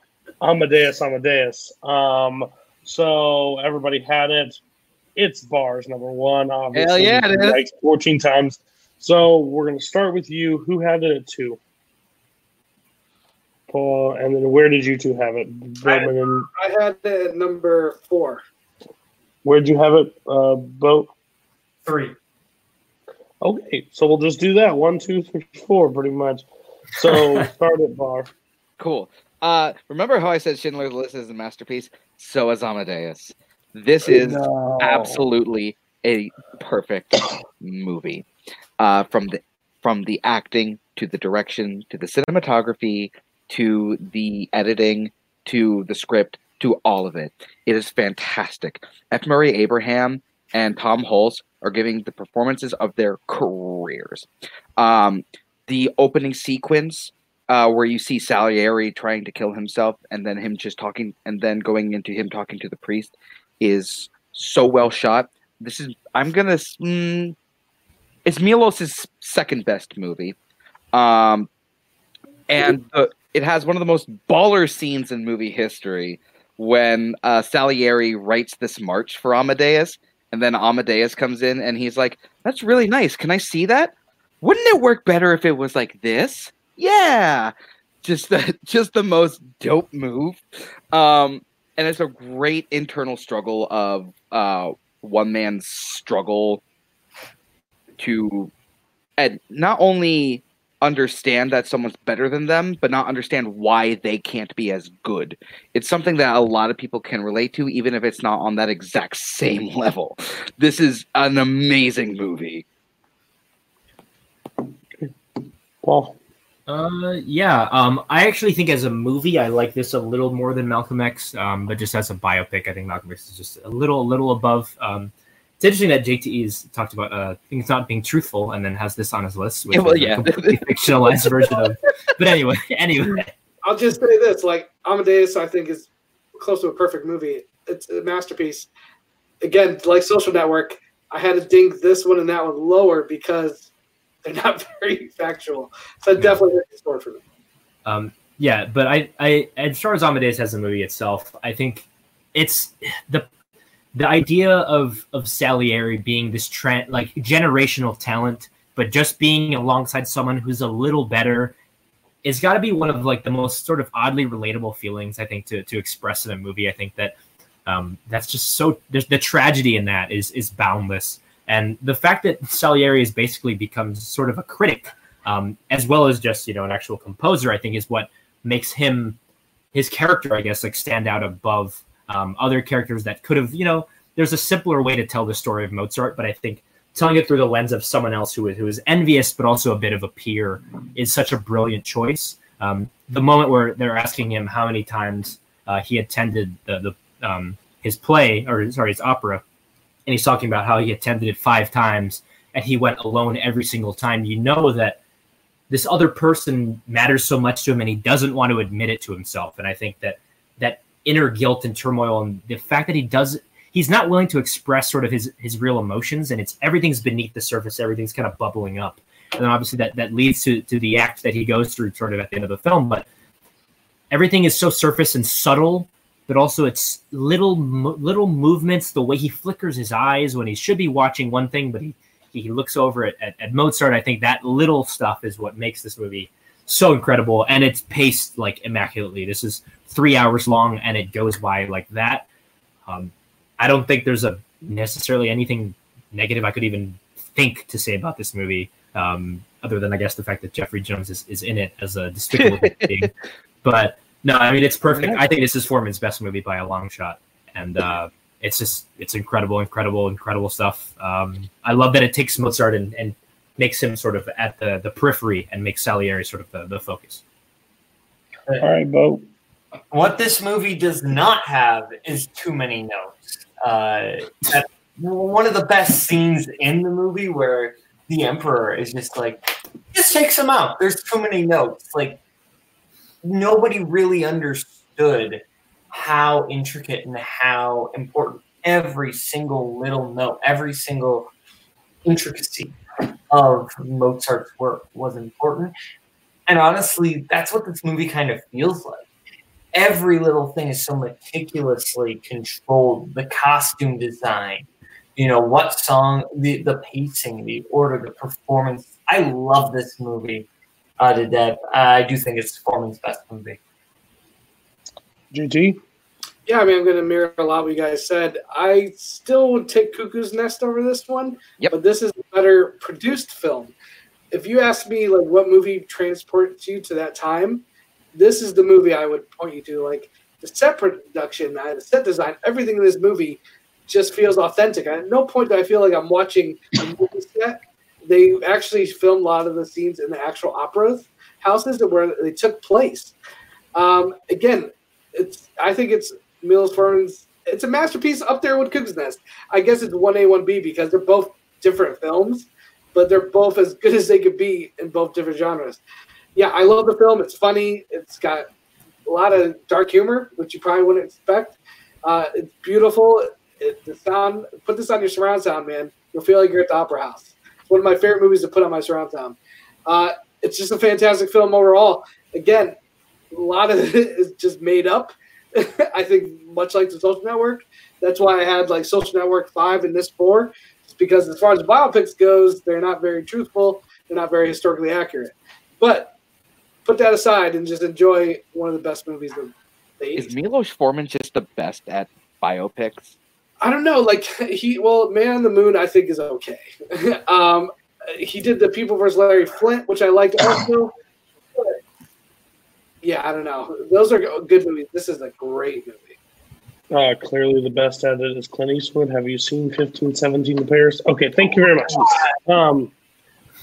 Amadeus. Amadeus. Um, so everybody had it. It's bars number one. Obviously, yeah, it is. like 14 times. So we're gonna start with you. Who had it at two? Paul, and then where did you two have it? Bowman and I had it at number four. Where'd you have it, uh, Boat? Three. Okay, so we'll just do that. One, two, three, four, pretty much. So start at bar. Cool. Uh, remember how I said Schindler's List is a masterpiece? So is Amadeus. This is No. absolutely a perfect movie. Uh, from the from the acting to the direction to the cinematography to the editing to the script to all of it. It is fantastic. F. Murray Abraham and Tom Hulce are giving the performances of their careers. Um, the opening sequence uh, where you see Salieri trying to kill himself and then him just talking and then going into him talking to the priest is so well shot. This is I'm gonna mm, it's Milos's second best movie, um, and the, it has one of the most baller scenes in movie history when uh, Salieri writes this march for Amadeus, and then Amadeus comes in and he's like, "That's really nice. Can I see that? Wouldn't it work better if it was like this?" Yeah, just the just the most dope move. Um, and it's a great internal struggle of uh, one man's struggle to and not only understand that someone's better than them, but not understand why they can't be as good. It's something that a lot of people can relate to, even if it's not on that exact same level. This is an amazing movie. Paul. Uh, yeah. Um, I actually think as a movie, I like this a little more than Malcolm X. Um, but just as a biopic, I think Malcolm X is just a little, a little above. Um, it's interesting that JTE's talked about uh, things not being truthful, and then has this on his list. Which well, is a yeah. completely fictionalized version of. But anyway, anyway, I'll just say this: like Amadeus, I think is close to a perfect movie. It's a masterpiece. Again, like Social Network, I had to ding this one and that one lower because they're not very factual. So it definitely hit the score for me. Um, yeah, but I, I, as far as Amadeus as a movie itself, I think it's the the idea of of Salieri being this trend like generational talent, but just being alongside someone who's a little better is got to be one of like the most sort of oddly relatable feelings I think to to express in a movie. I think that um, that's just so the tragedy in that is is boundless, and the fact that Salieri has basically becomes sort of a critic um, as well as just you know an actual composer i think is what makes him his character i guess like stand out above um, other characters that could have you know there's a simpler way to tell the story of mozart but i think telling it through the lens of someone else who is, who is envious but also a bit of a peer is such a brilliant choice. Um, the moment where they're asking him how many times uh, he attended the, the um, his play or sorry his opera and he's talking about how he attended it five times and he went alone every single time you know that this other person matters so much to him and he doesn't want to admit it to himself. And i think that that inner guilt and turmoil and the fact that he does he's not willing to express sort of his his real emotions, and it's everything's beneath the surface, everything's kind of bubbling up, and then obviously that that leads to to the act that he goes through sort of at the end of the film, but everything is so surface and subtle but also it's little little movements the way he flickers his eyes when he should be watching one thing but he he looks over at, at, at mozart. I think that little stuff is what makes this movie so incredible and it's paced like immaculately this is three hours long and it goes by like that um, i don't think there's a necessarily anything negative i could even think to say about this movie um, other than i guess the fact that jeffrey jones is, is in it as a despicable being but no, I mean it's perfect. I think this is Forman's best movie by a long shot, and uh, it's just it's incredible, incredible, incredible stuff. Um, I love that it takes Mozart and, and makes him sort of at the the periphery and makes Salieri sort of the, the focus. All right, Bo. What this movie does not have is too many notes. Uh, one of the best scenes in the movie where the emperor is just like, just takes him out. There's too many notes. Like nobody really understood how intricate and how important every single little note, every single intricacy of Mozart's work was important. And honestly, that's what this movie kind of feels like. Every little thing is so meticulously controlled. The costume design, you know, what song, the, the pacing, the order, the performance. I love this movie uh, to death. I do think it's Forman's best movie. GG. Yeah, I mean, I'm going to mirror a lot what you guys said. I still would take Cuckoo's Nest over this one, yep. but this is a better produced film. If you ask me, like, what movie transports you to that time, this is the movie I would point you to. Like, the set production, uh, the set design, everything in this movie just feels authentic. At no point do I feel like I'm watching a movie set they actually filmed a lot of the scenes in the actual opera houses that where they took place. Um, again, it's I think it's Milos Forman's. It's a masterpiece up there with Cuckoo's Nest. I guess it's one A, one B because they're both different films, but they're both as good as they could be in both different genres. Yeah, I love the film. It's funny. It's got a lot of dark humor, which you probably wouldn't expect. Uh, it's beautiful. It, the sound. Put this on your surround sound, man. You'll feel like you're at the opera house It's one of my favorite movies to put on my surround sound. Uh, it's just a fantastic film overall. Again, a lot of it is just made up. I think much like the Social Network. That's why I had like Social Network five and this four. It's because as far as biopics goes, they're not very truthful. They're not very historically accurate. But put that aside and just enjoy one of the best movies of the 80s. Is Milos Forman just the best at biopics? I don't know. Like he, well, Man on the Moon, I think is okay. um, he did the People versus Larry Flynt, which I liked also. Yeah, I don't know. Those are good movies. This is a great movie. Uh, clearly, the best at it is Clint Eastwood. Have you seen 1517 to Paris? Okay, thank you very much. Um,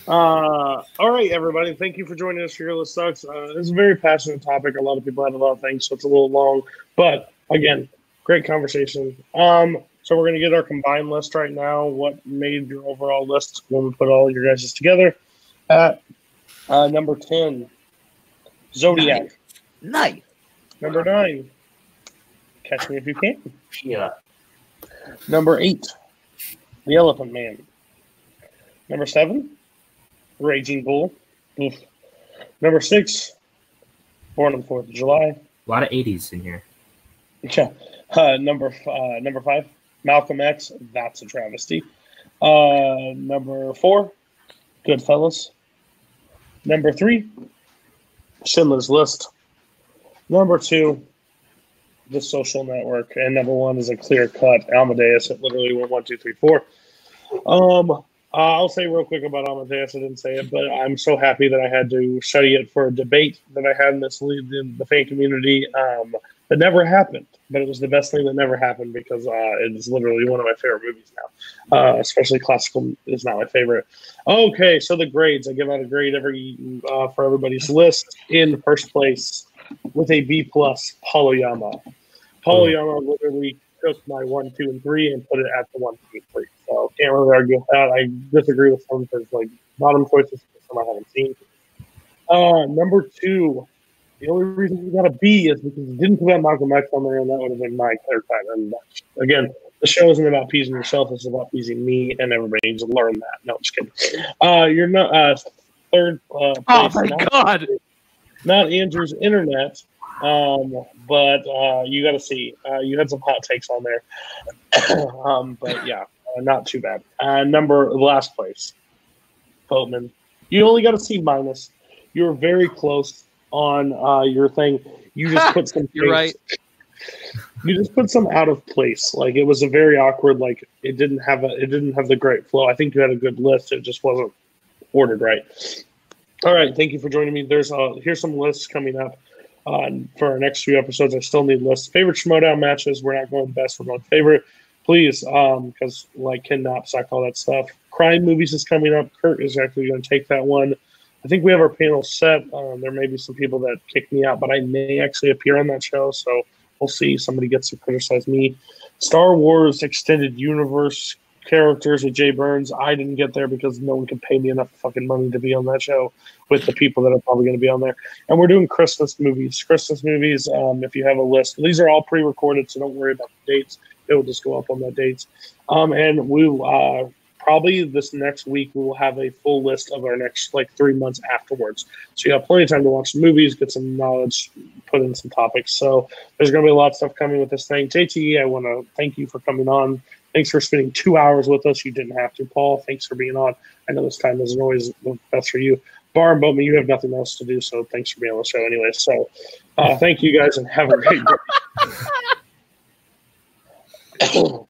uh, all right, everybody. Thank you for joining us for Your List Sucks. Uh, it's a very passionate topic. A lot of people had a lot of things, so it's a little long. But again, great conversation. Um, so we're going to get our combined list right now. What made your overall list when we put all your guys together? At uh, number 10, Zodiac. Nice. Number 9, Catch Me If You Can. Yeah. Number 8, The Elephant Man. Number 7, Raging Bull. Oof. Number 6, Born on the 4th of July. A lot of 80s in here. Yeah. Uh, number uh, number five, Malcolm X. That's a travesty. Uh, number four, Goodfellas. Number three, Schindler's List. Number two, The Social Network, and number one is a clear cut Amadeus. It literally went one, two, three, four. Um, I'll say real quick about Amadeus. I didn't say it, but I'm so happy that I had to study it for a debate that I had in this in the fan community. Um, that never happened, but it was the best thing that never happened because uh, it's literally one of my favorite movies now. Uh, especially classical is not my favorite. Okay, so the grades I give out a grade every uh, for everybody's list. In first place with a B plus, Paulo Yama. Paulo Yama literally took my one, two, and three and put it at the one, two, and three. So can't really argue with that. I disagree with some because like bottom choices some I haven't seen. Uh, number two, the only reason we got a B is because we didn't put Malcolm X on there, and that would have been my third cut. And again, the show isn't about pleasing yourself; it's about pleasing me, and everybody needs to learn that. No, I'm just kidding. Uh, you're not uh, third. Uh, Oh my not, god! not Andrew's internet, um, but uh, you got to see. Uh, you had some hot takes on there, um, but yeah, uh, not too bad. Uh, number last place, Boatman. You only got to see minus. You were very close on uh, your thing. You just put some. You're things- right. You just put some out of place. Like it was a very awkward. Like it didn't have a. It didn't have the great flow. I think you had a good list. It just wasn't ordered right. All right. Thank you for joining me. There's uh here's some lists coming up. Uh, for our next few episodes, I still need lists. Favorite Schmodown matches. We're not going best. We're going favorite. Please, um, because like Ken Knapsack, all that stuff. Crime movies is coming up. Kurt is actually going to take that one. I think we have our panel set. Um, there may be some people that kick me out, but I may actually appear on that show. So we'll see. Somebody gets to criticize me. Star Wars Extended Universe characters with Jay Burns. I didn't get there because no one could pay me enough fucking money to be on that show with the people that are probably going to be on there. And we're doing Christmas movies. Christmas movies. Um, if you have a list, these are all pre-recorded, so don't worry about the dates. It will just go up on the dates. Um, and we uh, probably this next week we will have a full list of our next like three months afterwards. So you have plenty of time to watch some movies, get some knowledge, put in some topics. So there's going to be a lot of stuff coming with this thing. JT, I want to thank you for coming on. Thanks for spending two hours with us. You didn't have to, Paul. Thanks for being on. I know this time isn't always the best for you. Bar and Boatman, you have nothing else to do, so thanks for being on the show anyway. So uh, thank you guys and have a great day.